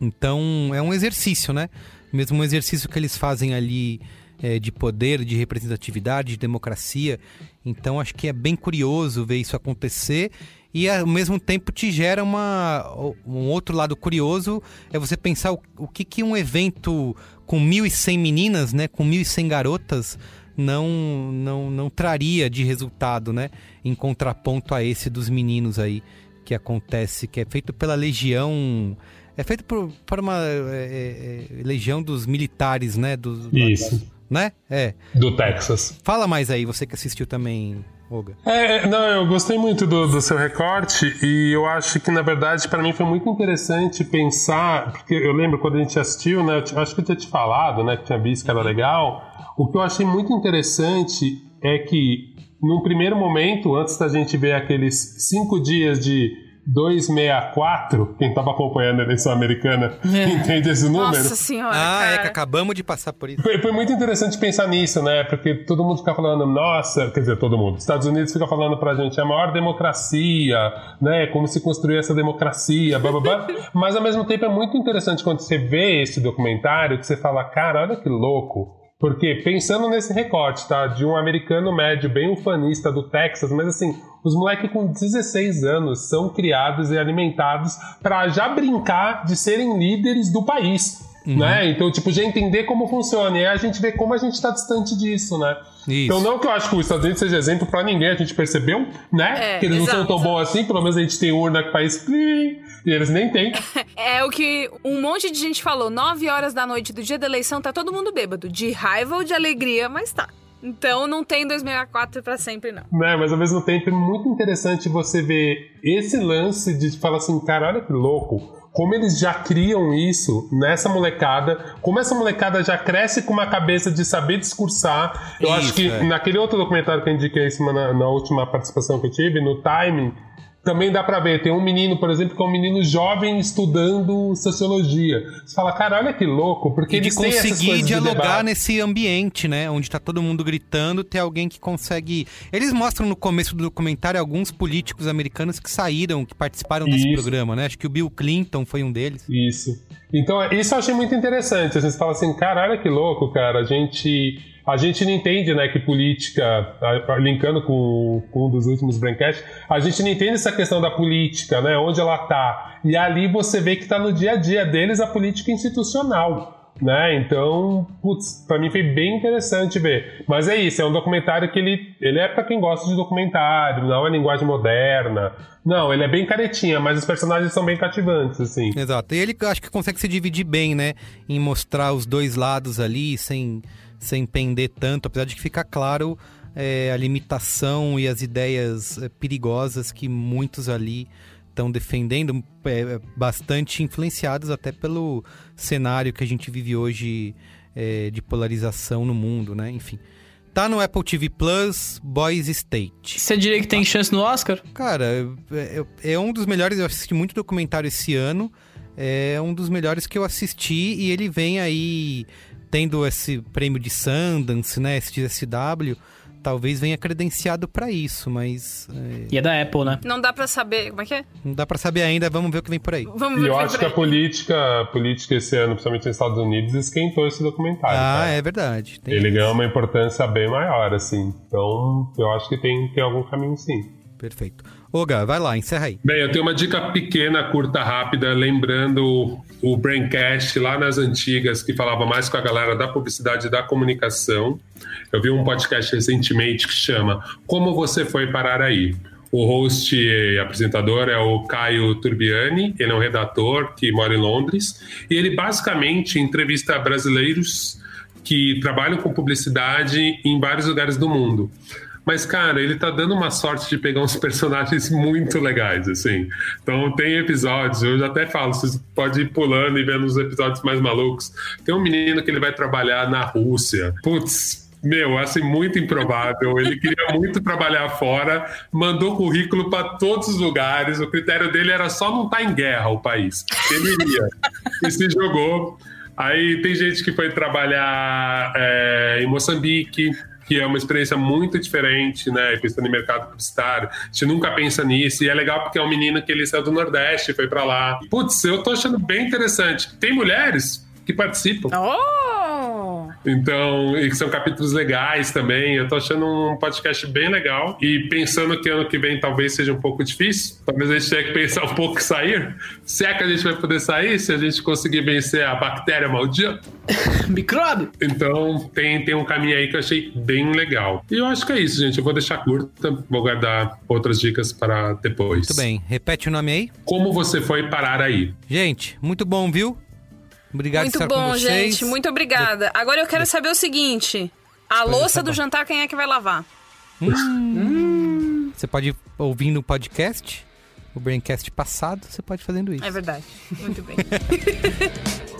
Então é um exercício, né? Mesmo um exercício que eles fazem ali é, de poder, de representatividade, de democracia. Então acho que é bem curioso ver isso acontecer e ao mesmo tempo te gera uma, um outro lado curioso é você pensar o, o que, que um evento com 1.100 meninas, né, com 1.100 garotas não, não, não traria de resultado, né, em contraponto a esse dos meninos aí que acontece, que é feito pela Legião. É feito por, por uma é, é, é legião dos militares, né? Do, Isso. né? É. Do Texas. Fala mais aí, você que assistiu também, Olga. É, não, eu gostei muito do, do seu recorte e eu acho que, na verdade, para mim foi muito interessante pensar, porque eu lembro quando a gente assistiu, né? Eu acho que eu tinha te falado, né? Que tinha visto que era legal. O que eu achei muito interessante é que num primeiro momento, antes da gente ver aqueles cinco dias de 264, quem estava acompanhando a eleição americana é. entende esse número. Nossa senhora. Ah, cara. é que acabamos de passar por isso. Foi, foi, muito interessante pensar nisso, né? Porque todo mundo fica falando, nossa, quer dizer, todo mundo. Estados Unidos fica falando pra gente, é a maior democracia, né? Como se construir essa democracia, blá blá blá. Mas ao mesmo tempo é muito interessante quando você vê esse documentário que você fala, cara, olha que louco porque pensando nesse recorte, tá? De um americano médio bem ufanista do Texas, mas assim, os moleques com 16 anos são criados e alimentados para já brincar de serem líderes do país. Uhum. Né? Então, tipo, já entender como funciona. E aí a gente vê como a gente está distante disso, né? Isso. Então, não que eu acho que os Estados Unidos seja exemplo para ninguém, a gente percebeu, né? É, que eles exato. não são tão bons assim, pelo menos a gente tem urna que faz e eles nem têm. É o que um monte de gente falou. 9 horas da noite do dia da eleição, tá todo mundo bêbado. De raiva ou de alegria, mas tá. Então não tem 2064 para sempre, não. Né, mas ao mesmo tempo é muito interessante você ver esse lance de falar assim, cara, olha que louco como eles já criam isso nessa molecada, como essa molecada já cresce com uma cabeça de saber discursar. Eu isso, acho que é. naquele outro documentário que eu indiquei na, na última participação que eu tive, no Timing, também dá para ver. Tem um menino, por exemplo, que é um menino jovem estudando sociologia. Você fala, cara, olha que louco, porque e de conseguir dialogar de nesse ambiente, né, onde tá todo mundo gritando, ter alguém que consegue. Eles mostram no começo do documentário alguns políticos americanos que saíram, que participaram desse isso. programa, né? Acho que o Bill Clinton foi um deles. Isso. Então, isso eu achei muito interessante. Você fala assim, cara, olha que louco, cara. A gente a gente não entende né, que política, linkando com, com um dos últimos Braincast, a gente não entende essa questão da política, né, onde ela está. E ali você vê que está no dia a dia deles a política institucional. Né? Então, putz, pra mim foi bem interessante ver. Mas é isso, é um documentário que ele, ele é para quem gosta de documentário, não é linguagem moderna. Não, ele é bem caretinha, mas os personagens são bem cativantes, assim. Exato. E ele acho que consegue se dividir bem, né? Em mostrar os dois lados ali, sem sem pender tanto, apesar de que fica claro é, a limitação e as ideias é, perigosas que muitos ali estão defendendo, é, bastante influenciados até pelo cenário que a gente vive hoje é, de polarização no mundo, né? Enfim. Tá no Apple TV Plus, Boys State. Você diria que tem chance no Oscar? Cara, é, é um dos melhores. Eu assisti muito documentário esse ano. É um dos melhores que eu assisti e ele vem aí tendo esse prêmio de Sundance, né? Esse SW talvez venha credenciado para isso, mas. É... E é da Apple, né? Não dá para saber. Como é que é? Não dá para saber ainda, vamos ver o que vem por aí. Vamos ver e eu acho que a política, a política esse ano, principalmente nos Estados Unidos, esquentou esse documentário. Ah, cara. é verdade. Tem Ele isso. ganhou uma importância bem maior, assim. Então, eu acho que tem, tem algum caminho sim. Perfeito. Oga, vai lá, encerra aí. Bem, eu tenho uma dica pequena, curta, rápida, lembrando o Braincast lá nas antigas, que falava mais com a galera da publicidade e da comunicação. Eu vi um podcast recentemente que chama Como Você Foi Parar Aí. O host e apresentador é o Caio Turbiani, ele é um redator que mora em Londres, e ele basicamente entrevista brasileiros que trabalham com publicidade em vários lugares do mundo. Mas, cara, ele tá dando uma sorte de pegar uns personagens muito legais, assim. Então, tem episódios, eu já até falo, você pode ir pulando e vendo os episódios mais malucos. Tem um menino que ele vai trabalhar na Rússia. Putz, meu, assim, muito improvável. Ele queria muito trabalhar fora, mandou currículo para todos os lugares. O critério dele era só não estar tá em guerra o país. Ele iria. e se jogou. Aí tem gente que foi trabalhar é, em Moçambique, que é uma experiência muito diferente, né? Pensando em mercado publicitário. A gente nunca pensa nisso. E é legal porque é um menino que ele saiu do Nordeste, foi para lá. Putz, eu tô achando bem interessante. Tem mulheres que participam. Oh! Então, e são capítulos legais também. Eu tô achando um podcast bem legal. E pensando que ano que vem talvez seja um pouco difícil, talvez a gente tenha que pensar um pouco sair. Se é que a gente vai poder sair, se a gente conseguir vencer a bactéria maldita. Micróbio! Então, tem, tem um caminho aí que eu achei bem legal. E eu acho que é isso, gente. Eu vou deixar curta, vou guardar outras dicas para depois. Muito bem. Repete o nome aí. Como você foi parar aí? Gente, muito bom, viu? Obrigado Muito por estar bom, com vocês. gente. Muito obrigada. Agora eu quero saber o seguinte: a louça do jantar, quem é que vai lavar? Hum. Você pode ouvir no podcast, o Braincast passado, você pode fazendo isso. É verdade. Muito bem.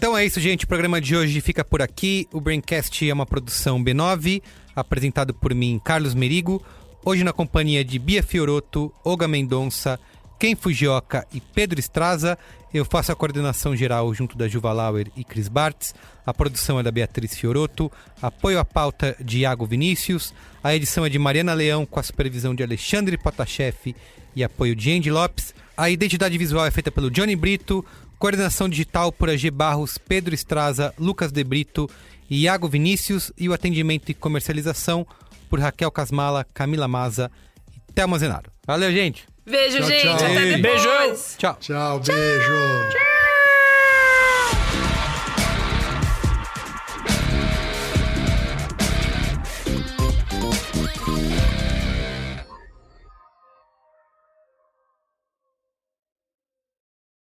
Então é isso, gente. O programa de hoje fica por aqui. O Braincast é uma produção B9, apresentado por mim, Carlos Merigo. Hoje na companhia de Bia Fioroto, Olga Mendonça, Ken Fujioka e Pedro Estraza. Eu faço a coordenação geral junto da Juva Lauer e Cris Bartz. A produção é da Beatriz Fioroto. Apoio à pauta de Iago Vinícius. A edição é de Mariana Leão com a supervisão de Alexandre Potashev e apoio de Andy Lopes. A identidade visual é feita pelo Johnny Brito. Coordenação digital por AG Barros, Pedro Estraza, Lucas De Brito e Iago Vinícius. E o atendimento e comercialização por Raquel Casmala, Camila Maza e Thelma Zenaro. Valeu, gente! Beijo, Tchau, gente. tchau. Até depois. Beijo. Tchau! Tchau, beijo.